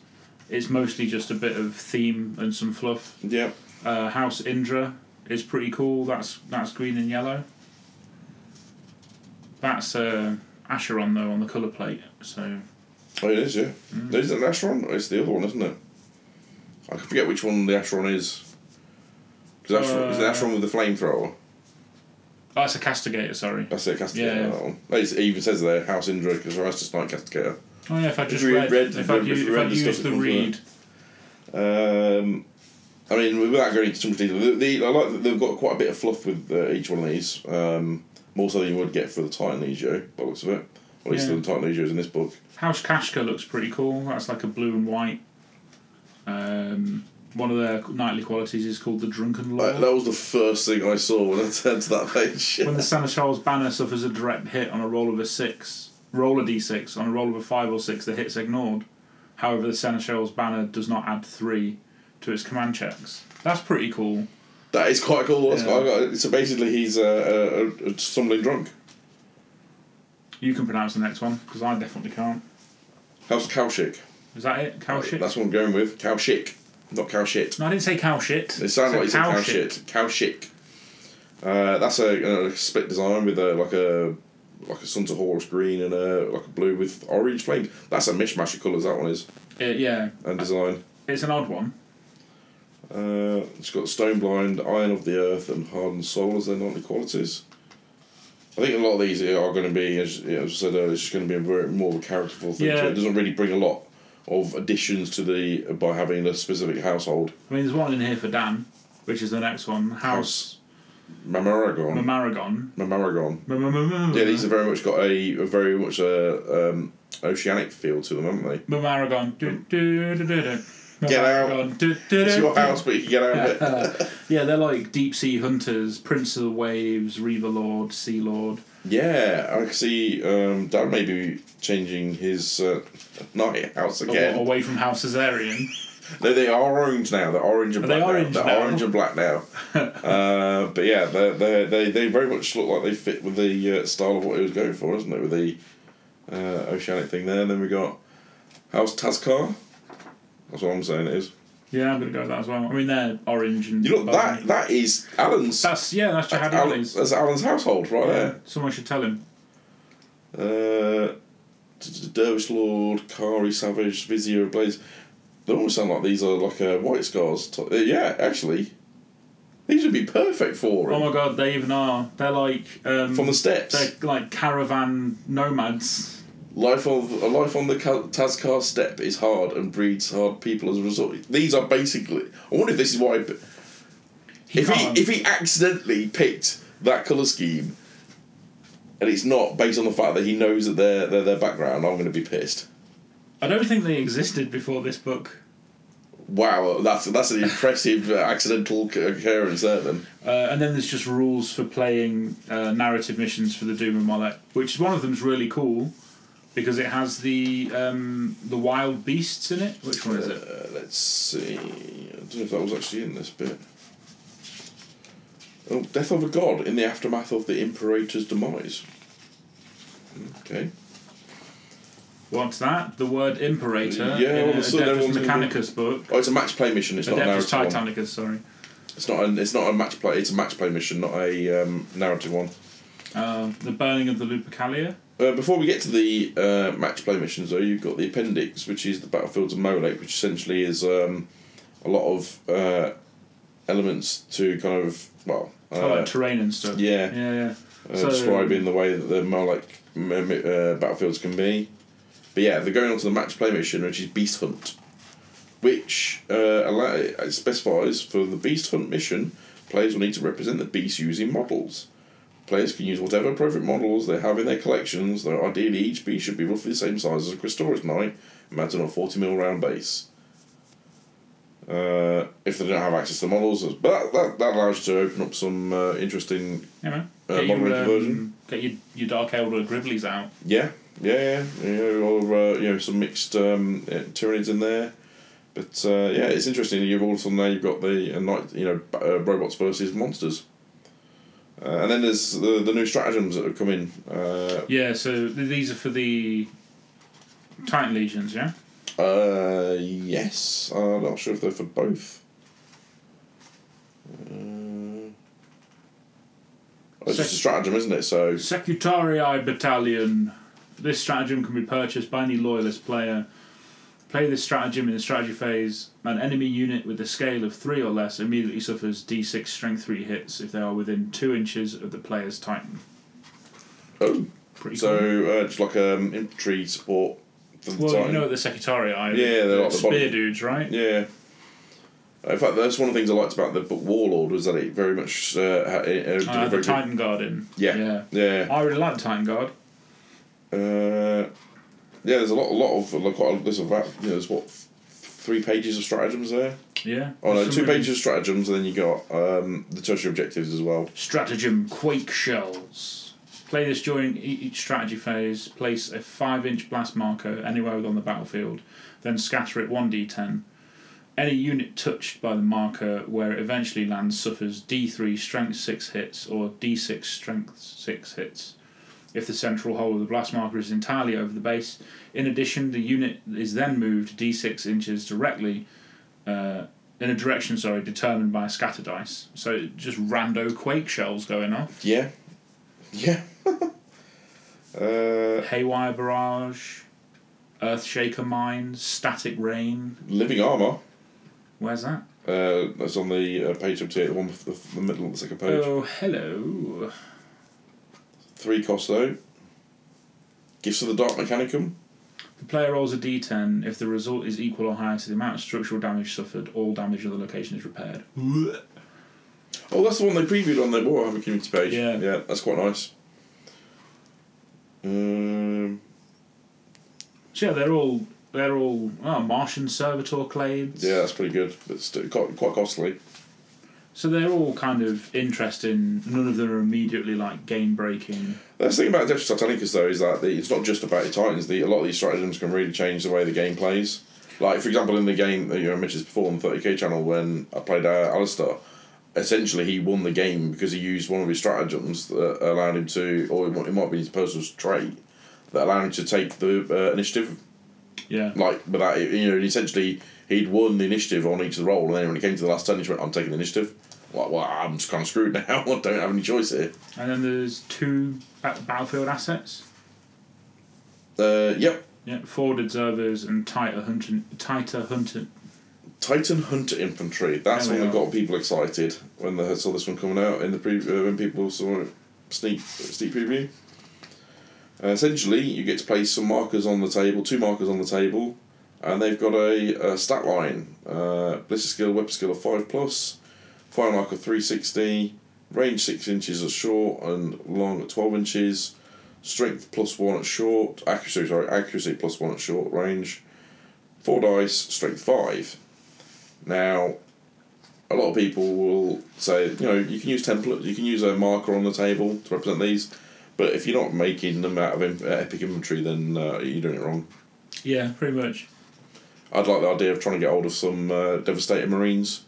Speaker 1: it's mostly just a bit of theme and some fluff.
Speaker 2: yeah.
Speaker 1: Uh, House Indra is pretty cool. That's that's green and yellow. That's uh, Acheron though on the color plate. So
Speaker 2: Oh, it is, yeah.
Speaker 1: Mm.
Speaker 2: There's an Acheron. It's the other one, isn't it? I forget which one the Acheron is. Because Acheron, is
Speaker 1: Uh,
Speaker 2: Acheron with the flamethrower?
Speaker 1: oh, it's a castigator. Sorry.
Speaker 2: That's it, Castigator.
Speaker 1: Yeah, yeah.
Speaker 2: That one. It's- It even says there House Indra because that's just Knight Castigator.
Speaker 1: Oh yeah, if I just
Speaker 2: you
Speaker 1: read,
Speaker 2: read-
Speaker 1: if
Speaker 2: if
Speaker 1: I
Speaker 2: you
Speaker 1: if
Speaker 2: read
Speaker 1: I
Speaker 2: the
Speaker 1: used the
Speaker 2: that
Speaker 1: read,
Speaker 2: Um, I mean, without going into too much detail, the, the, I like that they've got quite a bit of fluff with uh, each one of these. Um, more so than you would get for the Titan Legio, by the looks of it. Or at least
Speaker 1: Yeah.
Speaker 2: the Titan Legios in this book.
Speaker 1: House Kashka looks pretty cool. That's like a blue and white. Um, one of their knightly qualities is called the Drunken Lord.
Speaker 2: That was the first thing I saw when I turned to that page.
Speaker 1: when the Seneschal's banner suffers a direct hit on a roll of a six, roll a d6. On a roll of a five or six, the hit's ignored. However, the Seneschal's banner does not add three to its command checks. That's pretty cool.
Speaker 2: That is quite cool.
Speaker 1: Yeah.
Speaker 2: quite- so basically, he's a, a, a, stumbling drunk.
Speaker 1: You can pronounce the next one because I definitely can't.
Speaker 2: How's Cowshick?
Speaker 1: Is that it? Shit?
Speaker 2: That's what I'm going with. Cowshick, not cow shit.
Speaker 1: No, I didn't say cow shit.
Speaker 2: It sounds
Speaker 1: I
Speaker 2: like it's
Speaker 1: said
Speaker 2: cow shit. Cowshick. Uh, that's a, a split design with a like a like a Sons of Horus green and a like a blue with orange flames. That's a mishmash of colours. That one is
Speaker 1: Uh, yeah,
Speaker 2: and design.
Speaker 1: it's an odd one.
Speaker 2: Uh, it's got Stone Blind, Iron of the Earth, and Hardened Soul as their knightly qualities. I think a lot of these are going to be, as, as I said earlier, it's just going to be a very, more of a characterful thing.
Speaker 1: Yeah.
Speaker 2: So it doesn't really bring a lot of additions to the by having a specific household.
Speaker 1: I mean, there's one in here for Dan, which is the next one. House
Speaker 2: Mamaragon.
Speaker 1: Mamaragon.
Speaker 2: Mamaragon.
Speaker 1: Mamaragon.
Speaker 2: Yeah, these have very much got a, a very much a um, oceanic feel to them, haven't they?
Speaker 1: Mamaragon.
Speaker 2: Get out.
Speaker 1: Mamaragon. Du, du,
Speaker 2: It's your house, but you can get out of it. [laughs]
Speaker 1: yeah, they're like deep sea hunters, Prince of the Waves, Reaver Lord, Sea Lord.
Speaker 2: Yeah, I see um, Dad may be changing his uh, knight house again.
Speaker 1: Away from House Caesarian. [laughs]
Speaker 2: No, they are orange now. They're orange and
Speaker 1: Are
Speaker 2: black
Speaker 1: they
Speaker 2: now.
Speaker 1: orange
Speaker 2: They're
Speaker 1: now?
Speaker 2: orange and black now. [laughs] uh, but yeah, they they they they very much look like they fit with the uh, style of what he was going for, isn't it? With the uh, oceanic thing there. And then we got House Tazkar. That's what I'm saying. It is.
Speaker 1: Yeah, I'm gonna go with that as well. I mean, they're orange and.
Speaker 2: You look that that is Alan's.
Speaker 1: That's yeah, that's Jihad
Speaker 2: Alan,
Speaker 1: Ali's.
Speaker 2: that's Alan's household right
Speaker 1: Yeah, someone should tell him.
Speaker 2: Uh, Dervish Lord, Kari Savage, Vizier of Blaze. They almost sound like these are like uh, White Scars. To- uh, yeah, actually, these would be perfect for
Speaker 1: Oh my god, they even are. They're like um,
Speaker 2: from the steps.
Speaker 1: they're like caravan nomads.
Speaker 2: Life of a life on the Tazcar steppe is hard and breeds hard people as a result. These are basically. I wonder if this is why.
Speaker 1: He
Speaker 2: if
Speaker 1: can't.
Speaker 2: he if he accidentally picked that color scheme, and it's not based on the fact that he knows that they're they're their background, I'm going to be pissed.
Speaker 1: I don't think they existed before this book.
Speaker 2: Wow, that's that's an impressive uh, accidental occurrence there. Then
Speaker 1: Uh, and then there's just rules for playing uh, narrative missions for the Doom and Molech, which one of them's really cool because it has the um, the wild beasts in it. Which one is it?
Speaker 2: uh, let's see. I don't know if that was actually in this bit. Oh, death of a god in the aftermath of the Imperator's demise. Okay.
Speaker 1: What's that? The word Imperator
Speaker 2: Yeah, all
Speaker 1: in
Speaker 2: of a sudden everyone's
Speaker 1: Mechanicus book.
Speaker 2: Oh, it's a match play mission. It's not a narrative one.
Speaker 1: Titanicus, sorry.
Speaker 2: It's not. A, it's not a match play. It's a match play mission, not a um, narrative one.
Speaker 1: Uh, the burning of the Lupercalia.
Speaker 2: Uh, before we get to the uh, match play missions, though, you've got the appendix, which is the battlefields of Molech, which essentially is um, a lot of uh, elements to kind of well,
Speaker 1: Oh,
Speaker 2: uh,
Speaker 1: like terrain and stuff.
Speaker 2: yeah.
Speaker 1: Yeah, yeah.
Speaker 2: uh,
Speaker 1: So-
Speaker 2: describing the way that the Molech m- m- uh, battlefields can be. But yeah, they're going on to the match play mission, which is Beast Hunt, which uh, allow, specifies for the Beast Hunt mission, players will need to represent the beast using models. Players can use whatever appropriate models they have in their collections, though ideally each beast should be roughly the same size as a Questoris Knight, mounted on a 40mm round base. Uh, if they don't have access to models, but that, that, that allows you to open up some uh, interesting
Speaker 1: Yeah, man.
Speaker 2: Uh, modern
Speaker 1: your,
Speaker 2: conversion.
Speaker 1: um, get your, your Dark Eldar Griblies out.
Speaker 2: Yeah, yeah, yeah, you know, or uh, you know, some mixed um, uh, Tyranids in there. But uh, yeah, it's interesting. You've all of a sudden now you've got the uh, knight, you know, uh, robots versus monsters. Uh, and then there's the, the new stratagems that have come in. Uh,
Speaker 1: Yeah, so these are for the Titan Legions, yeah?
Speaker 2: uh, yes, I'm not sure if they're for both. Uh, oh, it's just a stratagem, isn't it? So
Speaker 1: Secutarii Battalion. This stratagem can be purchased by any loyalist player. Play this stratagem in the strategy phase. An enemy unit with a scale of 3 or less immediately suffers d6 strength 3 hits if they are within 2 inches of the player's Titan.
Speaker 2: oh,
Speaker 1: Pretty
Speaker 2: so
Speaker 1: cool.
Speaker 2: uh, just like um, infantry support. The
Speaker 1: Well,
Speaker 2: Titan.
Speaker 1: you know what the Secutarii are.
Speaker 2: Yeah, they're like the
Speaker 1: spear dudes, right?
Speaker 2: Yeah. In fact, that's one of the things I liked about the book Warlord was that it very much uh, had, uh, did
Speaker 1: I
Speaker 2: a
Speaker 1: had
Speaker 2: very
Speaker 1: the
Speaker 2: good-
Speaker 1: Titan Guard in.
Speaker 2: Yeah.
Speaker 1: Yeah.
Speaker 2: Yeah.
Speaker 1: I really like the Titan Guard.
Speaker 2: Uh, yeah, there's a lot, a lot of like quite a, there's about you know there's what three pages of stratagems there.
Speaker 1: Yeah.
Speaker 2: Oh no, two pages of stratagems, and then you got um, the tertiary objectives as well.
Speaker 1: Stratagem Quake Shells. Play this during each strategy phase. Place a 5 inch blast marker anywhere on the battlefield, then scatter it 1d10. Any unit touched by the marker where it eventually lands suffers d3 strength 6 hits or d6 strength 6 hits. If the central hole of the blast marker is entirely over the base, in addition, the unit is then moved d6 inches directly uh, in a direction, sorry, determined by a scatter dice. So just rando quake shells going off.
Speaker 2: Yeah. Yeah. [laughs] uh,
Speaker 1: Haywire barrage, Earthshaker mines, static rain.
Speaker 2: living armor.
Speaker 1: Where's that?
Speaker 2: Uh, that's on the uh, page up to the one the middle of the second page.
Speaker 1: Oh, hello.
Speaker 2: Three cost though. Gifts of the Dark Mechanicum.
Speaker 1: The player rolls a d10. If the result is equal or higher to the amount of structural damage suffered, all damage of the location is repaired.
Speaker 2: Oh, that's the one they previewed on the Warhammer community page.
Speaker 1: Yeah.
Speaker 2: yeah, that's quite nice. Um,
Speaker 1: So yeah, they're all they're all oh, Martian servitor clades.
Speaker 2: yeah, that's pretty good, but still quite, quite costly.
Speaker 1: So they're all kind of interesting. None of them are immediately like game breaking.
Speaker 2: That's the thing about Adeptus Titanicus though is that the, it's not just about the titans. The, a lot of these stratagems can really change the way the game plays. Like for example, in the game that you know, mentioned before on the thirty K channel, when I played uh, Alistair, essentially he won the game because he used one of his stratagems that allowed him to, or it might, be his personal trait that allowed him to take the uh, initiative.
Speaker 1: Yeah.
Speaker 2: Like, but that, you know, essentially he'd won the initiative on each of the roll, and then when it came to the last turn, he went, "I'm taking the initiative." Like, well, I'm just kind of screwed now. [laughs] I don't have any choice here.
Speaker 1: And then there's two battlefield assets.
Speaker 2: Uh, yep,
Speaker 1: Yeah, forward observers and tighter hunter, tighter hunter.
Speaker 2: Titan Hunter Infantry. That's when
Speaker 1: we
Speaker 2: got people excited when they saw this one coming out in the pre- uh, when people saw it sneak sneak preview. Uh, essentially, you get to place some markers on the table, two markers on the table, and they've got a, a stat line: uh, ballistic skill, weapon skill of five plus, fire mark of three sixty, range six inches at short and long at twelve inches, strength plus one at short, accuracy sorry accuracy plus one at short range, four dice, strength five. Now, a lot of people will say, you know, you can use templates, you can use a marker on the table to represent these, but if you're not making them out of uh, epic inventory, then uh, you're doing it wrong.
Speaker 1: Yeah, pretty much.
Speaker 2: I'd like the idea of trying to get hold of some uh, devastated marines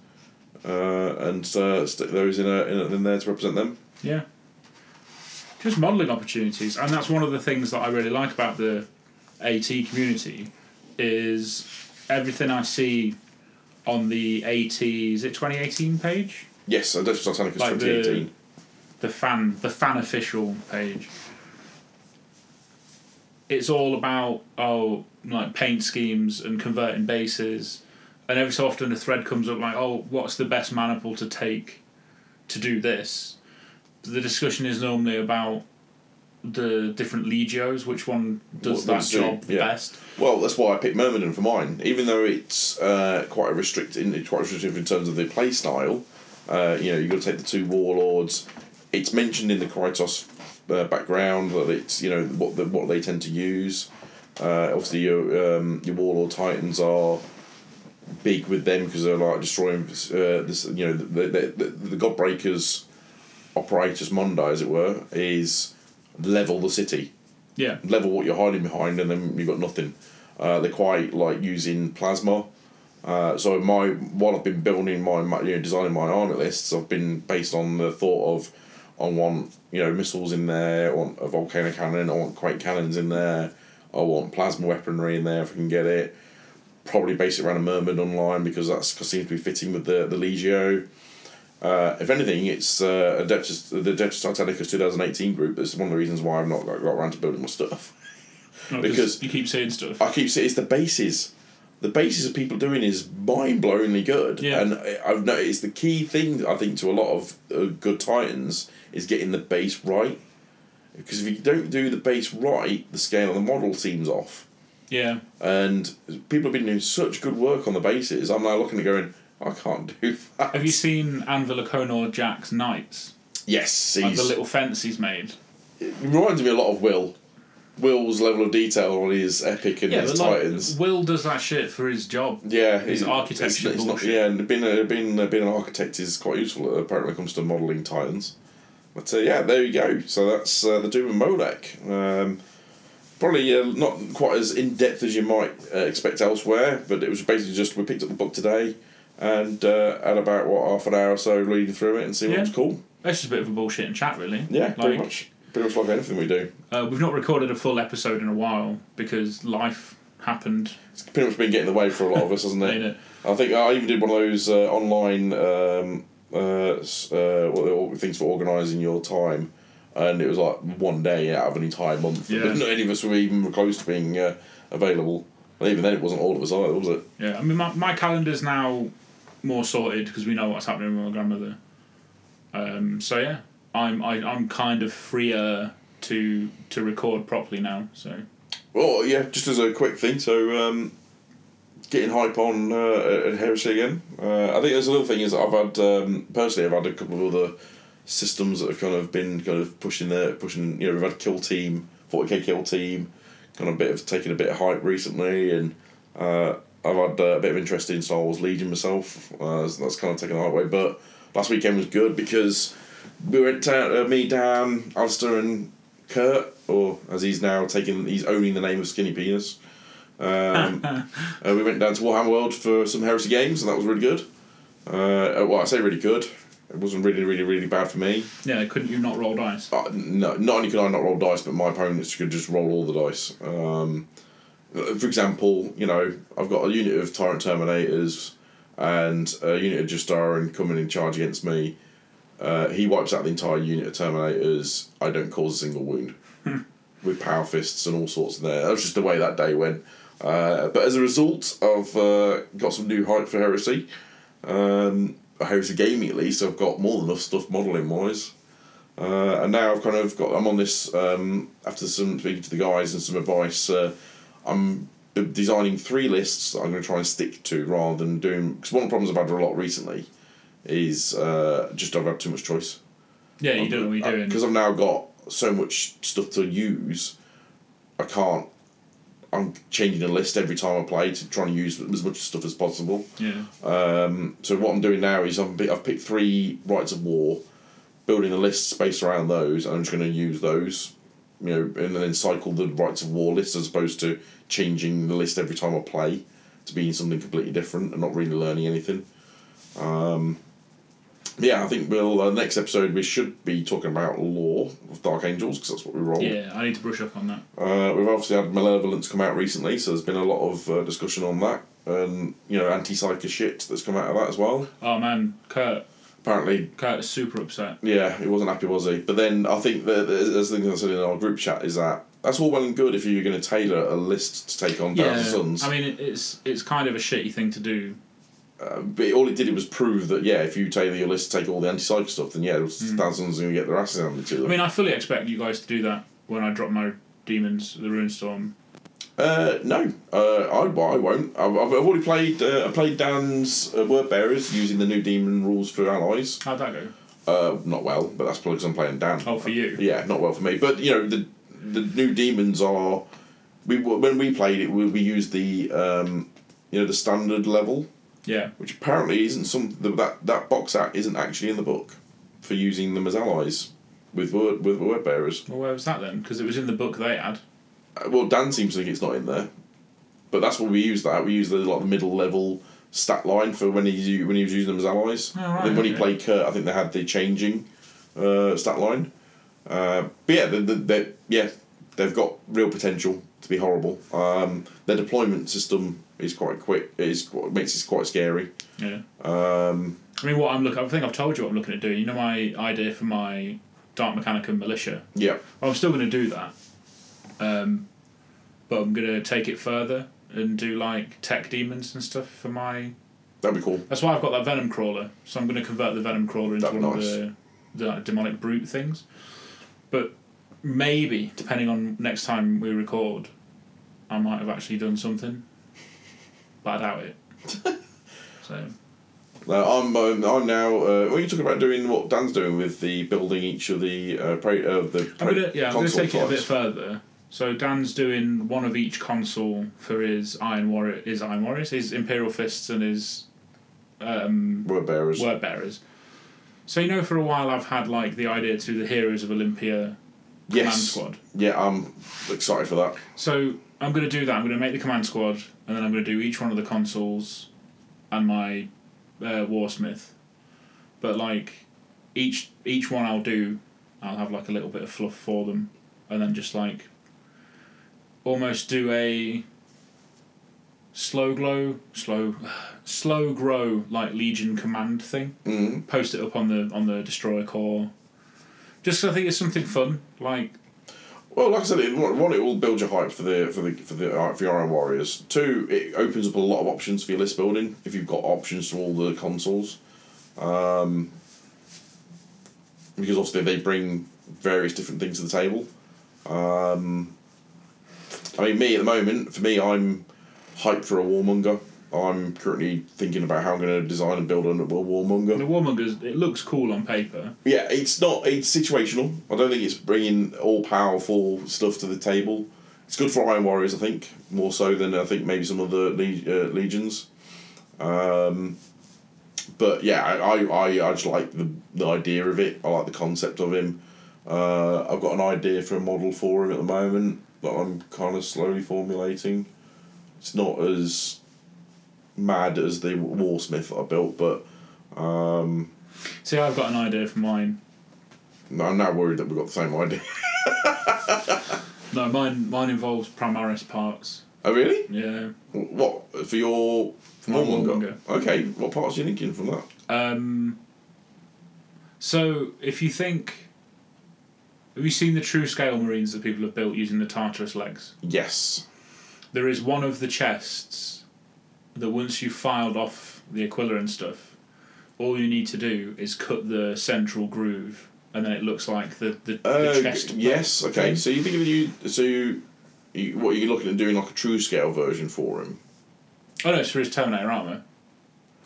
Speaker 2: uh, and uh, stick those in, a, in, a, in there to represent them.
Speaker 1: Yeah. Just modelling opportunities, and that's one of the things that I really like about the AT community is everything I see on the AT is it 2018 page,
Speaker 2: Yes, I don't Death Titanicus
Speaker 1: Like the-
Speaker 2: 2018.
Speaker 1: the fan the fan official page. It's all about oh like paint schemes and converting bases, and every so often a thread comes up like oh what's the best maniple to take to do this. The discussion is normally about the different legios, which one does
Speaker 2: What
Speaker 1: that job the
Speaker 2: yeah.
Speaker 1: best.
Speaker 2: Well, that's why I picked Myrmidon for mine. Even though it's uh, quite a restricted, it's quite restrictive in terms of the play style. Uh, you know, you've got to take the two warlords. It's mentioned in the Krytos uh, background that it's you know what the, what they tend to use. Uh, obviously, your um, your warlord titans are big with them because they're like destroying uh, this. You know, the the, the, the Godbreakers operatus mundi, as it were, is level the city
Speaker 1: Yeah,
Speaker 2: level what you're hiding behind, and then you've got nothing. Uh, they're quite like using plasma. Uh, so my while I've been building my ma- you know designing my army lists, I've been based on the thought of I want you know missiles in there, I want a volcano cannon, I want quake cannons in there, I want plasma weaponry in there if I can get it. Probably base it around a Myrmidon line because that's seems to be fitting with the the Legio. Uh, if anything, it's uh, Adeptus, the Adeptus Titanicus 2018 group. That's one of the reasons why I've not got, got around to building my stuff. [laughs]
Speaker 1: No,
Speaker 2: Because-
Speaker 1: you keep saying stuff.
Speaker 2: I keep saying it's the bases. The bases of people doing is mind blowingly good.
Speaker 1: Yeah.
Speaker 2: And I've noticed the key thing I think to a lot of uh, good Titans is getting the base right. Because if you don't do the base right, the scale of the model seems off.
Speaker 1: Yeah,
Speaker 2: And people have been doing such good work on the bases. I'm now looking at going, I can't do [laughs] that.
Speaker 1: have you seen Anvil Conor Jack's knights?
Speaker 2: Yes,
Speaker 1: Like the little fence he's made.
Speaker 2: it reminds me a lot of Will. Will's level of detail on his epic and his
Speaker 1: but like,
Speaker 2: Titans.
Speaker 1: Will does that shit for his job.
Speaker 2: Yeah,
Speaker 1: His architecture
Speaker 2: it's- it's not- yeah, and being a, being a, being an architect is quite useful uh, apparently when it comes to modelling titans. But uh, yeah, there you go. So that's uh, the Doom and Molech. Um, probably uh, not quite as in depth as you might uh, expect elsewhere, but it was basically just we picked up the book today and uh, had about what half an hour or so reading through it and see what
Speaker 1: Yeah.
Speaker 2: was cool.
Speaker 1: It's just a bit of a bullshit and chat, really.
Speaker 2: Yeah, pretty
Speaker 1: like,
Speaker 2: much. Pretty much like anything we do.
Speaker 1: Uh, we've not recorded a full episode in a while because life happened.
Speaker 2: It's pretty much been getting in the way for a lot of us, hasn't it? [laughs] I think I even did one of those uh, online um, uh, uh, what they- what things for organising your time, and it was like one day out of an entire month.
Speaker 1: Yeah. [laughs]
Speaker 2: Not any of us were even close to being uh, available. And even then, it wasn't all of us either, was it?
Speaker 1: Yeah, I mean, my, my calendar's now more sorted because we know what's happening with my grandmother. Um, so yeah, I'm I, I'm kind of freer to to record properly now. So
Speaker 2: Well, yeah, just as a quick thing, so um, getting hype on uh, at Heresy again. Uh, I think there's another thing is I've had um, personally I've had a couple of other systems that have kind of been kind of pushing the pushing. You know, we've had Kill Team, Forty K Kill Team, kind of a bit of taking a bit of hype recently, and uh, I've had uh, a bit of interest in Star Wars Legion myself. Uh, so that's kind of taken the hype away, but last weekend was good because we went down, uh, me, Dan, Alistair, and Kurt, or as he's now taking, he's owning the name of Skinny Penis. Um, [laughs] uh, we went down to Warhammer World for some Heresy games, and that was really good. Uh, well, I say really good. It wasn't really, really, really bad for me.
Speaker 1: yeah, couldn't you not roll dice?
Speaker 2: Uh, no, not only could I not roll dice, but my opponents could just roll all the dice. Um, for example, you know, I've got a unit of Tyrant Terminators and a unit of Justaerin coming in charge against me. Uh, he wipes out the entire unit of Terminators. I don't cause a single wound with power fists and all sorts in there. That was just the way that day went. Uh, but as a result, I've uh, got some new height for Heresy. Um, Heresy Gaming, at least, I've got more than enough stuff modelling wise. Uh, and now I've kind of got. I'm on this um, after some speaking to the guys and some advice. Uh, I'm designing three lists that I'm going to try and stick to rather than doing. Because one of the problems I've had a lot recently is uh, just I've had too much choice.
Speaker 1: Yeah, you don't know what you're doing.
Speaker 2: Because I've now got so much stuff to use, I can't. I'm changing the list every time I play to try and use as much stuff as possible.
Speaker 1: yeah.
Speaker 2: Um, so what I'm doing now is I've, I've picked three rites of war, building a list based around those, and I'm just going to use those, you know, and then cycle the rites of war list as opposed to changing the list every time I play to being something completely different and not really learning anything. Um, yeah, I think we'll uh, next episode we should be talking about law of Dark Angels because that's what we roll.
Speaker 1: Yeah, I need to brush up on that.
Speaker 2: Uh, we've obviously had Malevolence come out recently, so there's been a lot of uh, discussion on that, and you know, anti-psyker shit that's come out of that as well.
Speaker 1: Oh man, Kurt.
Speaker 2: Apparently,
Speaker 1: Kurt is super upset.
Speaker 2: yeah, he wasn't happy, was he? But then I think that there's the thing I said in our group chat is that that's all well and good if you're going to tailor a list to take on Thousand Sons.
Speaker 1: I mean, it's it's kind of a shitty thing to do.
Speaker 2: Uh, but all it did it was prove that yeah, if you tailor your list to take all the anti-psyker stuff, then yeah, Thousand Sons are going to get their asses handed to them.
Speaker 1: I mean, I fully expect you guys to do that when I drop my demons, the Ruinstorm.
Speaker 2: Uh, no, uh, I, I won't. I've, I've already played. Uh, I played Dan's uh, Word Bearers using the new demon rules for allies.
Speaker 1: How'd that go?
Speaker 2: Uh, not well, but that's probably because I'm playing Dan.
Speaker 1: Oh, for you.
Speaker 2: Yeah, not well for me. But you know, the the new demons are. We when we played it, we, we used the um, you know the standard level,
Speaker 1: Yeah.
Speaker 2: which apparently isn't some that that box art isn't actually in the book for using them as allies with word with word bearers.
Speaker 1: Well, where was that then? Because it was in the book they had.
Speaker 2: Uh, Well, Dan seems to think it's not in there, but that's what we use. That we use the like the middle level stat line for when he's u- when he was using them as allies.
Speaker 1: Oh, right,
Speaker 2: then when he played Kurt, I think they had the changing uh, stat line. Uh, but yeah, they, they, they, yeah, they've got real potential to be horrible. Um, their deployment system is quite quick. Is quite, makes it quite scary.
Speaker 1: Yeah.
Speaker 2: Um,
Speaker 1: I mean, what I'm looking. I think I've told you what I'm looking at doing. You know my idea for my Dark Mechanicum militia.
Speaker 2: yeah,
Speaker 1: Well, I'm still going to do that, um, but I'm going to take it further and do like tech demons and stuff for my.
Speaker 2: that'd be cool.
Speaker 1: That's why I've got that venom crawler. So I'm going to convert the venom crawler into
Speaker 2: That'd
Speaker 1: one
Speaker 2: be
Speaker 1: of the, the demonic brute things. But maybe, depending on next time we record, I might have actually done something, but I doubt it. [laughs] so
Speaker 2: I'm um, I'm now. Uh, what are you talking about doing? What Dan's doing with the building each of the uh, pra- uh, the
Speaker 1: I'm gonna yeah I'm gonna
Speaker 2: console
Speaker 1: take it a bit further. So Dan's doing one of each consul for his Iron Warrior, his Iron Warriors, his Imperial Fists, and his um,
Speaker 2: Word bearers.
Speaker 1: Word Bearers. So you know, for a while I've had like the idea to do the Heroes of Olympia command squad.
Speaker 2: Yeah, I'm excited for that.
Speaker 1: So I'm going to do that. I'm going to make the command squad, and then I'm going to do each one of the consuls, and my uh, Warsmith. But like each each one I'll do, I'll have like a little bit of fluff for them, and then just like almost do a slow glow, slow, [sighs] slow grow like Legion command thing.
Speaker 2: Mm.
Speaker 1: Post it up on the on the destroyer core. Just I think it's something fun, like
Speaker 2: Well, like I said, it, one, it will build your hype for the for the for the uh, for your Iron Warriors. Two, it opens up a lot of options for your list building if you've got options to all the consuls. Um, because obviously they bring various different things to the table. Um, I mean, me at the moment, for me, I'm hyped for a Warmonger. I'm currently thinking about how I'm going to design and build a Warmonger.
Speaker 1: the Warmongers. It looks cool on paper.
Speaker 2: Yeah, it's not. It's situational. I don't think it's bringing all powerful stuff to the table. It's good for Iron Warriors, I think, more so than I think maybe some other le- uh, legions. Um, but yeah, I, I, I, I just like the, the idea of it. I like the concept of him. Uh, I've got an idea for a model for him at the moment that I'm kind of slowly formulating. It's not as mad as the Warsmith I built, but um,
Speaker 1: See, I've got an idea for mine.
Speaker 2: No I'm now worried that we've got the same idea. [laughs]
Speaker 1: No, mine mine involves Primaris parts.
Speaker 2: Oh really?
Speaker 1: Yeah.
Speaker 2: What for your for? Warmonger. Okay, what parts are you thinking from that?
Speaker 1: Um, so if you think, have you seen the true scale marines that people have built using the Tartarus legs?
Speaker 2: Yes.
Speaker 1: There is one of the chests that once you've filed off the Aquila and stuff, all you need to do is cut the central groove, and then it looks like the the,
Speaker 2: Uh,
Speaker 1: the chest.
Speaker 2: yes. Okay.
Speaker 1: thing.
Speaker 2: So you think of you so you, you what are you're looking at doing like a true scale version for him?
Speaker 1: Oh no, it's for his Terminator armor.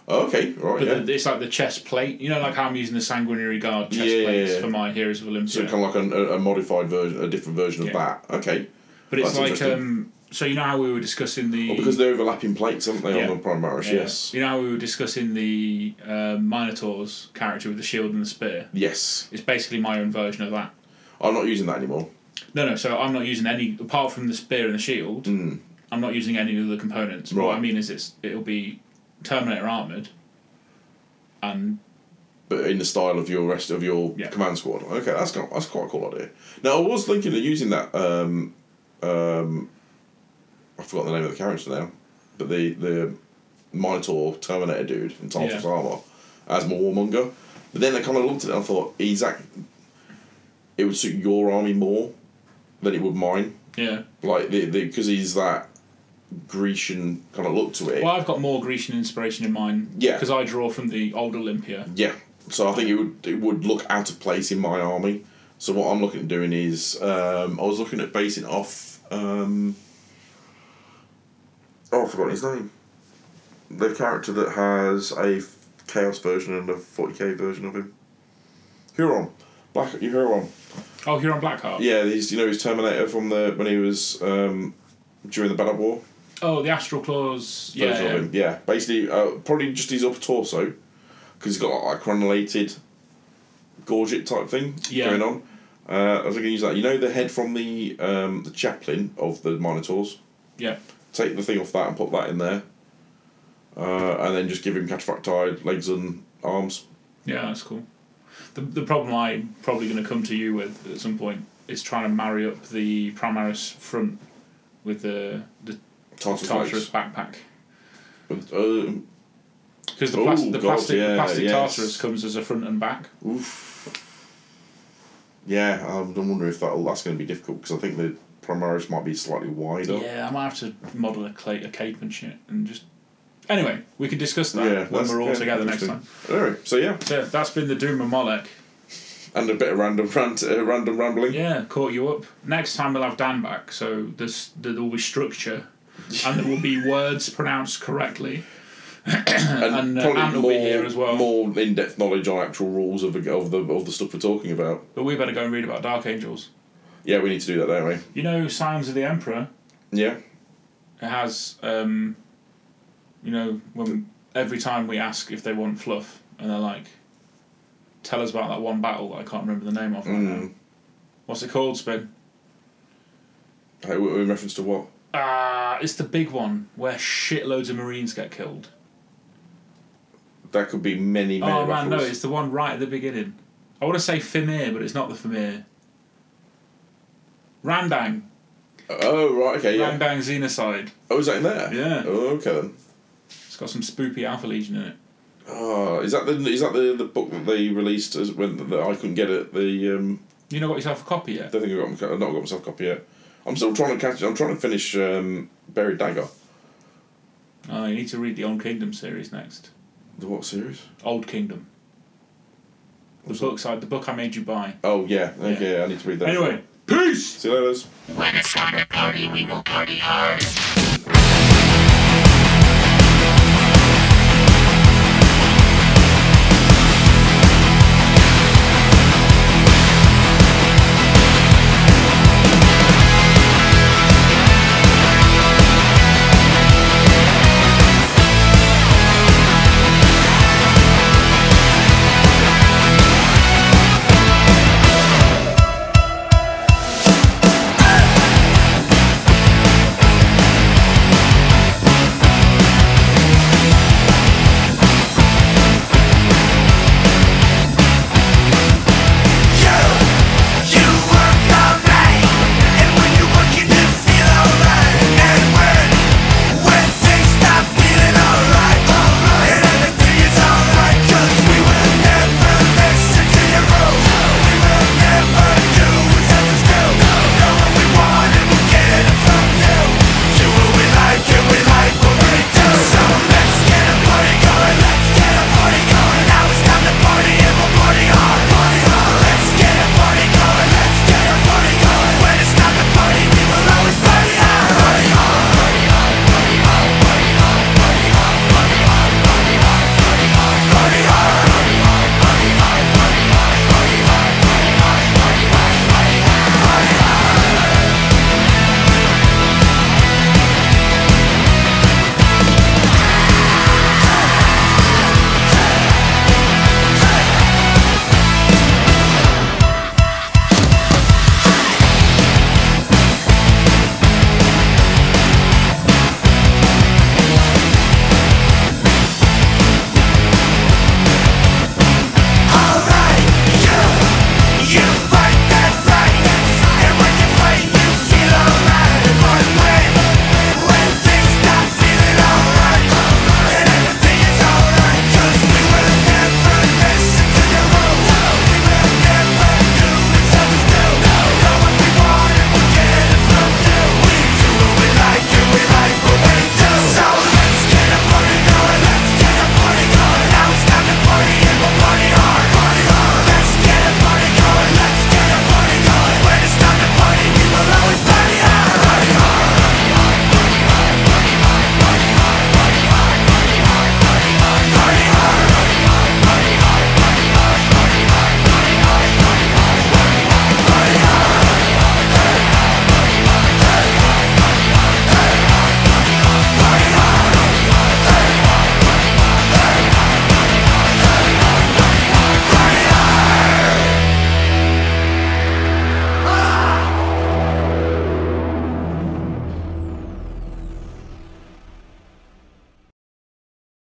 Speaker 2: Oh, okay. Right.
Speaker 1: But
Speaker 2: yeah.
Speaker 1: the, it's like the chest plate. You know, like how I'm using the Sanguinary Guard chest
Speaker 2: Yeah,
Speaker 1: plates
Speaker 2: yeah.
Speaker 1: for my Heroes of Olympia.
Speaker 2: so kind of like a, a modified version, a different version of that. Okay.
Speaker 1: but it's
Speaker 2: that's
Speaker 1: like um. So you know how we were discussing the
Speaker 2: Well, because they're overlapping plates, aren't they,
Speaker 1: Yeah.
Speaker 2: on the Primaris?
Speaker 1: Yeah.
Speaker 2: Yes.
Speaker 1: You know how we were discussing the um, Minotaur's character with the shield and the spear?
Speaker 2: Yes.
Speaker 1: It's basically my own version of that.
Speaker 2: I'm not using that anymore.
Speaker 1: No, no, so I'm not using any, apart from the spear and the shield,
Speaker 2: Mm.
Speaker 1: I'm not using any of the components. What I mean is it's it'll be Terminator armoured and
Speaker 2: But in the style of your rest of your
Speaker 1: Yeah.
Speaker 2: command squad. Okay, that's got, that's quite a cool idea. Now I was thinking of using that. Um, um, I forgot the name of the character now, but the the Minotaur Terminator dude in Tartarus
Speaker 1: Yeah.
Speaker 2: armor as my warmonger. But then I kind of looked at it and I thought act- it would suit your army more than it would mine.
Speaker 1: yeah.
Speaker 2: Like the because he's that Grecian kind of look to it.
Speaker 1: Well, I've got more Grecian inspiration in mine.
Speaker 2: Yeah.
Speaker 1: Because I draw from the old Olympia.
Speaker 2: Yeah. So I think it would it would look out of place in my army. So what I'm looking at doing is um, I was looking at basing off. Um, oh, I forgot his name. The character that has a chaos version and a 40k version of him. Huron, Black you Huron.
Speaker 1: Oh, Huron Blackheart.
Speaker 2: Yeah, he's you know he's Terminator from the when he was um, during the Badab War.
Speaker 1: Oh, the Astral Claws. Yeah. yeah.
Speaker 2: of him. Yeah, basically, uh, probably just his upper torso, because he's got like a crenulated gorget type thing
Speaker 1: Yeah.
Speaker 2: going on. Uh, I was going to use that. You know the head from the um, the chaplain of the Minotaurs.
Speaker 1: Yeah.
Speaker 2: Take the thing off that and put that in there, uh, and then just give him Cataphractii legs and arms.
Speaker 1: Yeah, that's cool. The, the problem I'm probably going to come to you with at some point is trying to marry up the Primaris front with the, the
Speaker 2: Tartarus
Speaker 1: Tartarus backpack. Because the,
Speaker 2: Ooh,
Speaker 1: plas- the
Speaker 2: God,
Speaker 1: plastic,
Speaker 2: yeah,
Speaker 1: the plastic
Speaker 2: yes.
Speaker 1: Tartarus comes as a front and back.
Speaker 2: oof. Yeah, I'm wondering if that that's going to be difficult because I think the Primaris might be slightly wider.
Speaker 1: Yeah, I might have to model a, cla- a cape and shit and just. Anyway, we can discuss that
Speaker 2: Yeah,
Speaker 1: when
Speaker 2: that's-
Speaker 1: we're all
Speaker 2: yeah,
Speaker 1: together next time.
Speaker 2: interesting. Anyway, so yeah,
Speaker 1: So that's been the Doom of Molech.
Speaker 2: and a bit of random rant, uh, random rambling.
Speaker 1: Yeah, caught you up. Next time we'll have Dan back, so there's there will be structure, [laughs] and there will be words pronounced correctly.
Speaker 2: and,
Speaker 1: uh,
Speaker 2: probably
Speaker 1: Ant will
Speaker 2: more,
Speaker 1: be here as well.
Speaker 2: more in-depth knowledge on actual rules of the, of the of the stuff we're talking about.
Speaker 1: But we better go and read about Dark Angels.
Speaker 2: Yeah, we need to do that, don't we?
Speaker 1: You know, Signs of the Emperor.
Speaker 2: Yeah.
Speaker 1: It has, um, you know, when every time we ask if they want fluff, and they're like, "Tell us about that one battle that I can't remember the name of right now.
Speaker 2: Mm.
Speaker 1: What's it called, Spin?"
Speaker 2: Hey, in reference to what?
Speaker 1: Ah, it's the big one where shitloads of Marines get killed.
Speaker 2: That could be many, many
Speaker 1: oh man, no, it's the one right at the beginning. I want to say Fimir, but it's not the Fimir. Randang,
Speaker 2: Oh right, okay, yeah.
Speaker 1: Randang Xenocide.
Speaker 2: Oh, is that in there?
Speaker 1: Yeah.
Speaker 2: Oh, okay then.
Speaker 1: It's got some spoopy Alpha Legion in it.
Speaker 2: Oh, is that the is that the, the book that they released as when that I couldn't get it? The um,
Speaker 1: You not got yourself a copy yet.
Speaker 2: I don't think I got I've not got myself a copy yet. I'm still trying to catch. I'm trying to finish um, Buried Dagger.
Speaker 1: Oh, you need to read the Old Kingdom series next.
Speaker 2: The what series?
Speaker 1: Old Kingdom. The
Speaker 2: What's
Speaker 1: book side, the book I made you buy.
Speaker 2: Oh yeah, okay. I need to read that.
Speaker 1: Anyway, peace.
Speaker 2: See you later.
Speaker 3: When it's time to party, we will party hard.